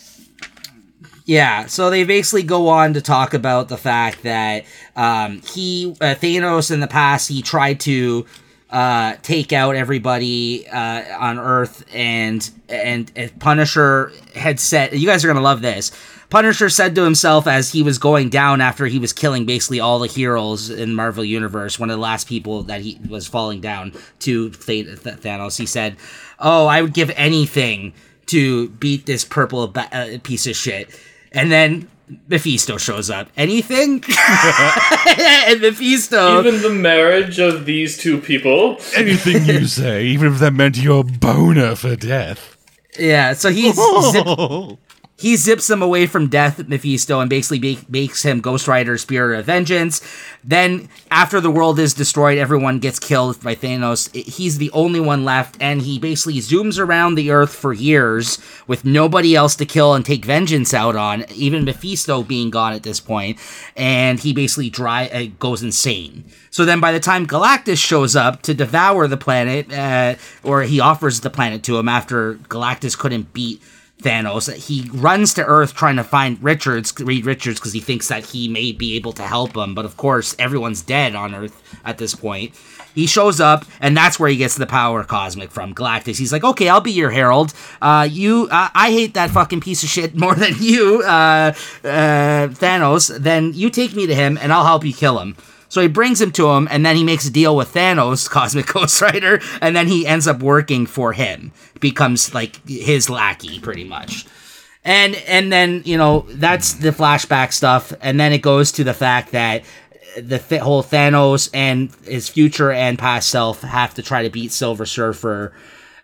Yeah, so they basically go on to talk about the fact that um, he uh, Thanos in the past he tried to uh, take out everybody uh, on Earth, and, and and Punisher had said, "You guys are gonna love this." Punisher said to himself as he was going down after he was killing basically all the heroes in Marvel Universe, one of the last people that he was falling down to Th- Th- Thanos. He said, "Oh, I would give anything to beat this purple ba- uh, piece of shit." And then Mephisto shows up. Anything? and Mephisto. Even the marriage of these two people. Anything you say, even if that meant your boner for death. yeah, so he's zip, he zips him away from death, Mephisto, and basically make, makes him Ghost Rider, Spirit of Vengeance. Then, after the world is destroyed, everyone gets killed by Thanos. He's the only one left, and he basically zooms around the Earth for years with nobody else to kill and take vengeance out on, even Mephisto being gone at this point. And he basically dry uh, goes insane. So then, by the time Galactus shows up to devour the planet, uh, or he offers the planet to him after Galactus couldn't beat Thanos. He runs to Earth trying to find Richards, Reed Richards, because he thinks that he may be able to help him. But of course, everyone's dead on Earth at this point. He shows up, and that's where he gets the power cosmic from Galactus. He's like, "Okay, I'll be your herald. Uh, you, uh, I hate that fucking piece of shit more than you, uh, uh, Thanos. Then you take me to him, and I'll help you kill him." So he brings him to him, and then he makes a deal with Thanos, Cosmic Ghost Rider, and then he ends up working for him. Becomes like his lackey, pretty much. And and then you know that's the flashback stuff, and then it goes to the fact that the th- whole Thanos and his future and past self have to try to beat Silver Surfer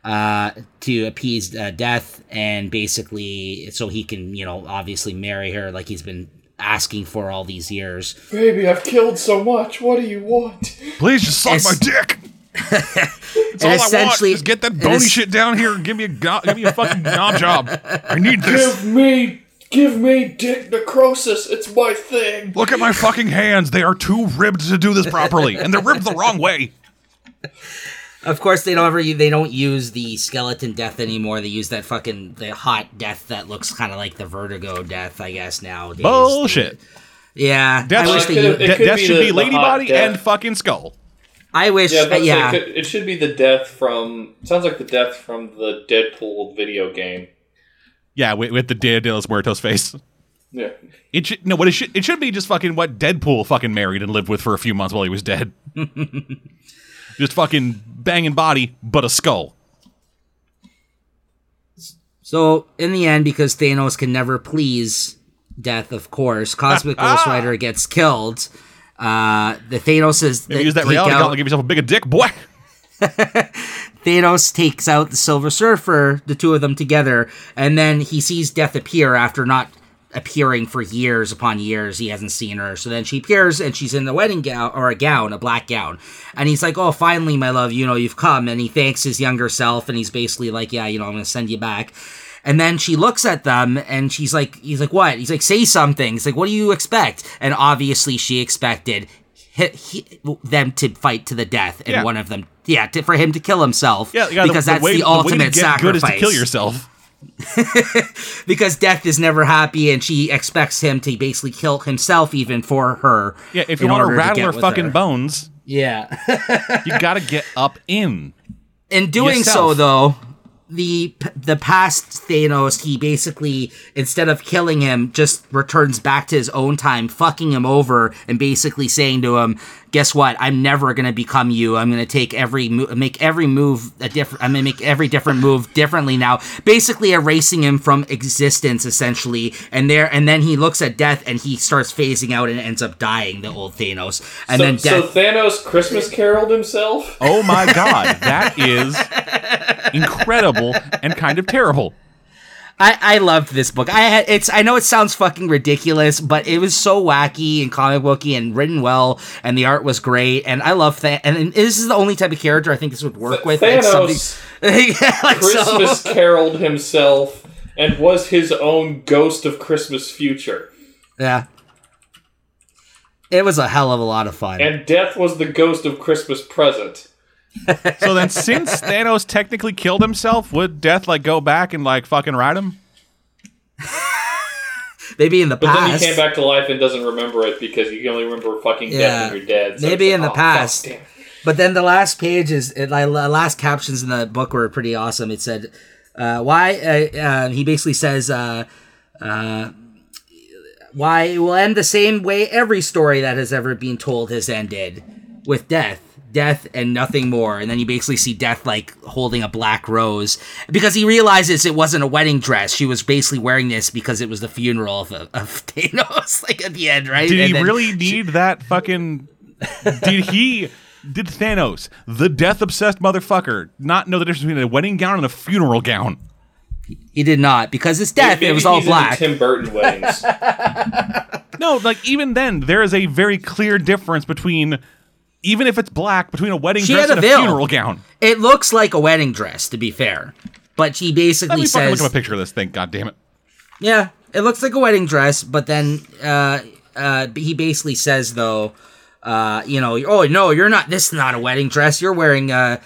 uh, to appease uh, death, and basically so he can you know obviously marry her like he's been asking for all these years. Baby, I've killed so much. What do you want? Please just suck Es- my dick. That's And all I want. essentially- Just get that bony es- shit down here and give me a go- give me a fucking knob job. I need this. Give me, give me dick necrosis. It's my thing. Look at my fucking hands. They are too ribbed to do this properly, and they're ribbed the wrong way. Of course, they don't ever they don't use the skeleton death anymore. They use that fucking the hot death that looks kind of like the vertigo death. I guess nowadays. Bullshit. Yeah, Death, I wish it they. it de- death be should the- be the lady body death. and fucking skull. I wish. Yeah, uh, but yeah. it, could, it should be the death from. Sounds like the death from the Deadpool video game. Yeah, with, with the Dia de los Muertos face. Yeah. It should no, what it should it should be just fucking what Deadpool fucking married and lived with for a few months while he was dead. just fucking banging body, but a skull. So in the end, because Thanos can never please Death, of course, Cosmic Ghost Rider gets killed. Uh, the Thanos is Maybe use that reality out- gauntlet, give yourself a bigger dick, boy. Thanos takes out the Silver Surfer, the two of them together, and then he sees Death appear after not appearing for years upon years. He hasn't seen her. So then she appears and she's in the wedding gown or a gown, a black gown. And he's like, Oh, finally, my love, you know, you've come. And he thanks his younger self and he's basically like, Yeah, you know, I'm going to send you back. And then she looks at them and she's like, He's like, What? He's like, Say something. He's like, What do you expect? And obviously she expected hi he, them to fight to the death and Yeah. one of them yeah to, for him to kill himself Yeah, yeah because the, that's the, way, the the way ultimate to get sacrifice good is to kill yourself. because death is never happy and she expects him to basically kill himself even for her Yeah, if you want to rattle her fucking her. bones, yeah you gotta get up in. in doing so though the the past Thanos he basically instead of killing him just returns back to his own time fucking him over and basically saying to him guess what? I'm never going to become you. I'm going to take every mo- make every move a different I'm going to make every different move differently now. Basically erasing him from existence essentially. And there and then he looks at death and he starts phasing out and ends up dying the old Thanos. And so, then so Thanos Christmas caroled himself. Oh my god, that is incredible and kind of terrible. I, I loved this book. I had it's I know it sounds fucking ridiculous, but it was so wacky and comic booky and written well, and the art was great, and I love that. And, and this is the only type of character I think this would work with. Thanos something- yeah, like so- Christmas caroled himself and was his own ghost of Christmas future. yeah. It was a hell of a lot of fun. And death was the ghost of Christmas present. So then, since Thanos technically killed himself, would Death like go back and like fucking ride him? Maybe in the past. But then he came back to life and doesn't remember it because you can only remember fucking Yeah. death when you're dead. So Maybe it's in the oh, fuck, past. damn. But then the last page is it, like the last captions in the book were pretty awesome. It said, uh, "Why?" Uh, uh, he basically says, uh, uh, "Why it will end the same way every story that has ever been told has ended, with death." Death and nothing more, and then you basically see Death like holding a black rose because he realizes it wasn't a wedding dress. She was basically wearing this because it was the funeral of, of Thanos, like at the end, right? Did And he then- really need that fucking? did he? Did Thanos, the death obsessed motherfucker, not know the difference between a wedding gown and a funeral gown? He did not because it's death. Maybe it was all he's into black. Tim Burton weddings. No, like even then, there is a very clear difference between, even if it's black, between a wedding She dress had and a a funeral gown. It looks like a wedding dress, to be fair. But she Let basically me fucking look at a picture of this thing. God damn it! "Yeah, it looks like a wedding dress." But then uh, uh, he basically says, though, uh, you know, "Oh no, you're not. This is not a wedding dress. You're wearing." Uh,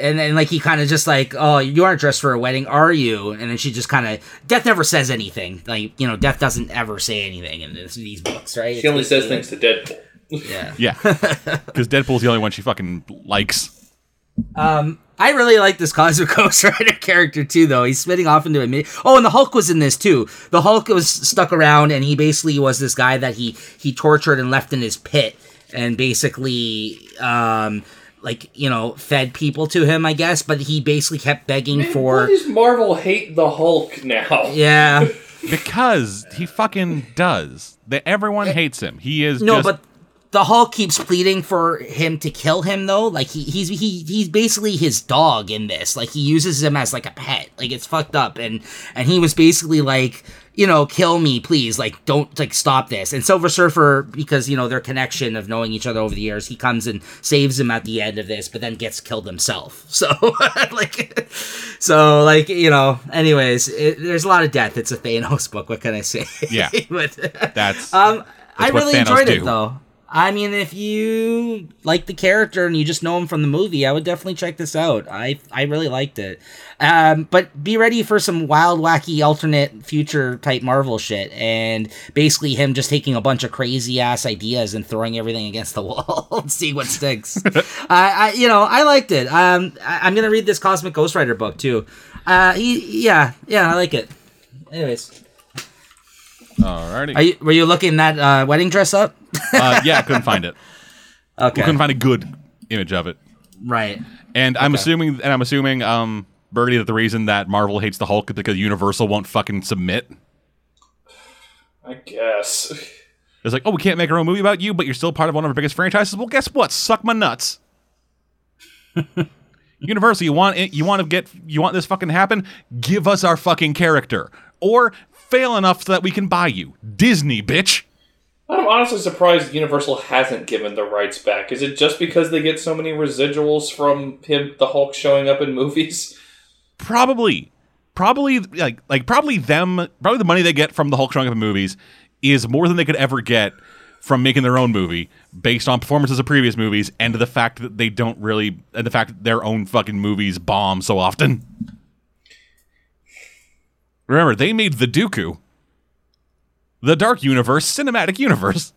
and then, like, he kind of just like, "Oh, you aren't dressed for a wedding, are you?" And then she just kind of, Death never says anything. Like, you know, Death doesn't ever say anything in this, these books, right? she only says things to Deadpool. Like- Yeah. Yeah, because Deadpool's the only one she fucking likes. Um, I really like this Cosmic Ghost Rider character too, though. He's spinning off into a mid. Oh, and the Hulk was in this too. The Hulk was stuck around, and he basically was this guy that he he tortured and left in his pit, and basically, um, like you know, fed people to him, I guess. But he basically kept begging Man, for. why does Marvel hate the Hulk now? Yeah, Because he fucking does. That everyone hates him. He is no, just but the Hulk keeps pleading for him to kill him though. Like he he's he he's basically his dog in this. Like he uses him as like a pet. Like it's fucked up and and he was basically like you know, kill me, please. Like, don't like stop this. And Silver Surfer, because you know their connection of knowing each other over the years, he comes and saves him at the end of this, but then gets killed himself. So, like, so like you know. Anyways, it, there's a lot of death. It's a Thanos book. What can I say? Yeah, but, that's um. I what really Thanos enjoyed it though. I mean, if you like the character and you just know him from the movie, I would definitely check this out. I I really liked it. Um, but be ready for some wild, wacky, alternate future type Marvel shit, and basically him just taking a bunch of crazy ass ideas and throwing everything against the wall and see what sticks. I, I, you know, I liked it. Um, I, I'm gonna read this Cosmic Ghost Rider book too. Uh, he, yeah, yeah, I like it. Anyways, alrighty. are you were you looking that uh, wedding dress up? uh, yeah, I couldn't find it. Okay, We couldn't find a good image of it. right. And I'm assuming, and I'm assuming, um, Burgundy, that the reason that Marvel hates the Hulk is because Universal won't fucking submit. I guess. It's like, oh, we can't make our own movie about you, but you're still part of one of our biggest franchises. Well, guess what? Suck my nuts. Universal, you want it, you want to get you want this fucking to happen? Give us our fucking character, or fail enough so that we can buy you. Disney, bitch. I'm honestly surprised Universal hasn't given the rights back. Is it just because they get so many residuals from him, the Hulk, showing up in movies? Probably, probably like like probably them probably the money they get from the Hulk showing up in movies is more than they could ever get from making their own movie based on performances of previous movies and the fact that they don't really and the fact that their own fucking movies bomb so often. Remember, they made the Dooku, the Dark Universe cinematic universe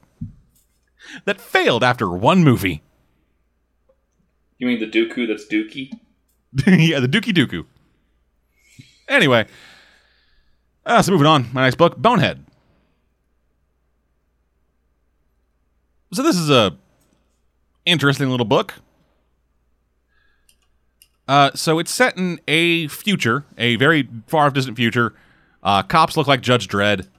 that failed after one movie. You mean the Dooku that's Dookie? yeah, the Dookie Dooku. Anyway, uh, so moving on. My next book, Bonehead. So this is a interesting little book. Uh, so it's set in a future, a very far off distant future. Uh, cops look like Judge Dredd.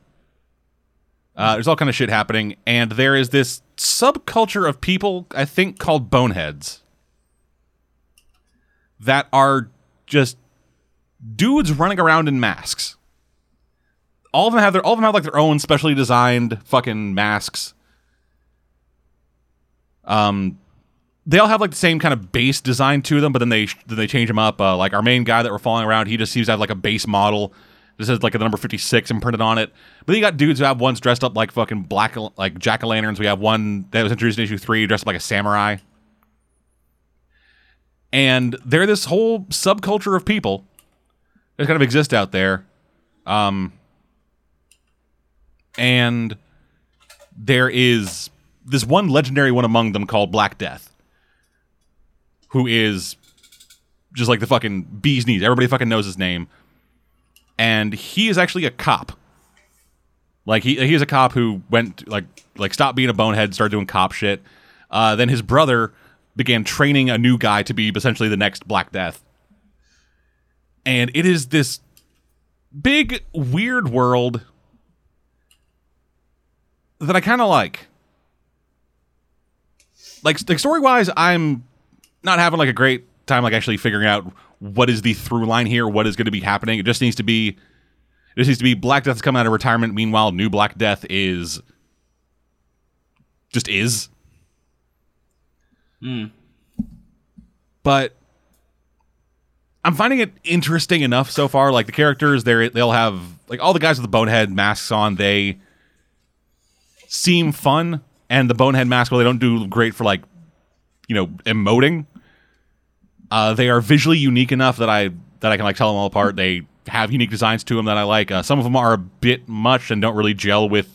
Uh, there's all kind of shit happening, and there is this subculture of people, I think, called boneheads, that are just dudes running around in masks. All of them have their all of them have like their own specially designed fucking masks. Um, they all have like the same kind of base design to them, but then they then they change them up. Uh, like our main guy that we're following around, he just seems to have like a base model. This has like a number fifty six imprinted on it. But then you got dudes who have ones dressed up like fucking black like jack o' lanterns. We have one that was introduced in issue three, dressed up like a samurai. And they're this whole subculture of people that kind of exist out there. Um, and there is this one legendary one among them called Black Death, who is just like the fucking bee's knees. Everybody fucking knows his name, and he is actually a cop. Like he he's a cop who went like like stopped being a bonehead, started doing cop shit. Uh, then his brother began training a new guy to be essentially the next Black Death, and it is this big weird world that I kind of like. Like, like story wise, I'm not having like a great time like actually figuring out what is the through line here, what is going to be happening. It just needs to be, it just needs to be Black Death's coming out of retirement. Meanwhile, new Black Death is just is. Hmm. But I'm finding it interesting enough so far. Like the characters, they they'll have like all the guys with the bonehead masks on. They seem fun, and the bonehead mask, well, they don't do great for like you know emoting, uh, they are visually unique enough that I that I can like tell them all apart. They have unique designs to them that I like. Uh, some of them are a bit much and don't really gel with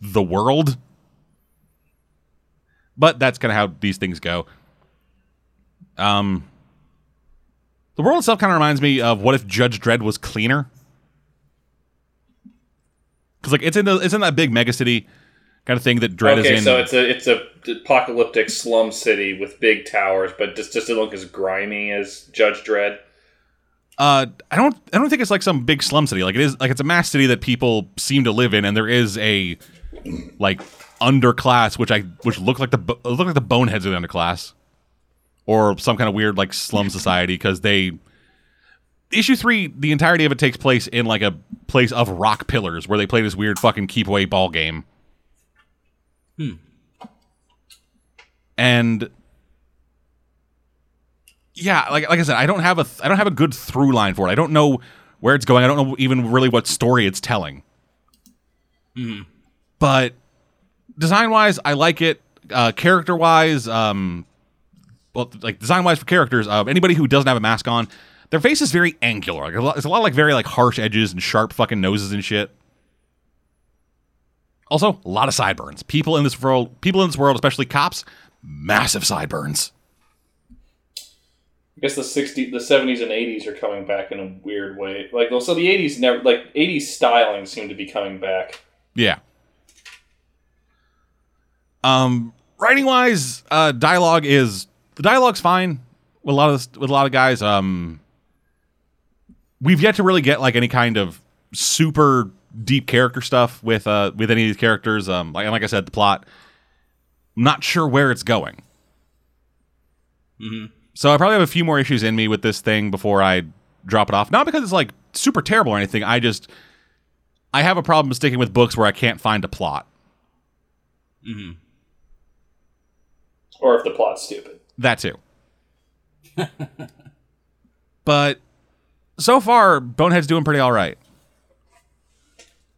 the world, but that's kind of how these things go. Um, the world itself kind of reminds me of what if Judge Dredd was cleaner? Because like it's in the it's in that big megacity kind of thing that Dredd okay, is in. Okay, so it's a it's a apocalyptic slum city with big towers, but just just doesn't look as grimy as Judge Dredd. Uh, I don't I don't think it's like some big slum city. Like it is like it's a mass city that people seem to live in, and there is a like underclass, which I which look like the look like the boneheads of the underclass, or some kind of weird like slum society because they. Issue three, the entirety of it takes place in like a place of rock pillars where they play this weird fucking keep away ball game. And yeah, like like I said, I don't have a I don't have a good through line for it. I don't know where it's going. I don't know even really what story it's telling. Hmm. But design wise, I like it. Uh, character wise, um, well, like design wise for characters, uh, anybody who doesn't have a mask on, their face is very angular. Like it's a lot of like very like harsh edges and sharp fucking noses and shit. Also, a lot of sideburns. People in this world, people in this world, especially cops, massive sideburns. I guess the sixty, the seventies and eighties are coming back in a weird way. Like, so the eighties never, like eighties styling seemed to be coming back. Yeah. Um, writing wise, uh, dialogue is the dialogue's fine with a lot of this, with a lot of guys. Um, we've yet to really get like any kind of super deep character stuff with uh with any of these characters. Um, like like I said, the plot. Not sure where it's going. So I probably have a few more issues in me with this thing before I drop it off. Not because it's like super terrible or anything. I just I have a problem sticking with books where I can't find a plot. Or if the plot's stupid. That too. but so far, Bonehead's doing pretty all right.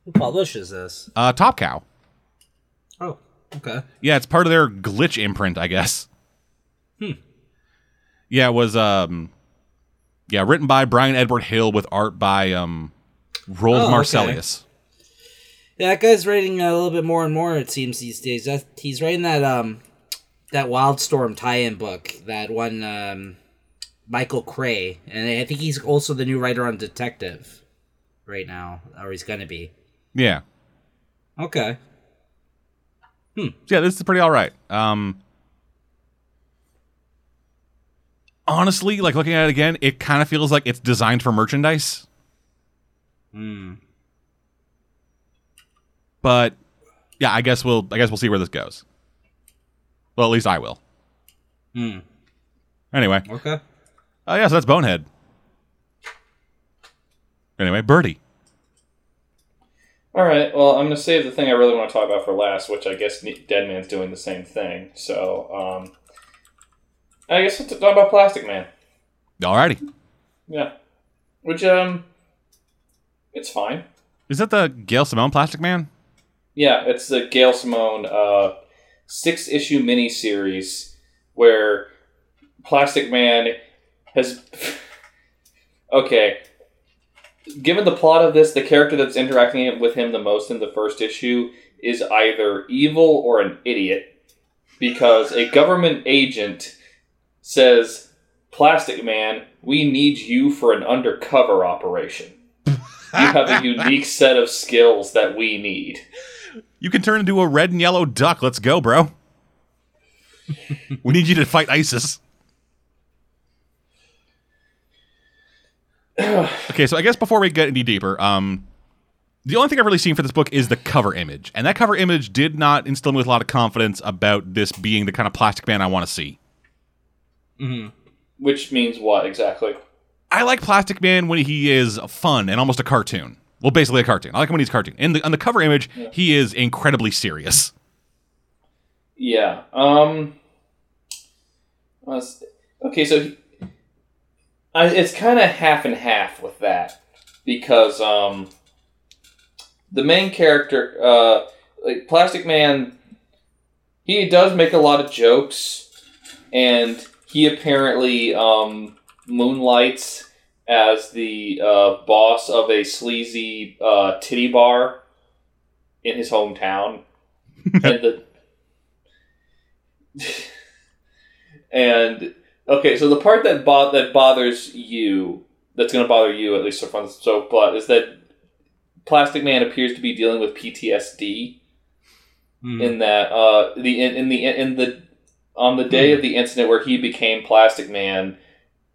Who publishes this? Uh, Top Cow. Oh, okay. Yeah, it's part of their glitch imprint, I guess. Hmm. Yeah, it was um yeah, written by Bryan Edward Hill with art by um Roald Oh, okay. Yeah, that guy's writing a little bit more and more. It seems these days. That, he's writing that um that Wildstorm tie-in book, that one um Michael Cray, and I think he's also the new writer on Detective right now, or he's gonna be. Yeah. Okay. So yeah, this is pretty all right. Um Honestly, like looking at it again, it kind of feels like it's designed for merchandise. Hmm. But yeah, I guess we'll I guess we'll see where this goes. Well, at least I will. Hmm. Anyway, Okay. oh yeah, so that's Bonehead. Anyway, Birdie. All right. Well, I'm going to save the thing I really want to talk about for last, which I guess Ne- Deadman's doing the same thing. So, um, I guess t- talk about Plastic Man. Alrighty. Yeah. Which, um, it's fine. Is that the Gail Simone Plastic Man? Yeah, it's the Gail Simone uh, six issue miniseries where Plastic Man has. okay. Given the plot of this, the character that's interacting with him the most in the first issue is either evil or an idiot. Because a government agent says, Plastic Man, we need you for an undercover operation. You have a unique set of skills that we need. You can turn into a red and yellow duck. Let's go, bro. we need you to fight ISIS. okay, so I guess before we get any deeper, um, the only thing I've really seen for this book is the cover image, and that cover image did not instill me with a lot of confidence about this being the kind of Plastic Man I want to see. Which means what exactly? I like Plastic Man when he is fun and almost a cartoon. Well, basically a cartoon. I like him when he's a cartoon. In the on the cover image, he is incredibly serious. Yeah. Um. Okay, so he, I, it's kind of half and half with that because um, the main character, uh, like Plastic Man, he does make a lot of jokes, and he apparently um, moonlights as the uh, boss of a sleazy uh, titty bar in his hometown, and the and okay, so the part that bo- that bothers you, that's going to bother you at least so far, so but is that Plastic Man appears to be dealing with PTSD in that uh the in, in the in the on the day of the incident where he became Plastic Man,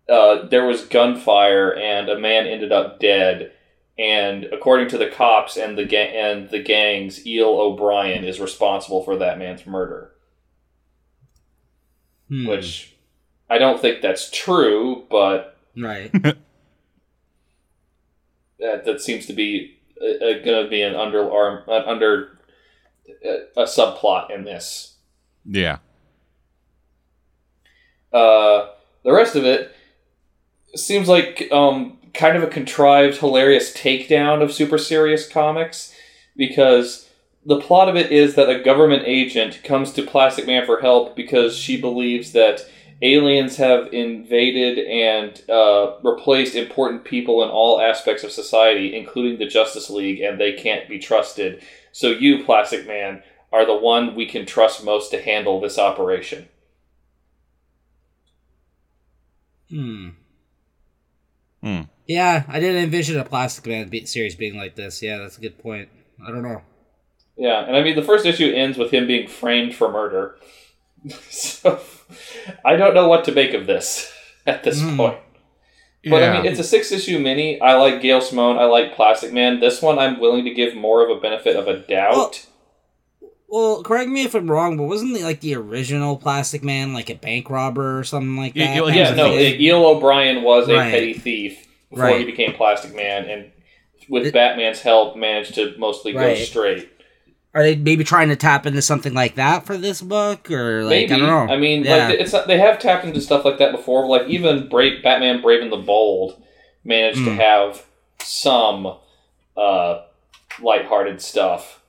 uh, there was gunfire and a man ended up dead, and according to the cops and the ga- and the gangs, Eel O'Brien is responsible for that man's murder. Hmm. Which I don't think that's true, but right. that, that seems to be uh, uh, going to be an underarm an under uh, a subplot in this. Yeah. Uh, the rest of it seems like um, kind of a contrived, hilarious takedown of super serious comics because the plot of it is that a government agent comes to Plastic Man for help because she believes that aliens have invaded and uh, replaced important people in all aspects of society, including the Justice League, and they can't be trusted. So you, Plastic Man, are the one we can trust most to handle this operation. Hmm. Hmm. Yeah, I didn't envision a Plastic Man be- series being like this. Yeah, that's a good point. I don't know. Yeah, and I mean the first issue ends with him being framed for murder. so I don't know what to make of this at this Hmm. point. But yeah. I mean, it's a six issue mini. I like Gail Simone. I like Plastic Man. This one, I'm willing to give more of a benefit of a doubt. Well, correct me if I'm wrong, but wasn't the, like the original Plastic Man like a bank robber or something like that? yeah, well, That he yeah, was was a no. Eel O'Brien was a Right. petty thief before Right. he became Plastic Man, and with It- Batman's help, managed to mostly go straight. Are they maybe trying to tap into something like that for this book, or like Maybe. I don't know? I mean, Yeah. like it's not, they have tapped into stuff like that before. Like even Brave, Batman: Brave and the Bold managed to Mm. have some uh, lighthearted stuff,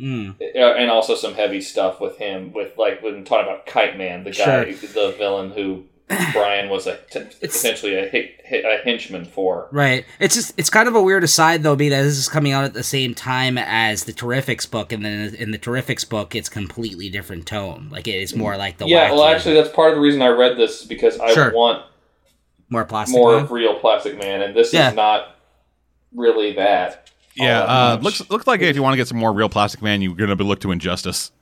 Mm. and also some heavy stuff with him. With like when talking about Kite Man, the guy, the villain who Brian was a t- It's- essentially a, hi- hi- a henchman for. Right. It's just it's kind of a weird aside though, be that this is coming out at the same time as the Terrifics book, and then in the Terrifics book, it's completely different tone. Like it's more like the yeah, well, actually, that's part of the reason I read this because I Sure. want more plastic. more Man. real Plastic Man, and this Yeah. is not really that. yeah. that Uh, looks looks like if you want to get some more real Plastic Man, you're gonna be look to Injustice.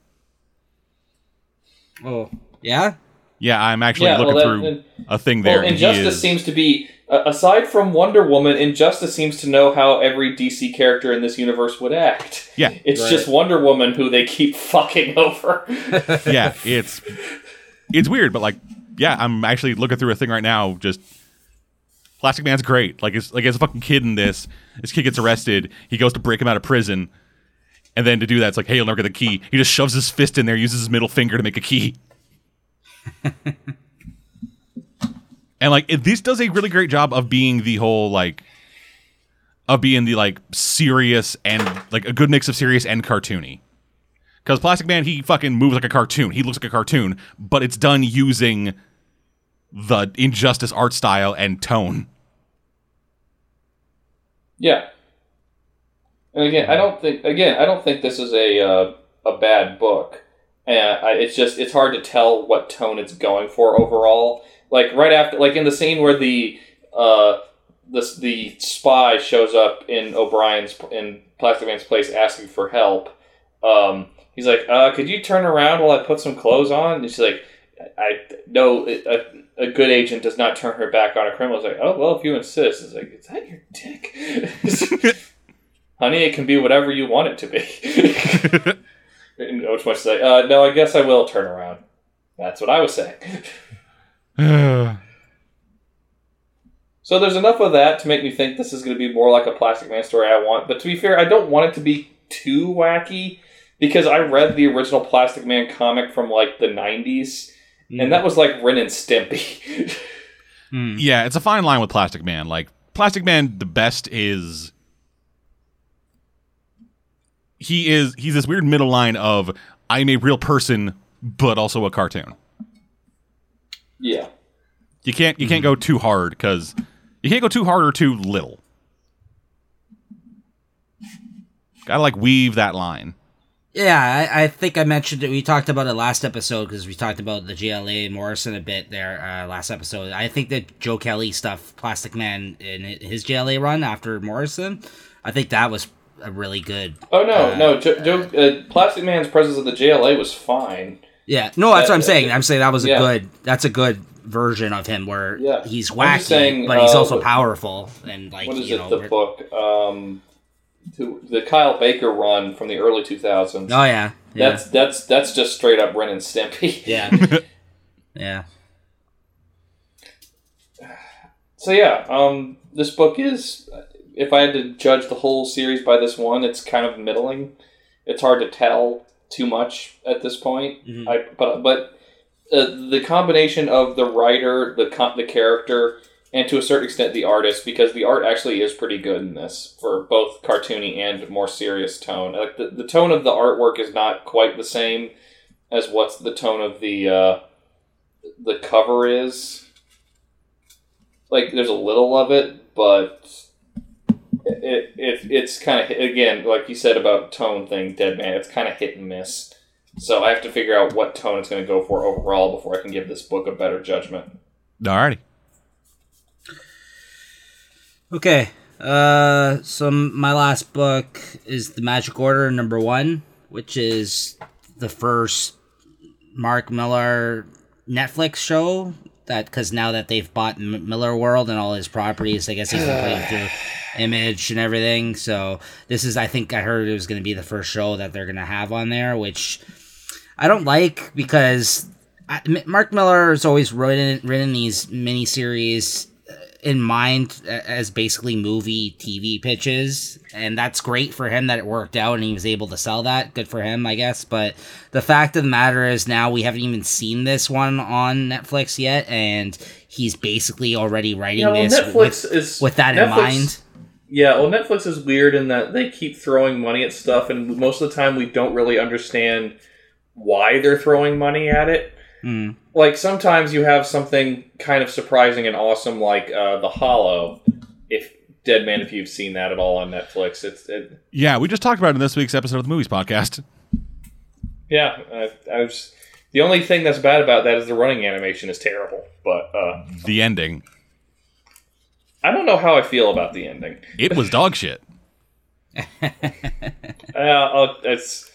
Oh, yeah. Yeah, I'm actually Yeah, looking well, through that- a thing there. Well, and he Injustice is- seems to be, uh, aside from Wonder Woman, Injustice seems to know how every DC character in this universe would act. Yeah. It's Right. just Wonder Woman who they keep fucking over. yeah, it's it's weird, but like, yeah, I'm actually looking through a thing right now. Just Plastic Man's great. Like, it's like as a fucking kid in this, this kid gets arrested. He goes to break him out of prison, and then to do that, it's like, hey, you'll never get the key. He just shoves his fist in there, uses his middle finger to make a key. and like, it, this does a really great job of being the whole like. Of being the like serious and like a good mix of serious and cartoony. Because Plastic Man, he fucking moves like a cartoon. He looks like a cartoon, but it's done using the Injustice art style and tone. yeah. And again, I don't think again I don't think this is a uh, a bad book. And I, it's just it's hard to tell what tone it's going for overall. Like right after, like in the scene where the uh, the the spy shows up in O'Brien's in Plastic Man's place asking for help. Um, he's like, uh, "Could you turn around while I put some clothes on?" And she's like, "I no, a, a good agent does not turn her back on a criminal." It's like, "Oh well, if you insist." It's like, "Is that your dick?" Honey, it can be whatever you want it to be. And Which one say, uh, "No, I guess I will turn around." That's what I was saying. So there's enough of that to make me think this is going to be more like a Plastic Man story I want. But to be fair, I don't want it to be too wacky because I read the original Plastic Man comic from like the 90s, and that was like Ren and Stimpy. Hmm. yeah, it's a fine line with Plastic Man. Like Plastic Man, the best is he is he's this weird middle line of I'm a real person, but also a cartoon. yeah. You can't you can't go too hard because you can't go too hard or too little. Gotta like weave that line. Yeah, I, I think I mentioned it. We talked about it last episode because we talked about the JLA and Morrison a bit there uh, last episode. I think that Joe Kelly stuff, Plastic Man in his JLA run after Morrison, I think that was a really good. Oh no, Uh, no, Joe, Joe, uh, Plastic Man's presence at the JLA was fine. Yeah, no, that's what I'm saying. I'm saying that was a yeah. good. That's a good version of him where Yeah. he's wacky, saying, but he's uh, also what- powerful and like what is it? know. The book, um, to, the Kyle Baker run from the early 2000s. Oh yeah, yeah, That's that's that's just straight up Ren and Stimpy. yeah, yeah. So yeah, um, this book is. If I had to judge the whole series by this one, it's kind of middling. It's hard to tell too much at this point. Mhm. I but but uh, the combination of the writer, the co- the character, and to a certain extent the artist, because the art actually is pretty good in this for both cartoony and more serious tone. Like the, the tone of the artwork is not quite the same as what's the tone of the uh, the cover is. Like there's a little of it, but it, it it's kind of again like you said about tone thing, Dead Man. It's kind of hit and miss. So I have to figure out what tone it's going to go for overall before I can give this book a better judgment. Alrighty. Okay. Uh, so my last book is the Magic Order number one, which is the first Mark Millar Netflix show. That because now that they've bought M- Millarworld and all his properties, I guess he's been playing through Image and everything. So this is, I think, I heard it was going to be the first show that they're going to have on there, which I don't like because I, M- Mark Millar has always written written these miniseries in mind as basically movie TV pitches, and that's great for him that it worked out and he was able to sell that. Good for him, I guess. But the fact of the matter is, now we haven't even seen this one on Netflix yet, and he's basically already writing Yeah, well, this Netflix with, is with that in mind. Yeah, well, Netflix is weird in that they keep throwing money at stuff, and most of the time we don't really understand why they're throwing money at it. Hmm. Like sometimes you have something kind of surprising and awesome, like uh, The Hollow. If Dead Man, if you've seen that at all on Netflix, it's it, Yeah, we just talked about it in this week's episode of the Movies Podcast. yeah. I, I was the only thing that's bad about that is the running animation is terrible, but uh, The ending. I don't know how I feel about the ending. It was dog shit. Uh, it's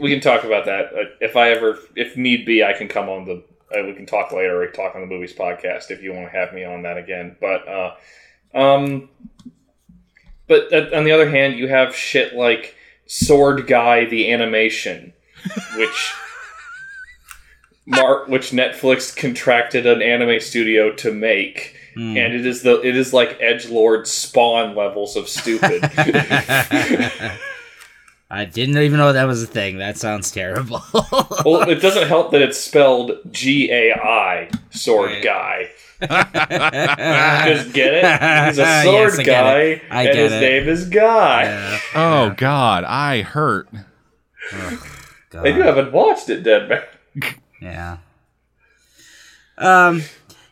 we can talk about that Uh, if I ever, if need be, I can come on the. Uh, we can talk later or talk on the movies podcast if you want to have me on that again. But, uh, um, but uh, on the other hand, you have shit like Sword Gai the animation, which. Mark, which Netflix contracted an anime studio to make, Hmm. and it is the it is like Edge Lord Spawn levels of stupid. I didn't even know that was a thing. That sounds terrible. well, it doesn't help that it's spelled G A I, sword Right. guy. Just get it? He's a Yes, sword I get guy, it. I and get his it. name is Guy. Yeah. Oh God, I hurt. God. And you haven't watched it, Dead Man. Yeah. Um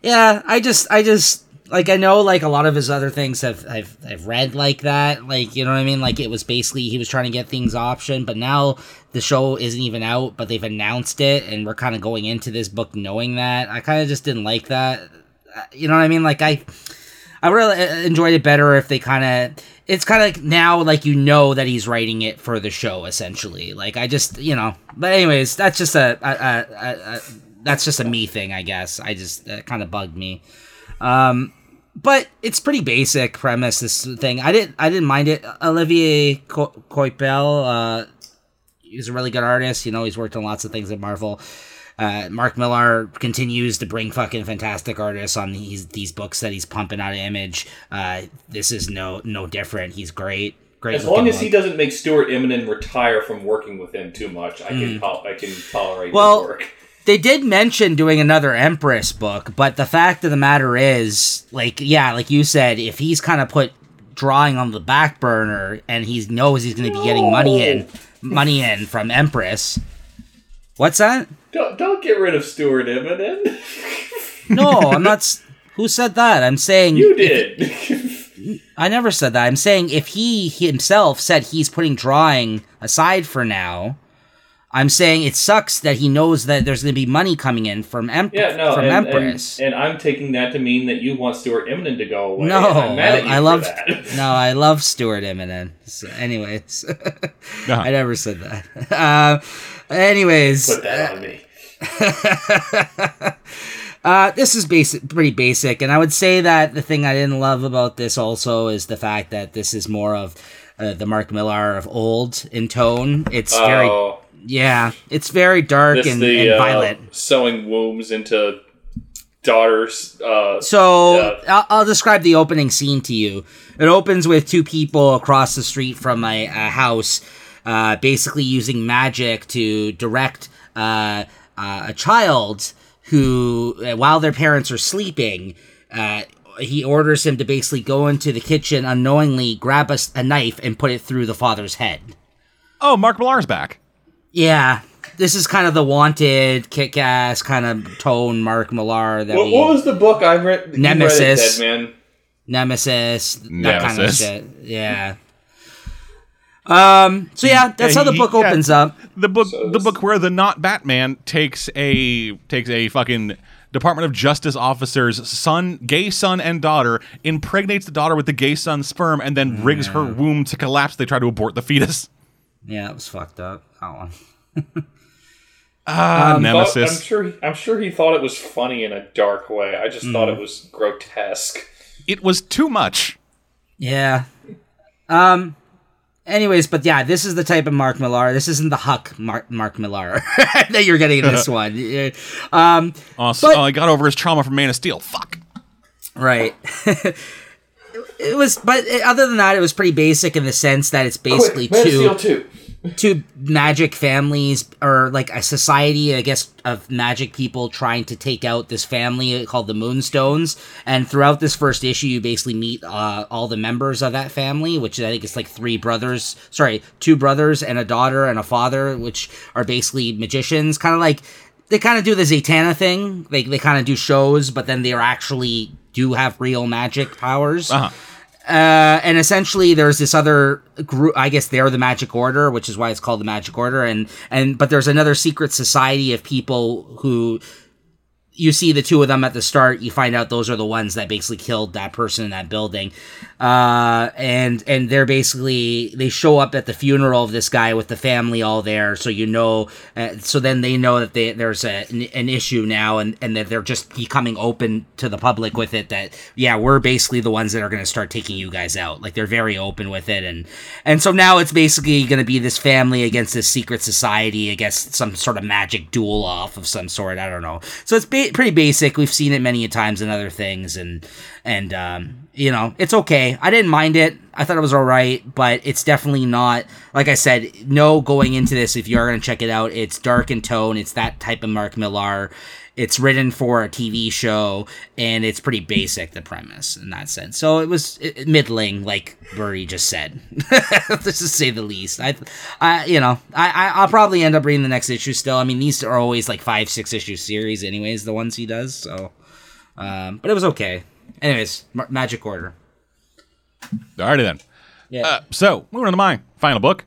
yeah, I just I just like I know like a lot of his other things have I've I've read like that. Like, you know what I mean? Like it was basically he was trying to get things option, but now the show isn't even out, but they've announced it and we're kind of going into this book knowing that. I kind of just didn't like that. Uh, You know what I mean? Like I I really uh, enjoyed it better if they kind of. It's kind of like now, like you know that he's writing it for the show, essentially. Like I just, you know. But anyways, that's just a, a, a, a, that's just a me thing, I guess. I just kind of bugged me. Um, but it's pretty basic premise. This thing, I didn't, I didn't mind it. Olivier Co- Coipel, uh, he's a really good artist. You know, he's worked on lots of things at Marvel. Uh, Mark Millar continues to bring fucking fantastic artists on these these books that he's pumping out of Image. Uh, this is no no different. He's great. Great. As long as he doesn't make Stuart Immonen retire from working with him too much, I can I can tolerate Mm. Well, his work. They did mention doing another Empress book, but the fact of the matter is, like, yeah, like you said, if he's kind of put drawing on the back burner and he knows he's going to be getting money in, money in from Empress. What's that? Don't, don't get rid of Stuart Immonen. No, I'm not. Who said that? I'm saying you if- did. I never said that. I'm saying if he himself said he's putting drawing aside for now, I'm saying it sucks that he knows that there's going to be money coming in from Em- yeah, no, from and, Empress. And, and I'm taking that to mean that you want Stuart Immonen to go away. no, I'm mad at you I, I love that. no, I love Stuart Immonen. So anyways, Uh-huh. I never said that. Uh, anyways, Put that on me. Uh, this is basic, pretty basic, and I would say that the thing I didn't love about this also is the fact that this is more of uh, the Mark Millar of old in tone. It's very, Oh, yeah, it's very dark this and, the and uh, violent. sewing wombs into daughters. Uh, So Yeah. I'll, I'll describe the opening scene to you. It opens with two people across the street from a, a house, uh, basically using magic to direct uh, uh, a child who, uh, while their parents are sleeping, uh, he orders him to basically go into the kitchen unknowingly, grab a knife, and put it through the father's head. Oh, Mark Millar's back. Yeah. This is kind of the wanted, kick ass kind of tone Mark Millar that what, we what was the book I read? you read it, Nemesis. Dead man. Nemesis, that kind of Nemesis. shit. Yeah. Um. So yeah, that's how the he- book yeah. opens up. The book, So the book where the not Batman takes a takes a fucking Department of Justice officer's son, gay son, and daughter, impregnates the daughter with the gay son's sperm, and then rigs her womb to collapse. They try to abort the fetus. Yeah, it was fucked up. That one. Ah, Thought- I'm Nemesis. sure. He, I'm sure he thought it was funny in a dark way. I just thought Hmm. it was grotesque. It was too much. Yeah. Um. Anyways, but yeah, this is the type of Mark Millar. This isn't the Huck Mark Mark Millar that you're getting in this one. Yeah. Um. So- But- oh, he got over his trauma from Man of Steel. Fuck. Right. It was, but other than that, it was pretty basic in the sense that it's basically Quick, two. Two. two magic families or like a society i guess of magic people trying to take out this family called the moonstones and throughout this first issue you basically meet uh, all the members of that family which i think is like three brothers sorry two brothers and a daughter and a father which are basically magicians kind of like they kind of do the Zatanna thing. They, they kind of do shows, but then they are actually do have real magic powers. Uh-huh. Uh, and essentially, there's this other group. I guess they're the Magic Order, which is why it's called the Magic Order. And and but there's another secret society of people who you see the two of them at the start. You find out those are the ones that basically killed that person in that building. Uh, and and they're basically they show up at the funeral of this guy with the family all there, so you know. Uh, so then they know that they, there's a, an, an issue now, and and that they're just becoming open to the public with it. That yeah, we're basically the ones that are going to start taking you guys out. Like they're very open with it, and and so now it's basically going to be this family against this secret society against some sort of magic duel off of some sort. I don't know. So it's ba- pretty basic. We've seen it many times in other things, and and um, you know it's okay. I didn't mind it. I thought it was all right, but it's definitely not. Like I said, no going into this. If you are going to check it out, it's dark in tone. It's that type of Mark Millar. It's written for a TV show, and it's pretty basic the premise in that sense. So it was middling, like Birdie just said, just say the least. I, I, you know, I, I'll probably end up reading the next issue still. I mean, these are always like five, six issue series, anyways. The ones he does, so. Um, but it was okay. Anyways, Ma- Magic Order. Alrighty then. Yeah. Uh, so moving on to my final book.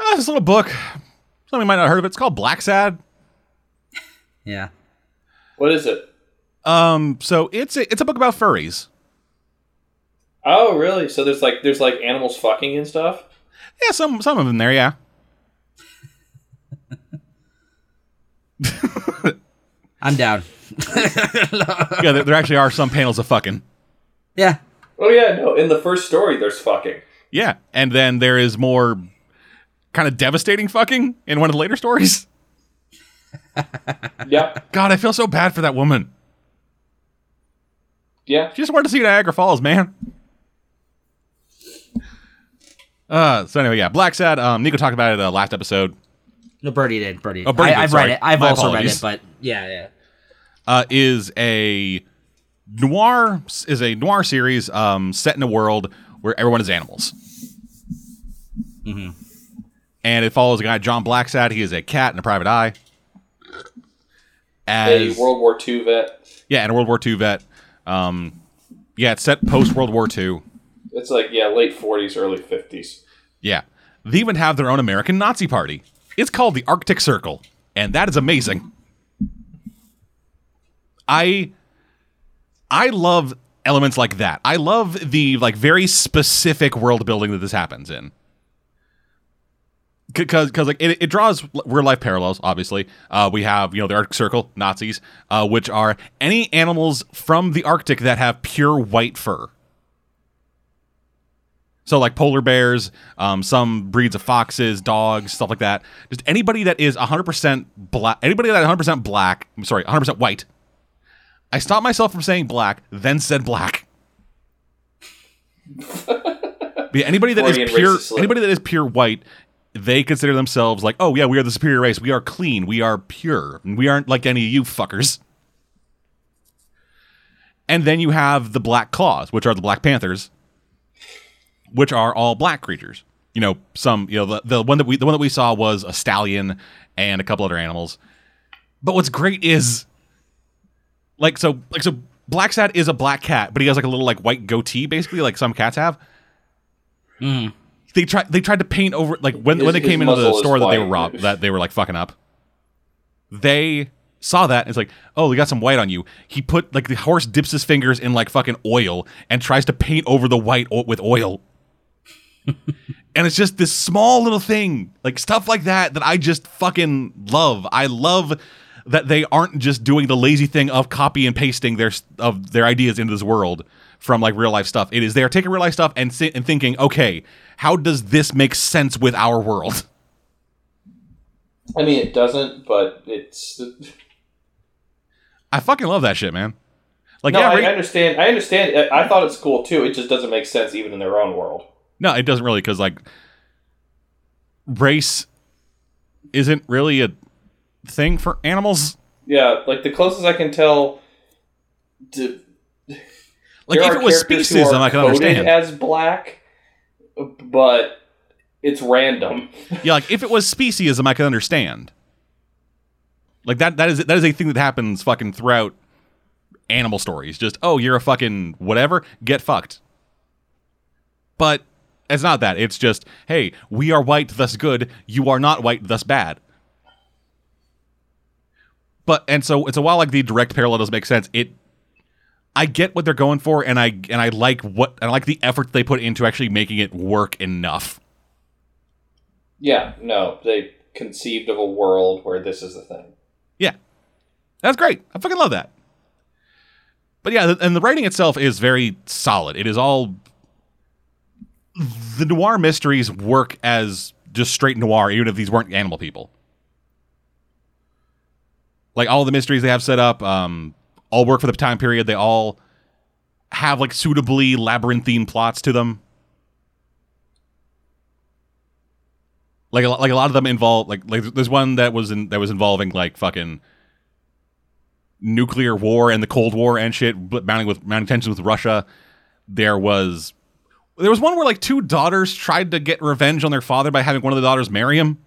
Uh, this little book. Some of you might not have heard of it. It's called Blacksad. yeah. What is it? Um, so it's a, it's a book about furries. Oh, really? So there's like there's like animals fucking and stuff. Yeah, some some of them there. Yeah. I'm down. Yeah, there, there actually are some panels of fucking. Yeah. Oh yeah, no. In the first story, there's fucking. Yeah, and then there is more kind of devastating fucking in one of the later stories. Yeah, God, I feel so bad for that woman. yeah. She just wanted to see Niagara Falls, man. Uh, so anyway, yeah, Blacksad. Um, Nico talked about it uh, last episode. No, Birdie did. Birdie. Oh, Birdie I, did, I've sorry. read it. I've My also apologies. read it, but yeah, yeah. Uh, is a noir is a noir series um, set in a world where everyone is animals. Mhm. And it follows a guy, John Blacksad. He is a cat in a private eye. A World War II vet. yeah, and a World War II vet. Um, yeah, it's set post World War II. It's like yeah, late 40s, early 50s. Yeah. They even have their own American Nazi party. It's called the Arctic Circle, and that is amazing. I I love elements like that. I love the like very specific world building that this happens in. because because like it, it draws real life parallels. Obviously, uh, we have you know the Arctic Circle Nazis, uh, which are any animals from the Arctic that have pure white fur. So like polar bears, um, some breeds of foxes, dogs, stuff like that. Just anybody that is 100% black, anybody that 100% black, I'm sorry, 100% white. I stopped myself from saying black, then said black. Yeah, anybody that is Freudian pure, anybody that is pure white, they consider themselves like, oh yeah, we are the superior race. We are clean. We are pure. And we aren't like any of you fuckers. And then you have the Black Claws, which are the Black Panthers, which are all black creatures. You know, some you know the, the one that we the one that we saw was a stallion and a couple other animals. But what's great is like so like so Blacksad is a black cat, but he has like a little like white goatee, basically, like some cats have. Mm. They tried they tried to paint over like when His- when they came into the store that they were robbed that they were like fucking up. They saw that and it's like, oh, we got some white on you. He put like the horse dips his fingers in like fucking oil and tries to paint over the white o- with oil. and it's just this small little thing, like stuff like that, that I just fucking love. I love that they aren't just doing the lazy thing of copy and pasting their of their ideas into this world from like real life stuff. It is they are taking real life stuff and si- and thinking, okay, how does this make sense with our world? I mean, it doesn't, but it's. I fucking love that shit, man. Like, no, yeah, I right- understand. I understand. I I thought it's cool too. It just doesn't make sense even in their own world. No, it doesn't really because like race isn't really a thing for animals. Yeah, like the closest I can tell. To, Like if it was species, are I can understand. as black, but it's random. yeah, like if it was speciesism, I can understand. Like that that is that is a thing that happens fucking throughout animal stories. Just oh, you're a fucking whatever, get fucked. But it's not that. It's just hey, we are white, thus good. You are not white, thus bad. But and so it's a while like the direct parallel doesn't make sense. It I get what they're going for, and I and I like what I like the effort they put into actually making it work enough. Yeah, no, they conceived of a world where this is a thing. Yeah, that's great. I fucking love that. But yeah, and the writing itself is very solid. It is all the noir mysteries work as just straight noir, even if these weren't animal people. Like all the mysteries they have set up, um, all work for the time period. They all have like suitably labyrinthine plots to them. Like a, like a lot of them involve like like there's one that was in that was involving like fucking nuclear war and the Cold War and shit, mounting with mounting tensions with Russia. There was there was one where like two daughters tried to get revenge on their father by having one of the daughters marry him.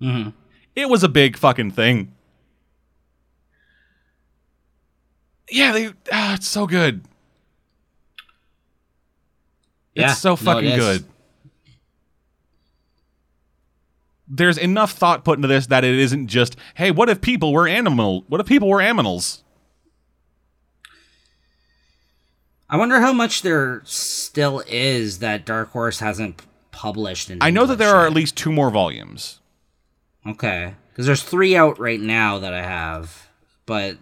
hmm It was a big fucking thing. Yeah, they ah, it's so good. Yeah, it's so no, it fucking good. There's enough thought put into this that it isn't just, hey, what if people were animal? What if people were aminals? I wonder how much there still is that Dark Horse hasn't published. In I know that there are at least two more volumes. Okay, because there's three out right now that I have, but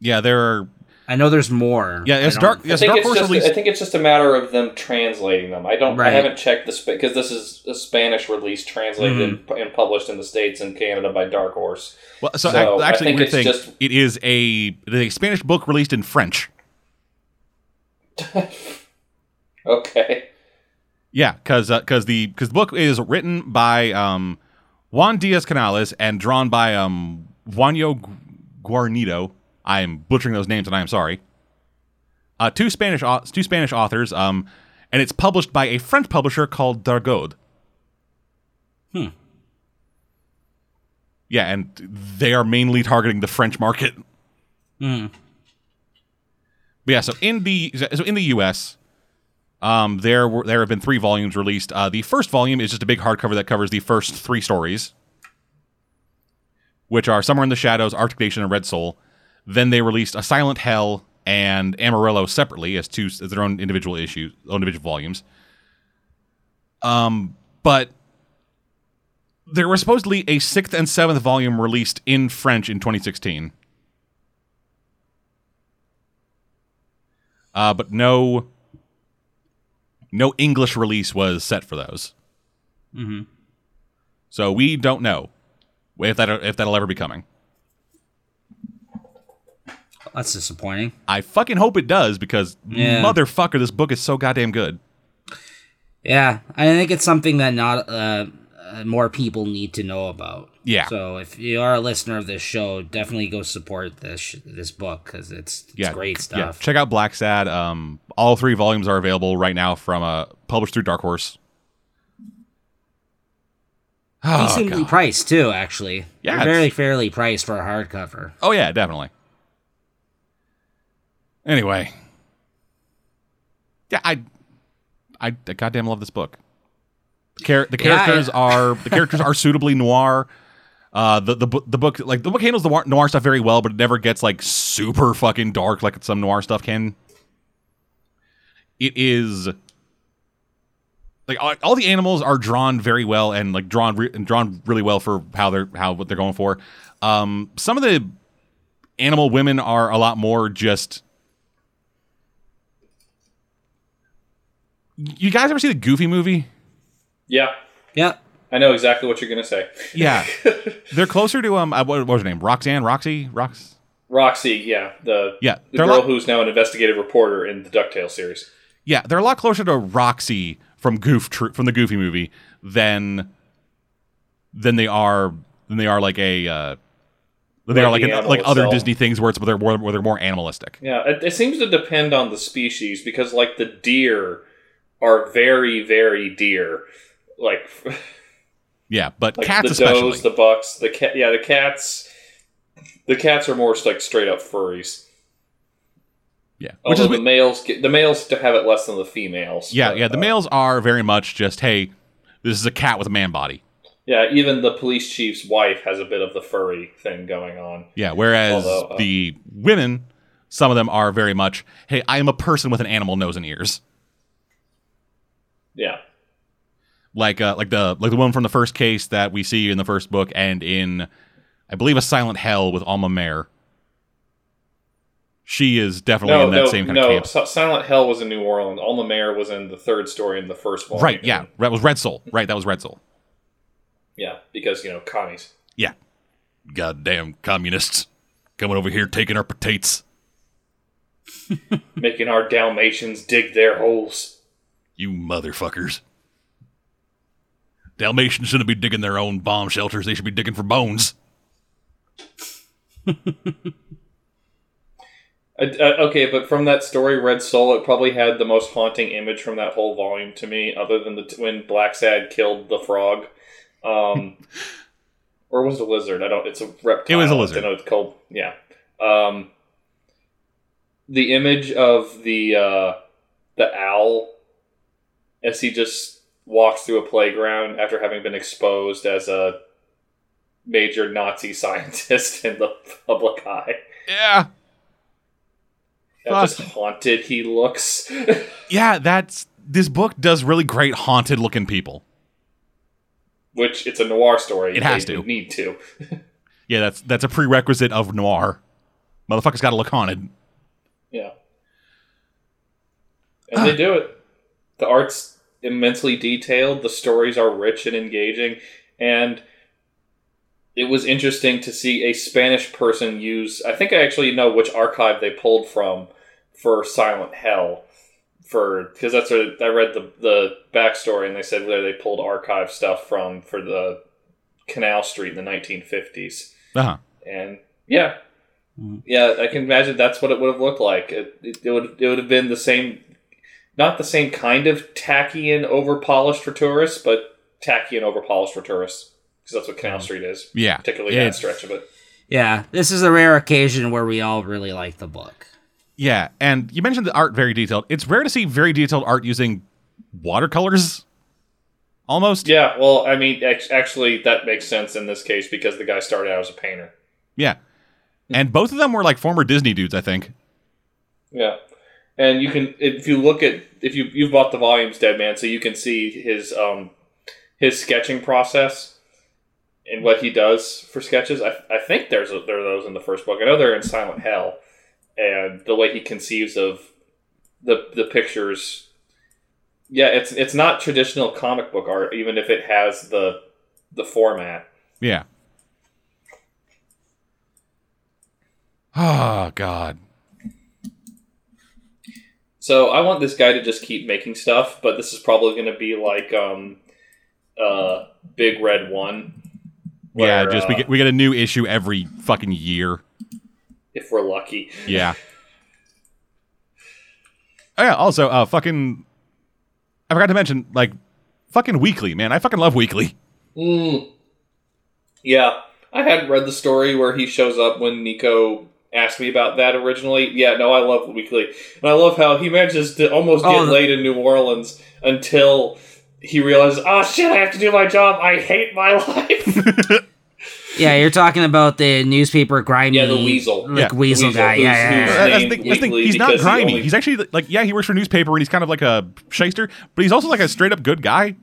Yeah, there are. I know there's more. Yeah, it's don't- dark. I think Dark it's Horse just. released. I think it's just a matter of them translating them. I don't. I haven't checked the because this is a Spanish release translated Mm-hmm. and, and published in the states and Canada by Dark Horse. Well, so, So, ac- I actually, think it's thing. just- It is a it is a Spanish book released in French. Okay. Yeah, because because the because the book is written by um, Juan Diaz Canales and drawn by um, Juanjo Guarnido. I am butchering those names, and I am sorry. Uh, two Spanish two Spanish authors, um, and it's published by a French publisher called Dargaud. Hmm. Yeah, and they are mainly targeting the French market. Mhm. But yeah, so in the so in the U.S., um, there were there have been three volumes released. Uh, the first volume is just a big hardcover that covers the first three stories, which are Somewhere in the Shadows, Arctic Nation, and Red Soul. Then they released A Silent Hell and Amarillo separately as two as their own individual issues, own individual volumes. Um, but there was supposedly a sixth and seventh volume released in French in 2016. Uh, but no, no English release was set for those. Mm-hmm. So we don't know if that if that'll ever be coming. That's disappointing. I fucking hope it does because Yeah. motherfucker, this book is so goddamn good. Yeah, I think it's something that not uh, uh, more people need to know about. Yeah. So if you are a listener of this show, definitely go support this sh- this book because it's, it's yeah, great Yeah, stuff. check out Blacksad. Um, all three volumes are available right now from uh, published through Dark Horse. Oh, Decently God. priced too, actually. Yeah, They're very fairly priced for a hardcover. oh yeah, definitely. Anyway, yeah, I, I, I goddamn love this book. The, char- the Yeah, I- characters are the characters are suitably noir. Uh, the the bu- the book like the book handles the noir, noir stuff very well, but it never gets like super fucking dark like some noir stuff can. It is like all, all the animals are drawn very well and like drawn re- and drawn really well for how they're how what they're going for. Um, some of the animal women are a lot more just. You guys ever see the Goofy movie? Yeah, Yeah. I know exactly what you're gonna say. Yeah, they're closer to um. uh, What, what was her name? Roxanne, Roxy, Rox. Roxy, yeah, the Yeah, the they're girl who's now an investigative reporter in the Ducktales series. yeah, they're a lot closer to Roxy from Goof from the Goofy movie than than they are than they are like a uh, than they Like are like the an, animal like other itself. Disney things where it's where they're more where they're more animalistic. Yeah, it, it seems to depend on the species because, like, the deer are very, very deer. Like, Yeah, but like cats the especially. does, the bucks, the cat. Yeah, the cats. The cats are more like straight up furries. yeah, which is the males, get, the males to have it less than the females. yeah, but, yeah. The uh, males are very much just hey, this is a cat with a man body. Yeah, even the police chief's wife has a bit of the furry thing going on. Yeah, whereas Although, uh, the women, some of them are very much hey, I am a person with an animal nose and ears. Yeah, like uh, like the like the one from the first case that we see in the first book and in I believe a Silent Hell with Alma Mare. She is definitely no, in that no, same kind no. of camp. Silent Hell was in New Orleans. Alma Mare was in the third story in the first volume. Right, yeah. That was Red Soul. Right, that was Red Soul. yeah, because you know commies. Yeah. Goddamn communists coming over here taking our potatoes. making our Dalmatians dig their holes. You motherfuckers. Dalmatians shouldn't be digging their own bomb shelters. They should be digging for bones. Uh, uh, okay, but from that story, Red Soul, it probably had the most haunting image from that whole volume to me, other than the t- when Blacksad killed the frog, um, or was it a lizard? I don't. It's a reptile. It was a lizard. I know it's called. Yeah. Um, the image of the uh, the owl as he just walks through a playground after having been exposed as a major Nazi scientist in the public eye. Yeah. How just haunted he looks. Yeah, that's this book does really great haunted looking people. Which it's a noir story. It has to. need to. Yeah, that's that's a prerequisite of noir. Motherfucker's got to look haunted. Yeah. And they do it. The art's immensely detailed, the stories are rich and engaging, and it was interesting to see a Spanish person use I think I actually know which archive they pulled from for Silent Hell. For because that's what I read the the backstory and they said where they pulled archive stuff from for the Canal Street in the 1950s. Uh huh. and yeah, Mm. yeah, I can imagine that's what it would have looked like. It, it, it would it would have been the same, not the same kind of tacky and over polished for tourists, but tacky and over polished for tourists because that's what Canal mm. Street is, Yeah. particularly that stretch of it. Yeah, this is a rare occasion where we all really like the book. Yeah, and you mentioned the art very detailed. It's rare to see very detailed art using watercolors. Almost. Yeah, well, I mean, actually, that makes sense in this case because the guy started out as a painter. Yeah. And both of them were like former Disney dudes, I think. Yeah, and you can if you look at if you you've bought the volumes, Dead Man, so you can see his um his sketching process and what he does for sketches. I, I think there's a, there are those in the first book. I know they're in Silent Hell, and the way he conceives of the the pictures. Yeah, it's it's not traditional comic book art, even if it has the the format. Yeah. Oh God. So I want this guy to just keep making stuff, but this is probably going to be like um, uh, Big Red One. yeah, where, just we uh, get we get a new issue every fucking year. if we're lucky. Yeah. Oh yeah. Also, uh, fucking. I forgot to mention, like, fucking weekly, man. I fucking love weekly. Mm. Yeah, I hadn't read the story where he shows up when Nico asked me about that originally. Yeah, no, I love Weekly, and I love how he manages to almost get Oh, the- laid in New Orleans until he realizes, oh shit, I have to do my job. I hate my life. Yeah, you're talking about the newspaper grimy. Yeah, the weasel. Like Yeah, weasel, Weasel, guy. who's- Yeah, yeah, who's yeah. That's the that's the thing, he's not because he grimy. only- He's actually like, yeah, he works for a newspaper and he's kind of like a shyster, but he's also like a straight up good guy.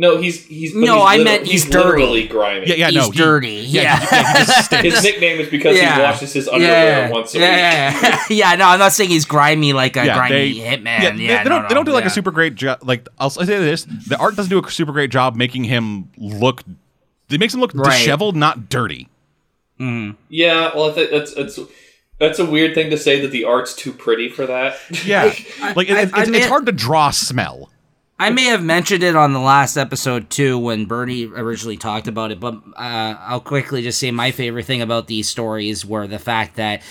No, he's he's No, he's I liter- meant he's dirty. literally grimy. Yeah, yeah, He's no, he- dirty. yeah, Yeah. yeah, he just. His nickname is because Yeah. he washes his underwear yeah. once a yeah, week. yeah, yeah. yeah, no, I'm not saying he's grimy like a Yeah, grimy they- hitman. Yeah, Yeah, they, they no, don't. no, they don't do like yeah. a super great job. Like I'll, I'll say this: the art doesn't do a super great job making him look. It makes him look Right. disheveled, not dirty. Mhm. Yeah, well, I think that's that's that's a weird thing to say that the art's too pretty for that. Yeah, I- like it, I- it's, I it's, mean- hard to draw smell. I may have mentioned it on the last episode too when Birdie originally talked about it, but uh, I'll quickly just say my favorite thing about these stories were the fact that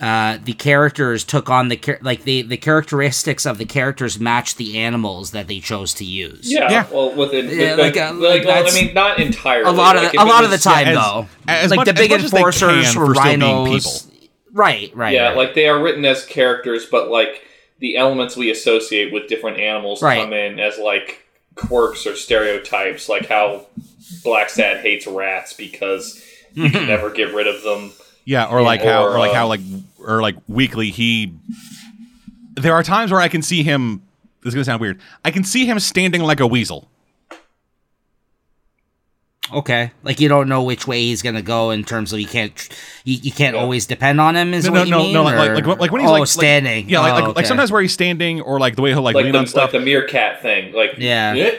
uh, the characters took on the char- like the the characteristics of the characters matched the animals that they chose to use. Yeah, Yeah. well, within Yeah, like, like, uh, like, like well, I mean, not entirely. a lot of Like, the, a it lot of the was- time as- though, as like much- the big as much as enforcers were for rhinos. people. Right, right. yeah, right. like they are written as characters, but like the elements we associate with different animals Right. come in as like quirks or stereotypes, like how Blacksad hates rats because you can never get rid of them. Yeah, or like how, Or, or like uh, how, like, or like weekly. He. There are times where I can see him. This is gonna sound weird. I can see him standing like a weasel. Okay, like you don't know which way he's gonna go in terms of you can't you, you can't Yeah. always depend on him. Is No, what no, you no, mean? no. Like, or- like, like, like when he's oh like like- standing. yeah, like, Oh, like, like sometimes where he's standing, or like the way he'll like, Like lean the, on stuff. like the meerkat thing. Like Yeah.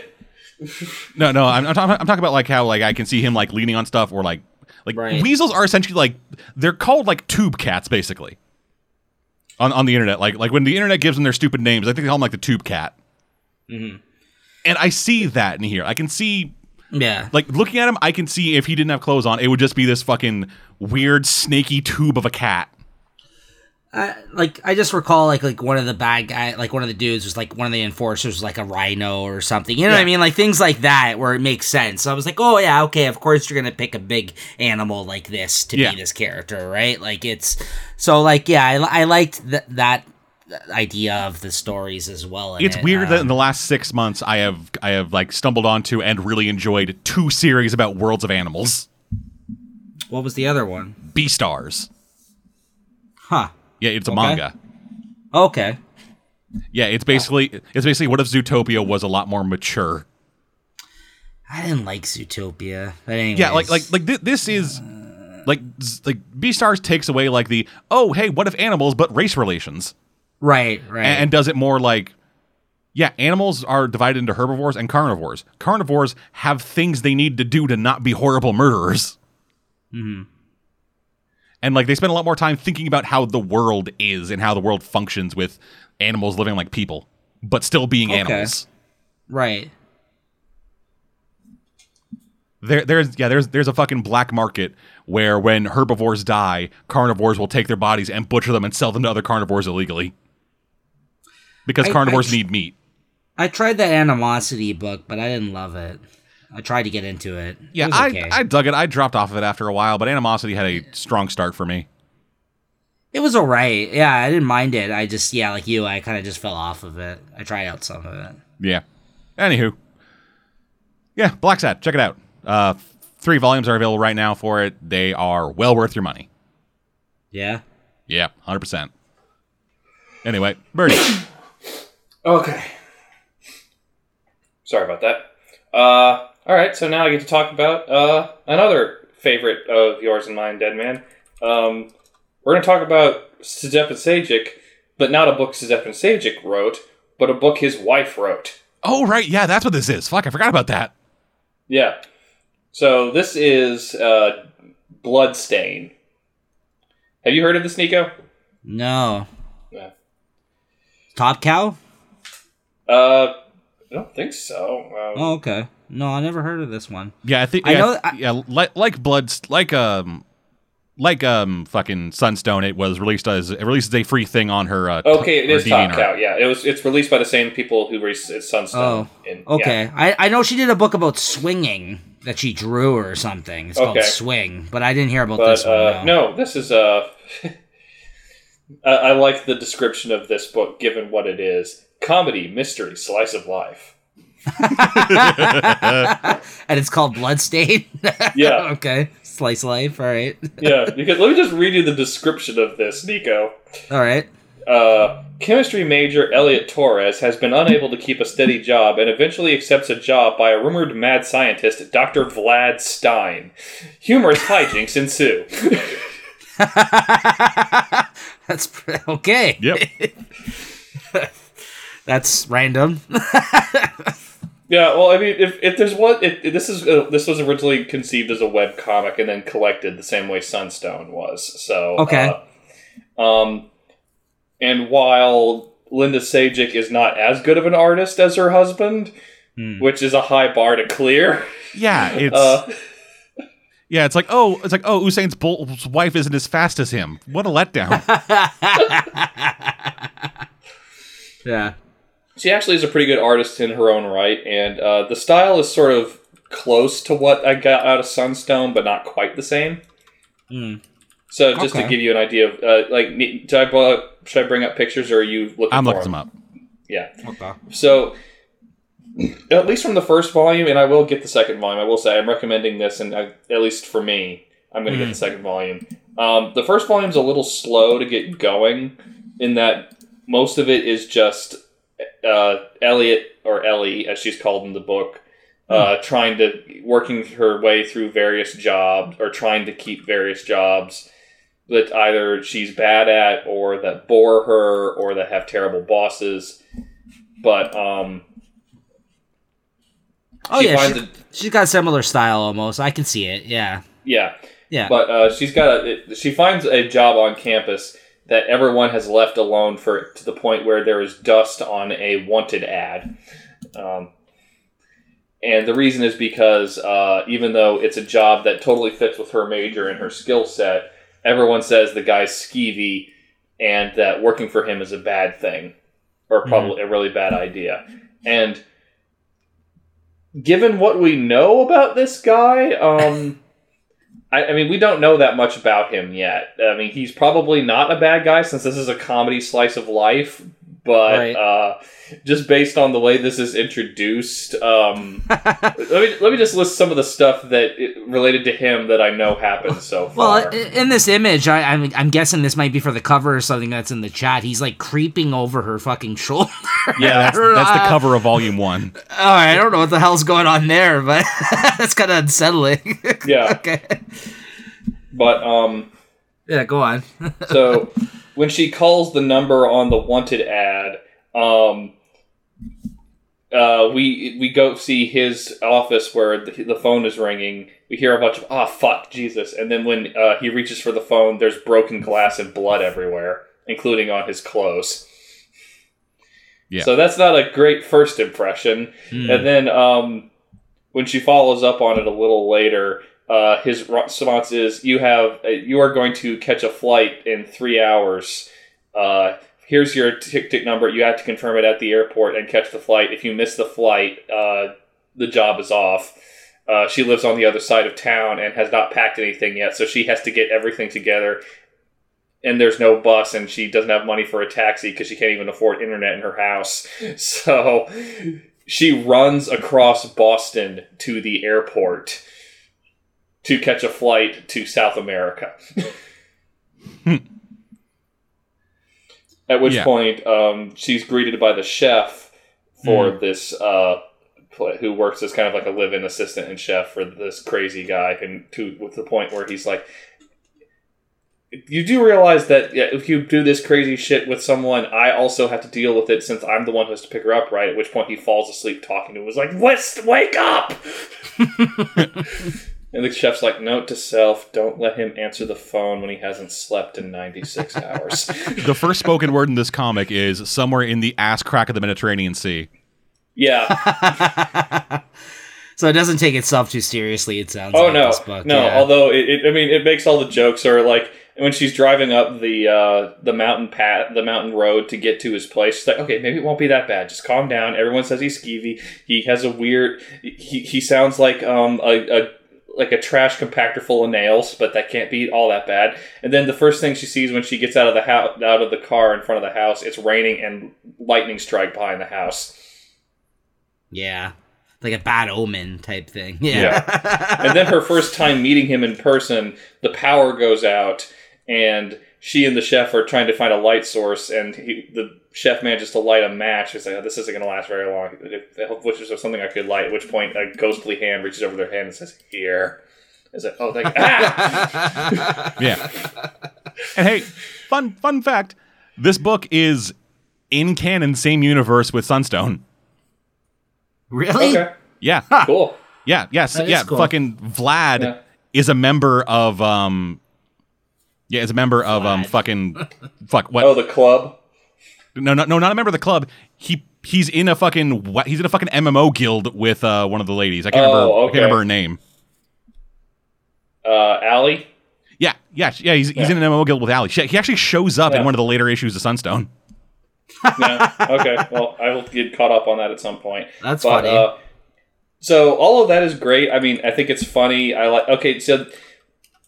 No, no, I'm, I'm, talking, I'm talking about like how like I can see him like leaning on stuff or like like Right. weasels are essentially like they're called like tube cats basically on on the internet. Like like when the internet gives them their stupid names, I think they call them like the tube cat. Mm-hmm. And I see that in here. I can see yeah. like looking at him, I can see if he didn't have clothes on, it would just be this fucking weird snaky tube of a cat. I, like I just recall like like one of the bad guy like one of the dudes was like one of the enforcers was like a rhino or something. You know what I mean? Like things like that where it makes sense. So I was like, oh yeah, okay. Of course you're gonna pick a big animal like this to Yeah. be this character, right? Like it's so like yeah, I, I liked th- that idea of the stories as well. It's it. weird that in Um, the last six months I have I have like stumbled onto and really enjoyed two series about worlds of animals. what was the other one? Beastars. Huh? Yeah, it's a Okay. manga. Okay. Yeah, it's basically it's basically what if Zootopia was a lot more mature. I didn't like Zootopia. But anyways. Yeah, like like like thi- this is like z- like Beastars takes away like the oh hey what if animals but race relations right, right. and, and does it more like yeah animals are divided into herbivores and carnivores. Carnivores have things they need to do to not be horrible murderers. Mhm. And like they spend a lot more time thinking about how the world is and how the world functions with animals living like people, but still being Okay. animals. right. There, there's yeah, there's there's a fucking black market where when herbivores die, carnivores will take their bodies and butcher them and sell them to other carnivores illegally. Because I- carnivores I- need meat. I tried that animosity book, but I didn't love it. I tried to get into it. Yeah, it was I, okay. I dug it. I dropped off of it after a while, but animosity had a strong start for me. it was alright. Yeah, I didn't mind it. I just yeah, like you, I kind of just fell off of it. I tried out some of it. Yeah. Anywho. Yeah, Blacksad, check it out. Uh, three volumes are available right now for it. They are well worth your money. Yeah. Yeah, hundred percent. Anyway, Birdie. Okay. Sorry about that. Uh, all right. So now I get to talk about uh, another favorite of yours and mine, Dead Man. Um, we're going to talk about Stjepan Sejic, but not a book Stjepan Sejic wrote, but a book his wife wrote. Oh, right. Yeah, that's what this is. Fuck, I forgot about that. Yeah. So this is uh, Bloodstain. Have you heard of this, Nico? No. Yeah. Top Cow? Uh, I don't think so. Um, Oh, okay. No, I never heard of this one. Yeah, I think. I Yeah, know- I- yeah, like like blood, like um, like um, fucking Sunstone. It was released as it releases a free thing on her. Uh, Okay, it her Top DeviantArt. Cow. Yeah, it was. It's released by the same people who released Sunstone. in, yeah. Okay. I, I know she did a book about swinging that she drew or something. It's called Swing, but I didn't hear about but this one. uh, no. no, this is uh, I, I like the description of this book, given what it is: comedy, mystery, slice of life. and it's called Bloodstain? Yeah. okay. Slice life. All right. Yeah, because let me just read you the description of this, Nico. All right. Uh, chemistry major Elliot Torres has been unable to keep a steady job and eventually accepts a job by a rumored mad scientist, Dr. Vlad Stein. Humorous hijinks ensue. That's pr- okay. Yep. That's random. Yeah, well, I mean, if, if there's one, if, if this is uh, this was originally conceived as a web comic and then collected the same way Sunstone was. So Okay. uh, um, and while Linda Sejic is not as good of an artist as her husband, Hmm. which is a high bar to clear, Yeah, it's uh, yeah, it's like oh, it's like oh, Usain's Bolt's wife isn't as fast as him. What a letdown. yeah. She actually is a pretty good artist in her own right, and uh, the style is sort of close to what I got out of Sunstone, but not quite the same. Hmm. So just to give you an idea of uh, like, I, bu- should I bring up pictures or are you looking? I'm for looking them up. Yeah. Okay. So at least from the first volume, and I will get the second volume. I will say I'm recommending this, and I, at least for me, I'm going to Hmm. get the second volume. Um, the first volume's a little slow to get going, in that most of it is just uh, Elliot or Ellie, as she's called in the book, uh, trying to working her way through various jobs or trying to keep various jobs that either she's bad at or that bore her or that have terrible bosses. But um, Oh she yeah, finds she, it- she's got a similar style almost. I can see it. Yeah. yeah, Yeah. but uh, she's got a, she finds a job on campus that everyone has left alone for to the point where there is dust on a wanted ad. Um, and the reason is because uh, even though it's a job that totally fits with her major and her skill set, everyone says the guy's skeevy and that working for him is a bad thing or probably a really bad idea. And given what we know about this guy, um, I, I mean, we don't know that much about him yet. I mean, he's probably not a bad guy since this is a comedy slice of life. But Right. uh, just based on the way this is introduced, um, let me let me just list some of the stuff that it, related to him that I know happened so far. Well, in this image, I, I'm, I'm guessing this might be for the cover or something that's in the chat. He's like creeping over her fucking shoulder. Yeah, that's that's the cover of volume one. All right, I don't know what the hell's going on there, but that's kind of unsettling. yeah, okay. but um, Yeah, go on. so when she calls the number on the wanted ad, um, uh, we we go see his office where the, the phone is ringing. We hear a bunch of "ah fuck Jesus," and then when uh, he reaches for the phone, there's broken glass and blood everywhere, including on his clothes. Yeah. So that's not a great first impression. Hmm. And then um, when she follows up on it a little later, uh, his response is, "You have uh, you are going to catch a flight in three hours. Uh, here's your ticket number. You have to confirm it at the airport and catch the flight. If you miss the flight, uh, the job is off." Uh, she lives on the other side of town and has not packed anything yet, so she has to get everything together. And there's no bus, and she doesn't have money for a taxi because she can't even afford internet in her house. So she runs across Boston to the airport to catch a flight to South America. At which Yeah. point, um, she's greeted by the chef for this uh, play, who works as kind of like a live-in assistant and chef for this crazy guy, and to with the point where he's like, you do realize that yeah, if you do this crazy shit with someone, I also have to deal with it since I'm the one who has to pick her up, right? At which point he falls asleep talking to him, was like, West, wake up! and the chef's like, note to self, don't let him answer the phone when he hasn't slept in 96 hours. The first spoken word in this comic is somewhere in the ass crack of the Mediterranean Sea. yeah. so it doesn't take itself too seriously. It sounds. Oh like no, this book. no. yeah. Although it, it, I mean, it makes all the jokes are like when she's driving up the uh, the mountain path, the mountain road to get to his place. She's like, okay, maybe it won't be that bad. Just calm down. Everyone says he's skeevy. He has a weird. He, he sounds like um a, a like a trash compactor full of nails, but that can't be all that bad. And then the first thing she sees when she gets out of the house, out of the car in front of the house, it's raining and lightning strike behind the house. yeah, like a bad omen type thing. Yeah. and then her first time meeting him in person, the power goes out, and she and the chef are trying to find a light source, and he, the chef manages to light a match. He's like, oh, "This isn't going to last very long." If- Which is something I could light. At which point, a ghostly hand reaches over their hand and says, "Here." Is it? Oh, thank you. Ah! Yeah. and hey, fun fun fact: this book is in canon, same universe with Sunstone. really? okay, Yeah, cool. yeah, yes, That is yeah. cool. Fucking Vlad Yeah. is a member of um. Yeah, is a member of um fucking fuck what Oh, the club. no no no not a member of the club he he's in a fucking wa- he's in a fucking MMO guild with uh one of the ladies I can't Oh, remember I okay. can't remember her name Uh, Allie. yeah yeah yeah he's, he's in an MMO guild with Ali She- he actually shows up in one of the later issues of Sunstone Yeah. Okay. Well, I will get caught up on that at some point. That's But, funny. uh, so all of that is great. I mean, I think it's funny. I like. Okay, so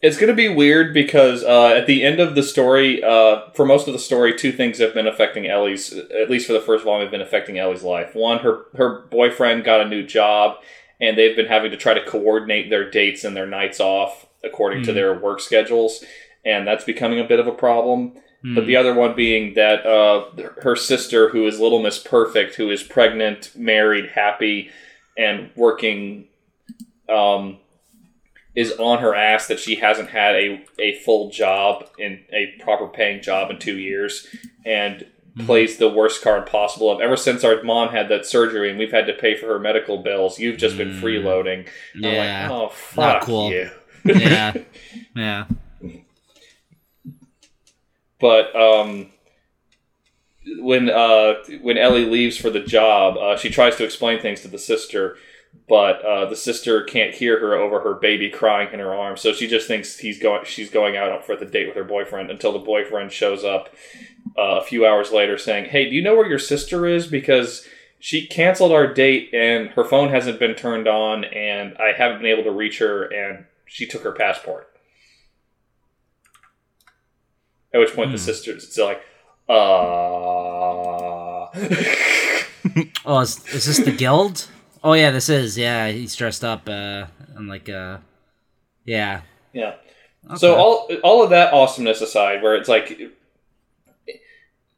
it's going to be weird because uh, at the end of the story, uh, for most of the story, two things have been affecting Ellie's. At least for the first volume, have been affecting Ellie's life. One, her her boyfriend got a new job, and they've been having to try to coordinate their dates and their nights off according to Hmm. their work schedules, and that's becoming a bit of a problem. But Hmm. the other one being that uh, her sister, who is Little Miss Perfect, who is pregnant, married, happy, and working, um, is on her ass that she hasn't had a, a full job in a proper paying job in two years, and Mhm. plays the worst card possible of ever since our mom had that surgery and we've had to pay for her medical bills. You've just been Mm. freeloading. And I'm yeah. like, oh fuck cool. you. yeah. Yeah. but um, when uh, when Ellie leaves for the job, uh, she tries to explain things to the sister, but uh, the sister can't hear her over her baby crying in her arms. So she just thinks he's going. She's going out for the date with her boyfriend until the boyfriend shows up uh, a few hours later, saying, "Hey, do you know where your sister is? Because." She canceled our date and her phone hasn't been turned on, and I haven't been able to reach her, and she took her passport. At which point the Hmm. sister's still like, uh. Oh, is, is this the guild? Oh yeah, this is. Yeah, he's dressed up. Uh, and like uh, yeah. yeah. So all all of that awesomeness aside, where it's like,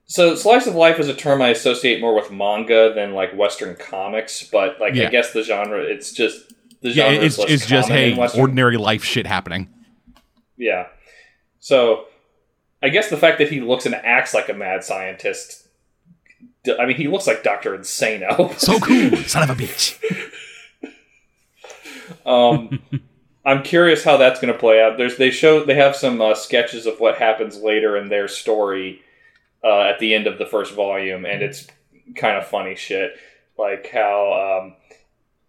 so slice of life is a term I associate more with manga than like Western comics, but like Yeah. I guess the genre, it's just the yeah genre. it's is less it's just hey Western- ordinary life shit happening Yeah. So, I guess the fact that he looks and acts like a mad scientist. I mean, he looks like Doctor Insano. so cool son of a bitch Um, I'm curious how that's going to play out. There's they show they have some uh, sketches of what happens later in their story uh, at the end of the first volume, and it's kind of funny shit. Like how um,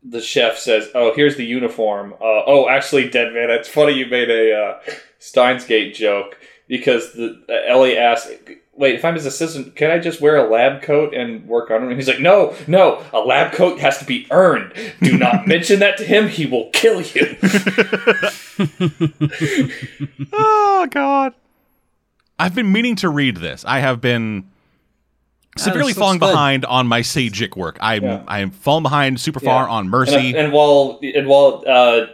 the chef says, "Oh, here's the uniform." Uh, oh, actually, dead man. It's funny you made a uh, Steins Gate joke because the uh, Ellie asked. Wait, if I'm his assistant, can I just wear a lab coat and work on him? And he's like, no, no, a lab coat has to be earned. Do not mention that to him. He will kill you. oh god i've been meaning to read this i have been severely this looks falling good. behind on my Sejic work i'm Yeah. i'm falling behind super far Yeah. on And, mercy and while and while uh,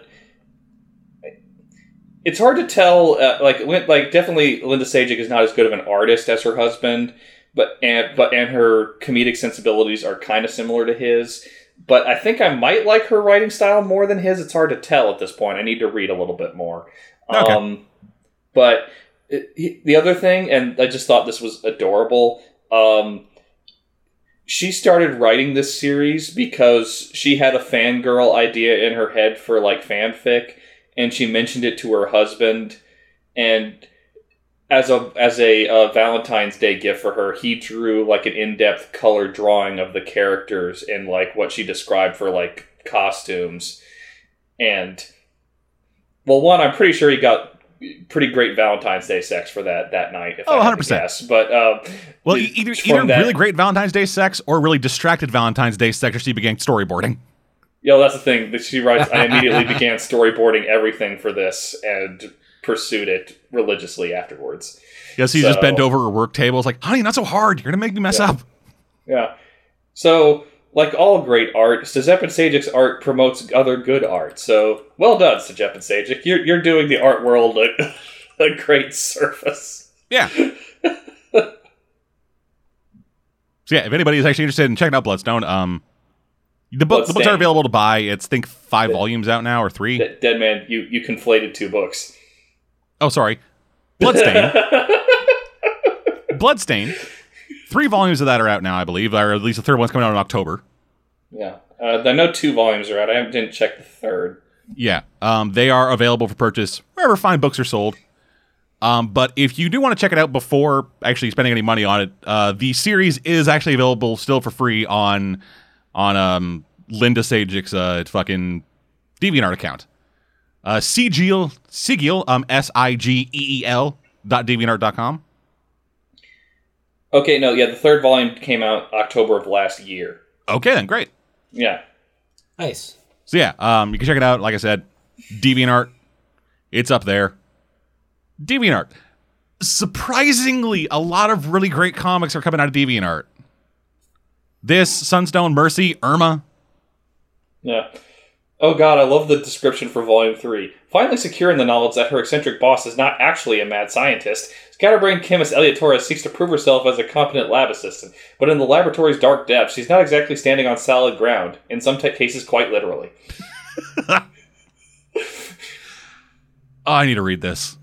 it's hard to tell, uh, like like definitely Linda Sejic is not as good of an artist as her husband, but and but and her comedic sensibilities are kind of similar to his. but I think I might like her writing style more than his. It's hard to tell at this point. I need to read a little bit more. Okay. Um, but it, he- the other thing, and I just thought this was adorable. Um, she started writing this series because she had a fangirl idea in her head for like fanfic, and she mentioned it to her husband, and as a as a uh, Valentine's Day gift for her, he drew like an in depth color drawing of the characters and like what she described for like costumes, and well, one I'm pretty sure he got pretty great Valentine's Day sex for that that night. If Oh, I had to 100%. guess. But um, Well, either either that- really great Valentine's Day sex or really distracted Valentine's Day sex, or she began storyboarding. Yeah, that's the thing that she writes. I immediately began storyboarding everything for this and pursued it religiously afterwards. Yeah, so you just bent over her work table. It's like, honey, not so hard. You're gonna make me mess Yeah. up. Yeah. So, like all great art, Stjepan Sejic's art promotes other good art. So, well done, Stjepan Sejic. You're, you're doing the art world a, a great service. Yeah. So yeah, if anybody is actually interested in checking out Bloodstone, um, the book the books are available to buy. It's I think five Yeah. volumes out now or three. Dead man, you, you conflated two books. Oh, sorry, Bloodstain. Bloodstain. Three volumes of that are out now, I believe, or at least the third one's coming out in October. yeah. Uh, I know two volumes are out. I didn't check the third. Yeah, um, they are available for purchase wherever fine books are sold. Um, but if you do want to check it out before actually spending any money on it, uh, the series is actually available still for free on on um, Linda Sejic's uh, fucking DeviantArt account. Uh, Sigil, Sigil, um, S I G E E L dot deviantart.com. Okay, no, yeah, the third volume came out October of last year. Okay, then great. Yeah. Nice. So yeah, um, you can check it out. Like I said, DeviantArt, it's up there. DeviantArt. Surprisingly, a lot of really great comics are coming out of DeviantArt. This Sunstone, Mercy, Irma. Yeah. Oh god, I love the description for Volume 3. Finally securing the knowledge that her eccentric boss is not actually a mad scientist, scatterbrained chemist Elliot Torres seeks to prove herself as a competent lab assistant. But in the laboratory's dark depths, she's not exactly standing on solid ground, in some t- cases quite literally. Oh, I need to read this.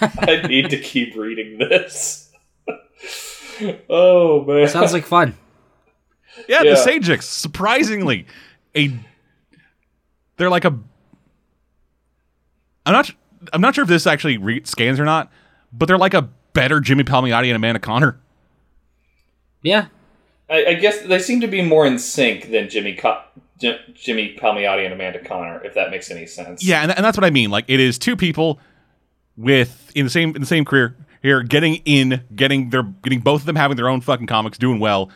I need to keep reading this. oh man. Sounds like fun. Yeah, Yeah. the Sejics, surprisingly, a they're like a. I'm not. I'm not sure if this actually re- scans or not, but they're like a better Jimmy Palmiotti and Amanda Conner. Yeah. I, I guess they seem to be more in sync than Jimmy Co- Jim, Jimmy Palmiotti and Amanda Conner, if that makes any sense. Yeah, and, and that's what I mean. Like it is two people with in the same in the same career here, getting in, getting their getting both of them having their own fucking comics, doing well,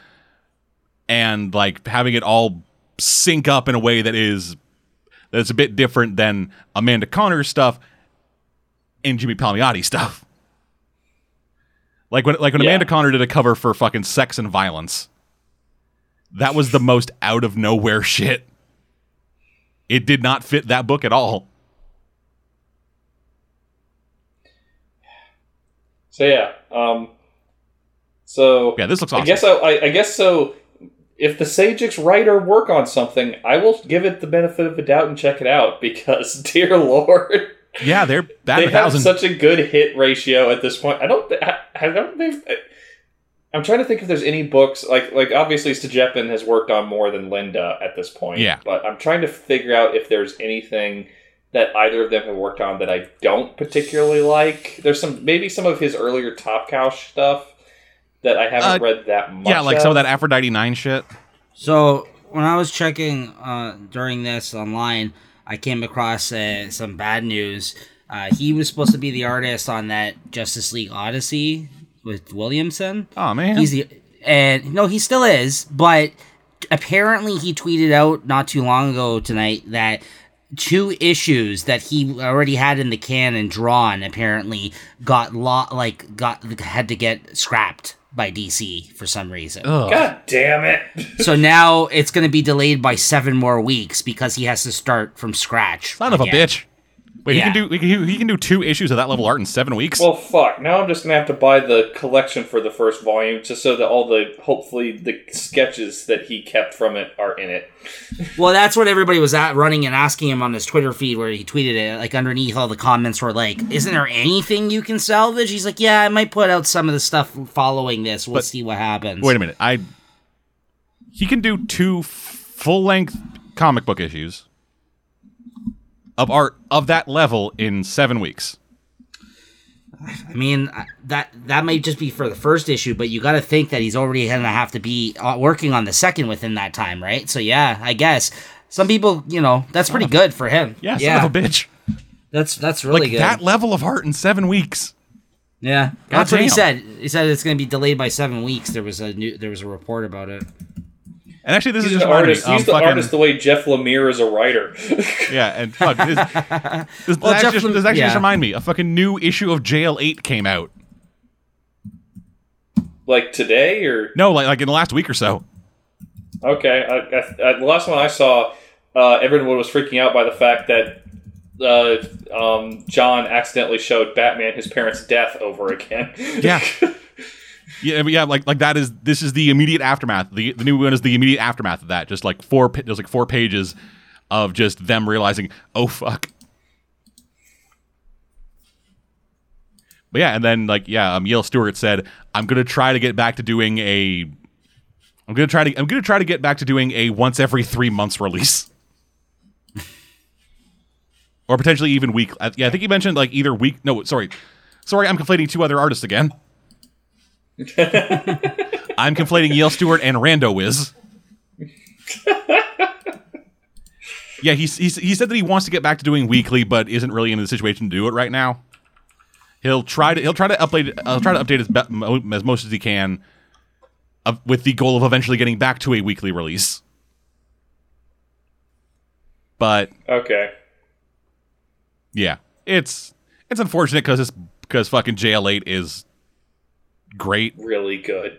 and like having it all sync up in a way that is that's a bit different than Amanda Conner's stuff and Jimmy Palmiotti stuff. Like when like when Yeah. Amanda Connor did a cover for fucking Sex and Violence. That was the most out of nowhere shit. It did not fit that book at all. So yeah, um, so Yeah, this looks awesome. I guess I, I, I guess so. If the Sejic's writer work on something, I will give it the benefit of the doubt and check it out because, dear lord, yeah, they're they have thousand. such a good hit ratio at this point. I don't, I, I don't think. I'm trying to think if there's any books like like obviously Stjepan has worked on more than Linda at this point. Yeah. but I'm trying to figure out if there's anything that either of them have worked on that I don't particularly like. There's some maybe some of his earlier Top Cow stuff that I haven't Uh, read that much. yeah, like some of of that Aphrodite Nine shit. So when I was checking uh, during this online, I came across uh, some bad news. Uh, he was supposed to be the artist on that Justice League Odyssey with Williamson. Oh man, He's the and no, he still is, but apparently he tweeted out not too long ago tonight that two issues that he already had in the can and drawn apparently got lo- like got had to get scrapped by DC for some reason. Ugh. God damn it! So now it's going to be delayed by seven more weeks because he has to start from scratch. son of a bitch. Wait, Yeah. he can do he can, he can do two issues of that level art in seven weeks. Well, fuck. Now I'm just gonna have to buy the collection for the first volume, just so that all the hopefully the sketches that he kept from it are in it. Well, that's what everybody was at running and asking him on his Twitter feed where he tweeted it. Like underneath all the comments were like, "Isn't there anything you can salvage?" He's like, "Yeah, I might put out some of the stuff following this. We'll But- see what happens." Wait a minute, I he can do two full length comic book issues of art of that level in seven weeks. I mean, that that might just be for the first issue, but you got to think that he's already gonna have to be uh, working on the second within that time, right? So yeah, I guess some people, you know, that's pretty good for him. Yeah, son yeah, of a bitch. that's that's really like good. that level of art in seven weeks. yeah, that's what he said. He said it's gonna be delayed by seven weeks. There was a new, there was a report about it. And actually, this He's is just reminded me, artist. um, He's the fucking- artist the way Jeff Lemire is a writer. Yeah, and fuck, this, this, Well, this actually, Lem- this actually yeah. just remind me. A fucking new issue of JL8 came out. like today, or No, like like in the last week or so. okay. I, I, I, the last one I saw, uh, everyone was freaking out by the fact that uh, um, John accidentally showed Batman his parents' death over again. Yeah. Yeah, but yeah, like like that is this is the immediate aftermath. The the new one is the immediate aftermath of that. Just like four, there's like four pages of just them realizing, oh fuck. But yeah, and then like yeah, um, Yale Stewart said, I'm gonna try to get back to doing a, I'm gonna try to I'm gonna try to get back to doing a once every three months release. Or potentially even week. uh, Yeah, I think he mentioned like either week. No, sorry, sorry, I'm conflating two other artists again. I'm conflating Yale Stewart and Randowis. yeah, he's, he's, he said that he wants to get back to doing weekly, but isn't really in the situation to do it right now. He'll try to he'll try to update I'll try to update as, be, as most as he can, uh, with the goal of eventually getting back to a weekly release. But okay. yeah, it's it's unfortunate because it's because fucking JL8 is great Really good.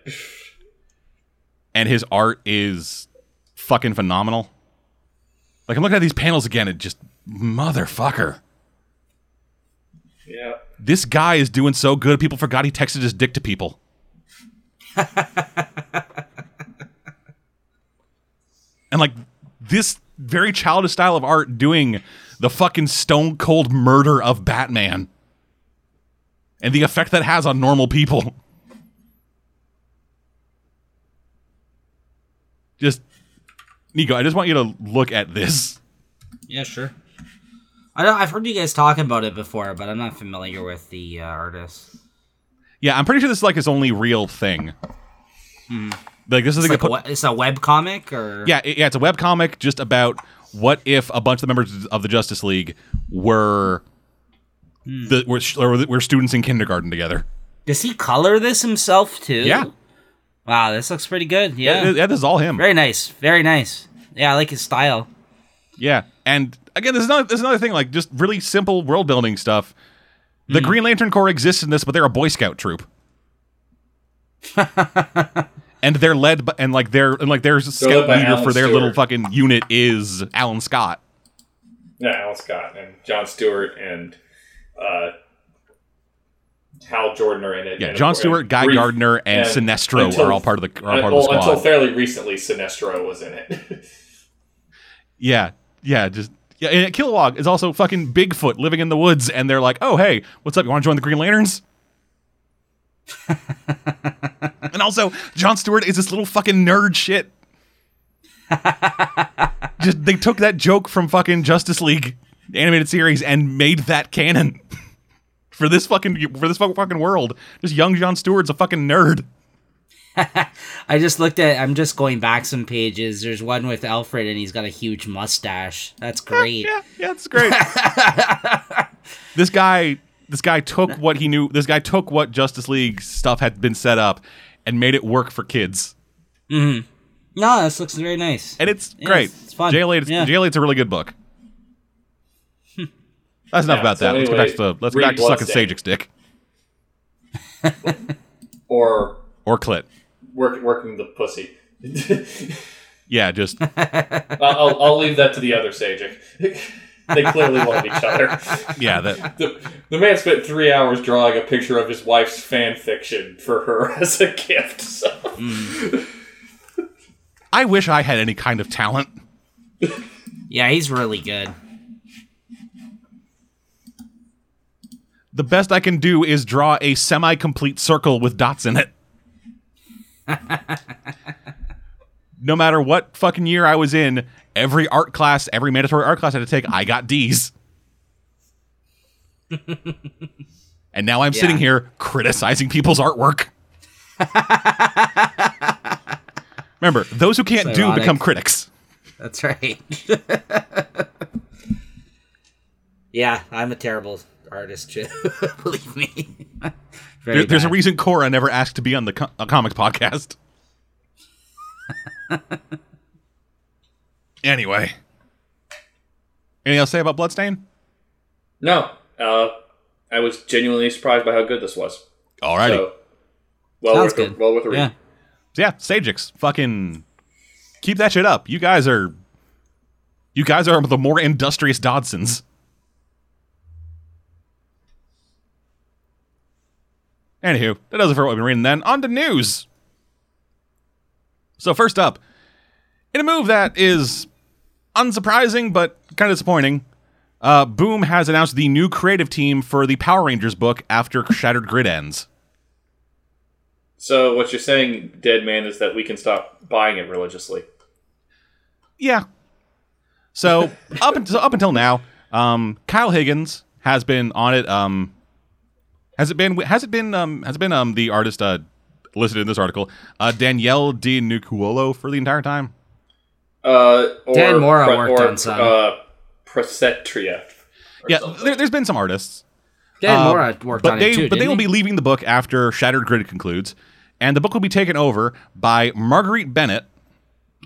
and his art is fucking phenomenal. Like I'm looking at these panels again, and just motherfucker. Yeah. This guy is doing so good. People forgot he texted his dick to people. and like this very childish style of art doing the fucking stone cold murder of Batman. And the effect that has on normal people. Just Nico, I just want you to look at this. Yeah, sure. I don't, I've heard you guys talk about it before, but I'm not familiar with the uh, artist. Yeah, I'm pretty sure this is like his only real thing. Like this is It's like, a, we- it's a web comic, or yeah, it- yeah, it's a web comic just about what if a bunch of the members of the Justice League were the were, were students in kindergarten together. Does he color this himself too? Yeah. Wow, this looks pretty good. Yeah. Yeah, this is all him. Very nice. Very nice. Yeah, I like his style. Yeah, and again, this is another this is another thing like just really simple world building stuff. The Green Lantern Corps exists in this, but they're a Boy Scout troop. and they're led by, and like their and like their led scout leader Alan for their Stewart. little fucking unit is Alan Scott. Yeah, Alan Scott and John Stewart and uh, Hal Jordan are in it. Yeah, John Stewart, Guy brief- Gardner, and, and Sinestro until- are all part of the are all part well, of the until fairly recently, Sinestro was in it. yeah, yeah, just yeah. And Kilowog is also fucking Bigfoot living in the woods, and they're like, "Oh, hey, what's up? You want to join the Green Lanterns?" and also, John Stewart is this little fucking nerd shit. just they took that joke from fucking Justice League animated series and made that canon for this fucking for this fu- fucking world. Just young John Stewart's a fucking nerd. I just looked at. I'm just going back some pages. There's one with Alfred, and he's got a huge mustache. That's great. Yeah, yeah, that's great. this guy, this guy took what he knew. This guy took what Justice League stuff had been set up and made it work for kids, Mm-hmm. No, this looks very nice. and it's Yeah, great. it's- it's fun. JL8, Yeah. JL8's a really good book. That's enough Yeah, about so that. let's get back to the, let's get read back to sucking Bloodstain. Sejic's dick or or clit. work, working the pussy. Yeah, just I'll, I'll, I'll leave that to the other Sajic. they clearly love each other. Yeah, that The, the man spent three hours drawing a picture of his wife's fan fiction for her as a gift. So. Mm. I wish I had any kind of talent. Yeah, he's really good. The best I can do is draw a semi-complete circle with dots in it. no matter what fucking year I was in, every art class, every mandatory art class I had to take, I got D's. and now I'm sitting here criticizing people's artwork. Remember, those who can't do become critics. That's right. yeah, I'm a terrible artist too. Believe me. There- there's a bad. reason Cora never asked to be on the co- a comics podcast. anyway, anything else to say about Bloodstain? No, uh, I was genuinely surprised by how good this was. Alrighty, So, well Sounds worth good. A, well worth a read. Yeah. so yeah, Sejics, fucking keep that shit up. You guys are, you guys are the more industrious Dodsons. Anywho, that does it for what we've been reading. Then on to news. So first up, in a move that is unsurprising but kind of disappointing, uh, Boom has announced the new creative team for the Power Rangers book after Shattered Grid ends. So what you're saying, Dead Man, is that we can stop buying it religiously. Yeah. So up until up until now, um, Kyle Higgins has been on it. Um, has it been? Has it been? Um, has it been? Um, the artist uh, listed in this article, uh, Daniele Di Nicuolo for the entire time. Uh, or, Dan Mora Pre- worked or, on some. Uh, Prasetya. Yeah, something. there, there's been some artists, Dan Uh, Mora worked but on they it too. but they will he? be leaving the book after Shattered Grid concludes, and the book will be taken over by Marguerite Bennett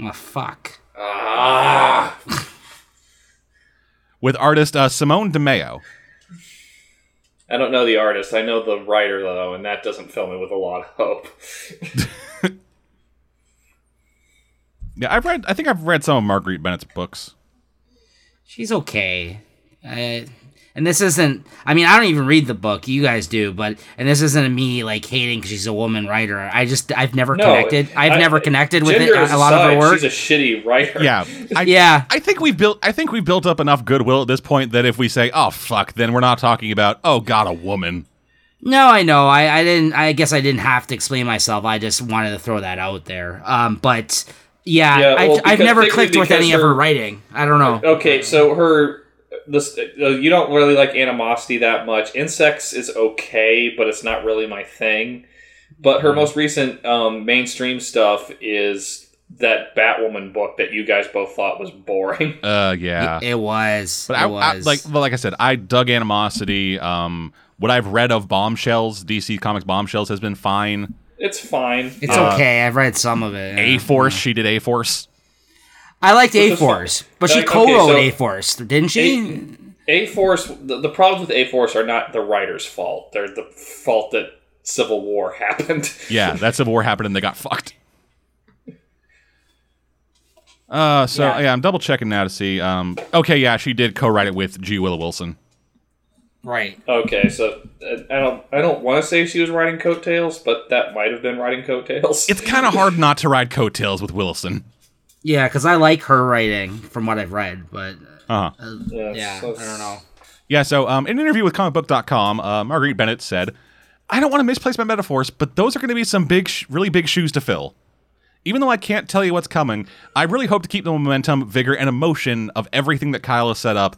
Oh fuck. Ah, with artist uh, Simone Di Meo. I don't know the artist. I know the writer though, and that doesn't fill me with a lot of hope. Yeah, I've read. I think I've read some of Marguerite Bennett's books. She's okay. I, and this isn't. I mean, I don't even read the book. You guys do, but and this isn't me like hating because she's a woman writer. I just I've never No, connected. I've I- never connected with it, Gender a, a lot of her aside, work. She's a shitty writer. Yeah, I, yeah, I think we've built. I think we've built up enough goodwill at this point that if we say, "Oh fuck," then we're not talking about, "Oh God, a woman." No, I know. I, I didn't. I guess I didn't have to explain myself. I just wanted to throw that out there. Um, but yeah, Yeah, well, I, I've never clicked with any because of her her- writing. I don't know. Okay, so her this uh, you don't really like animosity that much. InSexts is okay, but it's not really my thing. But Mm-hmm. her most recent um, mainstream stuff is that Batwoman book that you guys both thought was boring. Uh, yeah. It was. but it I, I was. like, but like I said, I dug animosity. Um, what I've read of Bombshells, DC Comics Bombshells, has been fine. It's fine. it's uh, okay. I've read some of it. A Force, she did A Force. I liked A Force, but she co-wrote so- A Force, didn't she? A Force. The, the problems with A Force are not the writer's fault. They're the fault that Civil War happened. Yeah, that Civil War happened and they got fucked. Uh, so Yeah. yeah. I'm double checking now to see. Um, okay, yeah, she did co-write it with G. Willow Wilson. Right. Okay, so uh, I don't. I don't want to say she was writing coattails, but that might have been writing coattails. It's kind of hard not to ride coattails with Wilson. Yeah, because I like her writing from what I've read, but Uh huh. uh, Yeah, yeah, so I don't know. Yeah, so um, in an interview with comicbook.com, uh, Marguerite Bennett said, I don't want to misplace my metaphors, but those are going to be some big, sh- really big shoes to fill. Even though I can't tell you what's coming, I really hope to keep the momentum, vigor, and emotion of everything that Kyle has set up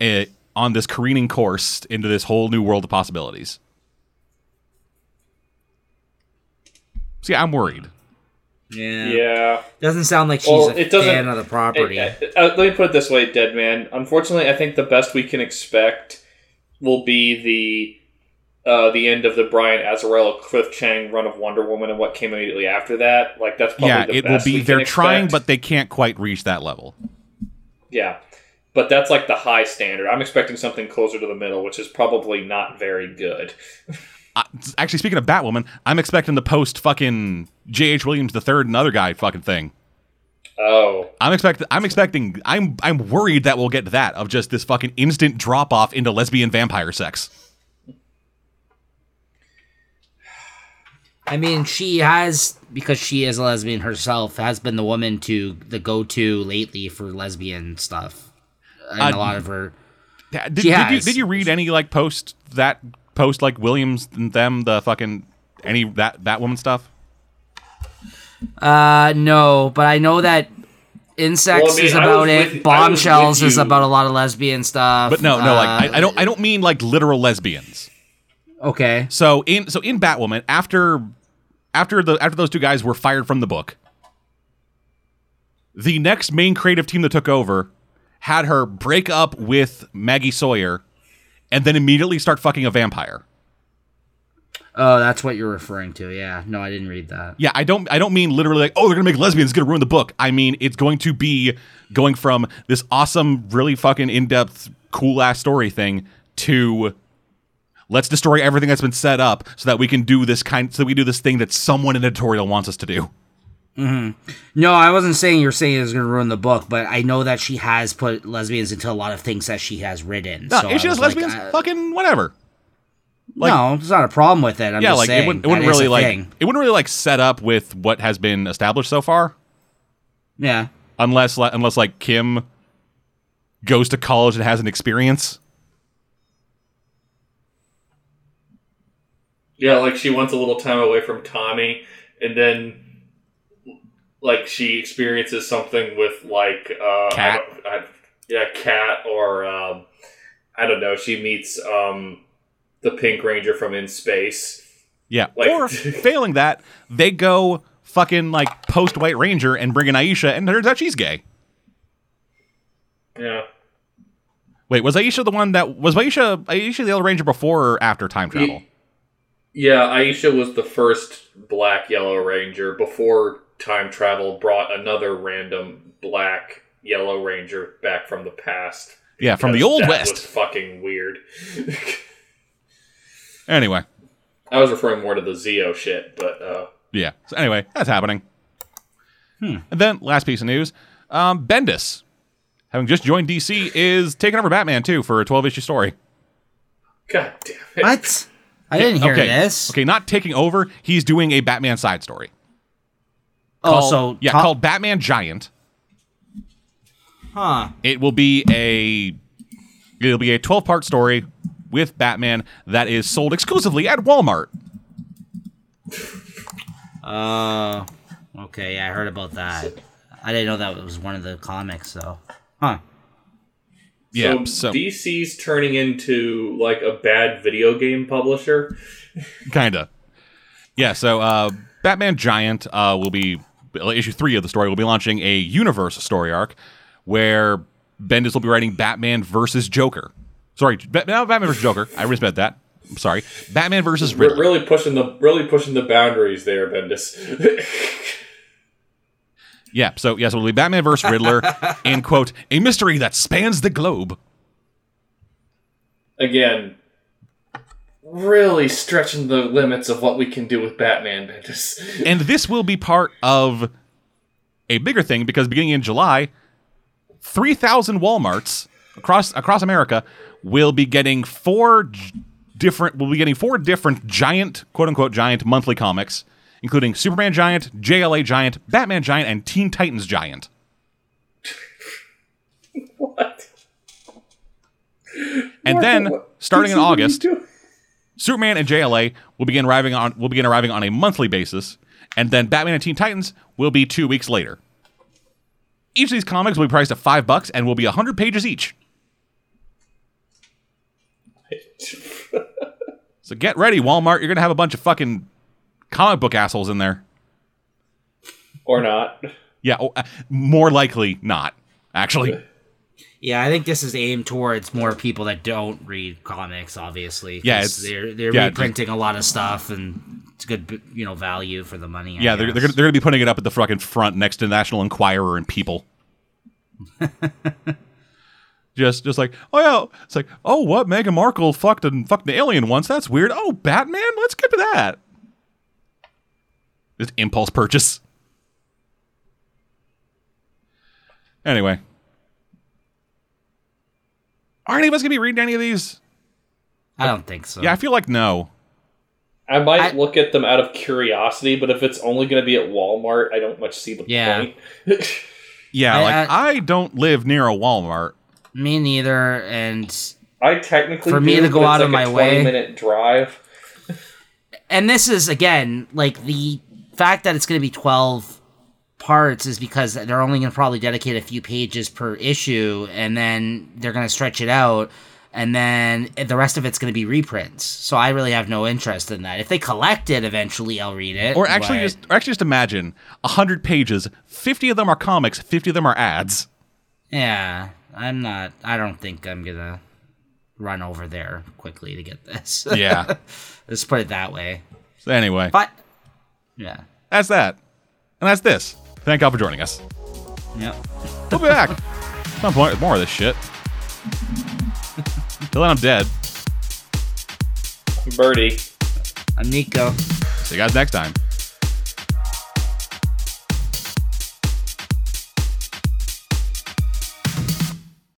eh, on this careening course into this whole new world of possibilities. See, I'm worried. Yeah. yeah. Doesn't sound like she's Well, a it doesn't- fan of the property. Uh, uh, let me put it this way, Dead Man. Unfortunately, I think the best we can expect will be the uh, the end of the Brian Azzarello Cliff Chiang run of Wonder Woman and what came immediately after that. Like that's probably yeah, the it will be. They're trying, expect. but they can't quite reach that level. yeah. But that's like the high standard. I'm expecting something closer to the middle, which is probably not very good. Uh, actually, speaking of Batwoman, I'm expecting the post fucking J.H. Williams the third and other guy fucking thing. Oh, I'm expecting. I'm expecting. I'm. I'm worried that we'll get to that of just this fucking instant drop off into lesbian vampire sex. I mean, she has because she is a lesbian herself has been the woman to the go to lately for lesbian stuff. In Uh, a lot of her. Did, She did you did you read any like post that post like Williams and them the fucking any that that woman stuff? Uh, no, but I know that InSexts Well, I mean, is about it. with- Bombshells is about a lot of lesbian stuff. But no, no, like Uh, I, I don't I don't mean like literal lesbians. Okay. So in so in Batwoman after after the after those two guys were fired from the book, the next main creative team that took over had her break up with Maggie Sawyer and then immediately start fucking a vampire. Oh, that's what you're referring to. Yeah. No, I didn't read that. Yeah, I don't I don't mean literally like, oh, they're gonna make lesbians, it's gonna ruin the book. I mean it's going to be going from this awesome, really fucking in-depth, cool ass story thing to let's destroy everything that's been set up so that we can do this kind so we do this thing that someone in editorial wants us to do. No, I wasn't saying you're saying it's going to ruin the book, but I know that she has put lesbians into a lot of things that she has written. No, so if she has was like, lesbians, uh, fucking whatever. Like- no, it's not a problem with it. I'm yeah, just like saying it wouldn't, it wouldn't really like thing. it wouldn't really like set up with what has been established so far, Yeah. unless li- unless like Kim goes to college and has an experience. yeah, like she wants a little time away from Tommy, and then like she experiences something with like uh, Cat. I I- yeah, cat, or um, I don't know. She meets um, the Pink Ranger from In Space. Yeah. Like- or failing that, they go fucking like post White Ranger and bring in Aisha, and turns out she's gay. Yeah. Wait, was Aisha the one that was Aisha Aisha the Yellow Ranger before or after time travel? Yeah, Aisha was the first Black Yellow Ranger before time travel brought another random Black Yellow Ranger back from the past. Yeah, from the old that west. Was fucking weird. Anyway, I was referring more to the Zeo shit, but uh, yeah. So anyway, that's happening. And then last piece of news: um, Bendis, having just joined DC, is taking over Batman too for a 12 issue story. god damn it. What? I didn't hear okay. this. Okay, not taking over. He's doing a Batman side story. Oh, Called- so yeah, Tom- called Batman Giant. huh? It will be a it'll be a 12 part story with Batman that is sold exclusively at Walmart. Oh, okay. Yeah, I heard about that. I didn't know that was one of the comics, though. Huh? Yeah, so, so DC's turning into like a bad video game publisher. kinda. Yeah, so uh, Batman Giant uh, will be issue three of the story will be launching a universe story arc where Bendis will be writing Batman versus Joker. Sorry, Ba- no, Batman versus Joker. I misread that. I'm sorry. Batman versus Riddler. really pushing the really pushing the boundaries there, Bendis. Yeah, so yes, it will be Batman versus Riddler in quote a mystery that spans the globe. Again, really stretching the limits of what we can do with Batman, Bendis. And this will be part of a bigger thing because beginning in July, 3,000 Walmarts across across America will be getting four different will be getting four different giant quote unquote giant monthly comics including Superman Giant, JLA Giant, Batman Giant and Teen Titans Giant. what? And then starting in DC, what are you August. Superman and JLA will begin arriving on will begin arriving on a monthly basis, and then Batman and Teen Titans will be two weeks later. Each of these comics will be priced at five bucks and will be hundred pages each. So get ready, Walmart. You're gonna have a bunch of fucking comic book assholes in there. or not. Yeah, oh, uh, more likely not. Actually, Yeah, I think this is aimed towards more people that don't read comics. Obviously, Yeah, it's- they're they're yeah, reprinting a lot of stuff, and it's good, you know, value for the money. I yeah, they're, they're, gonna, they're gonna be putting it up at the fucking front next to National Enquirer and People. just, just like, oh yeah, it's like, oh what? Meghan Markle fucked and fucked an alien once. That's weird. Oh, Batman. Let's get to that. Just impulse purchase. Anyway, are any of us gonna be reading any of these? I don't think so. Yeah, I feel like no. I might I- look at them out of curiosity, but if it's only going to be at Walmart, I don't much see the Yeah. point. Yeah, I- like I, don't live near a Walmart. Me neither. And I technically For me do, to go out of like a my way- 20 minute drive. and this is again like the fact that it's going to be 12 parts is because they're only going to probably dedicate a few pages per issue and then they're going to stretch it out and then the rest of it's going to be reprints so i really have no interest in that if they collect it eventually i'll read it Or actually, but- just or actually just imagine hundred pages. Fifty of them are comics. Fifty of them are ads. yeah i'm not i don't think i'm going to run over there quickly to get this Yeah. let's put it that way so anyway, but yeah that's that, and that's this. Thank y'all for joining us. yep We'll be back. Some point with more of this shit. Till then, I'm dead. Birdie. i'm nico See you guys next time.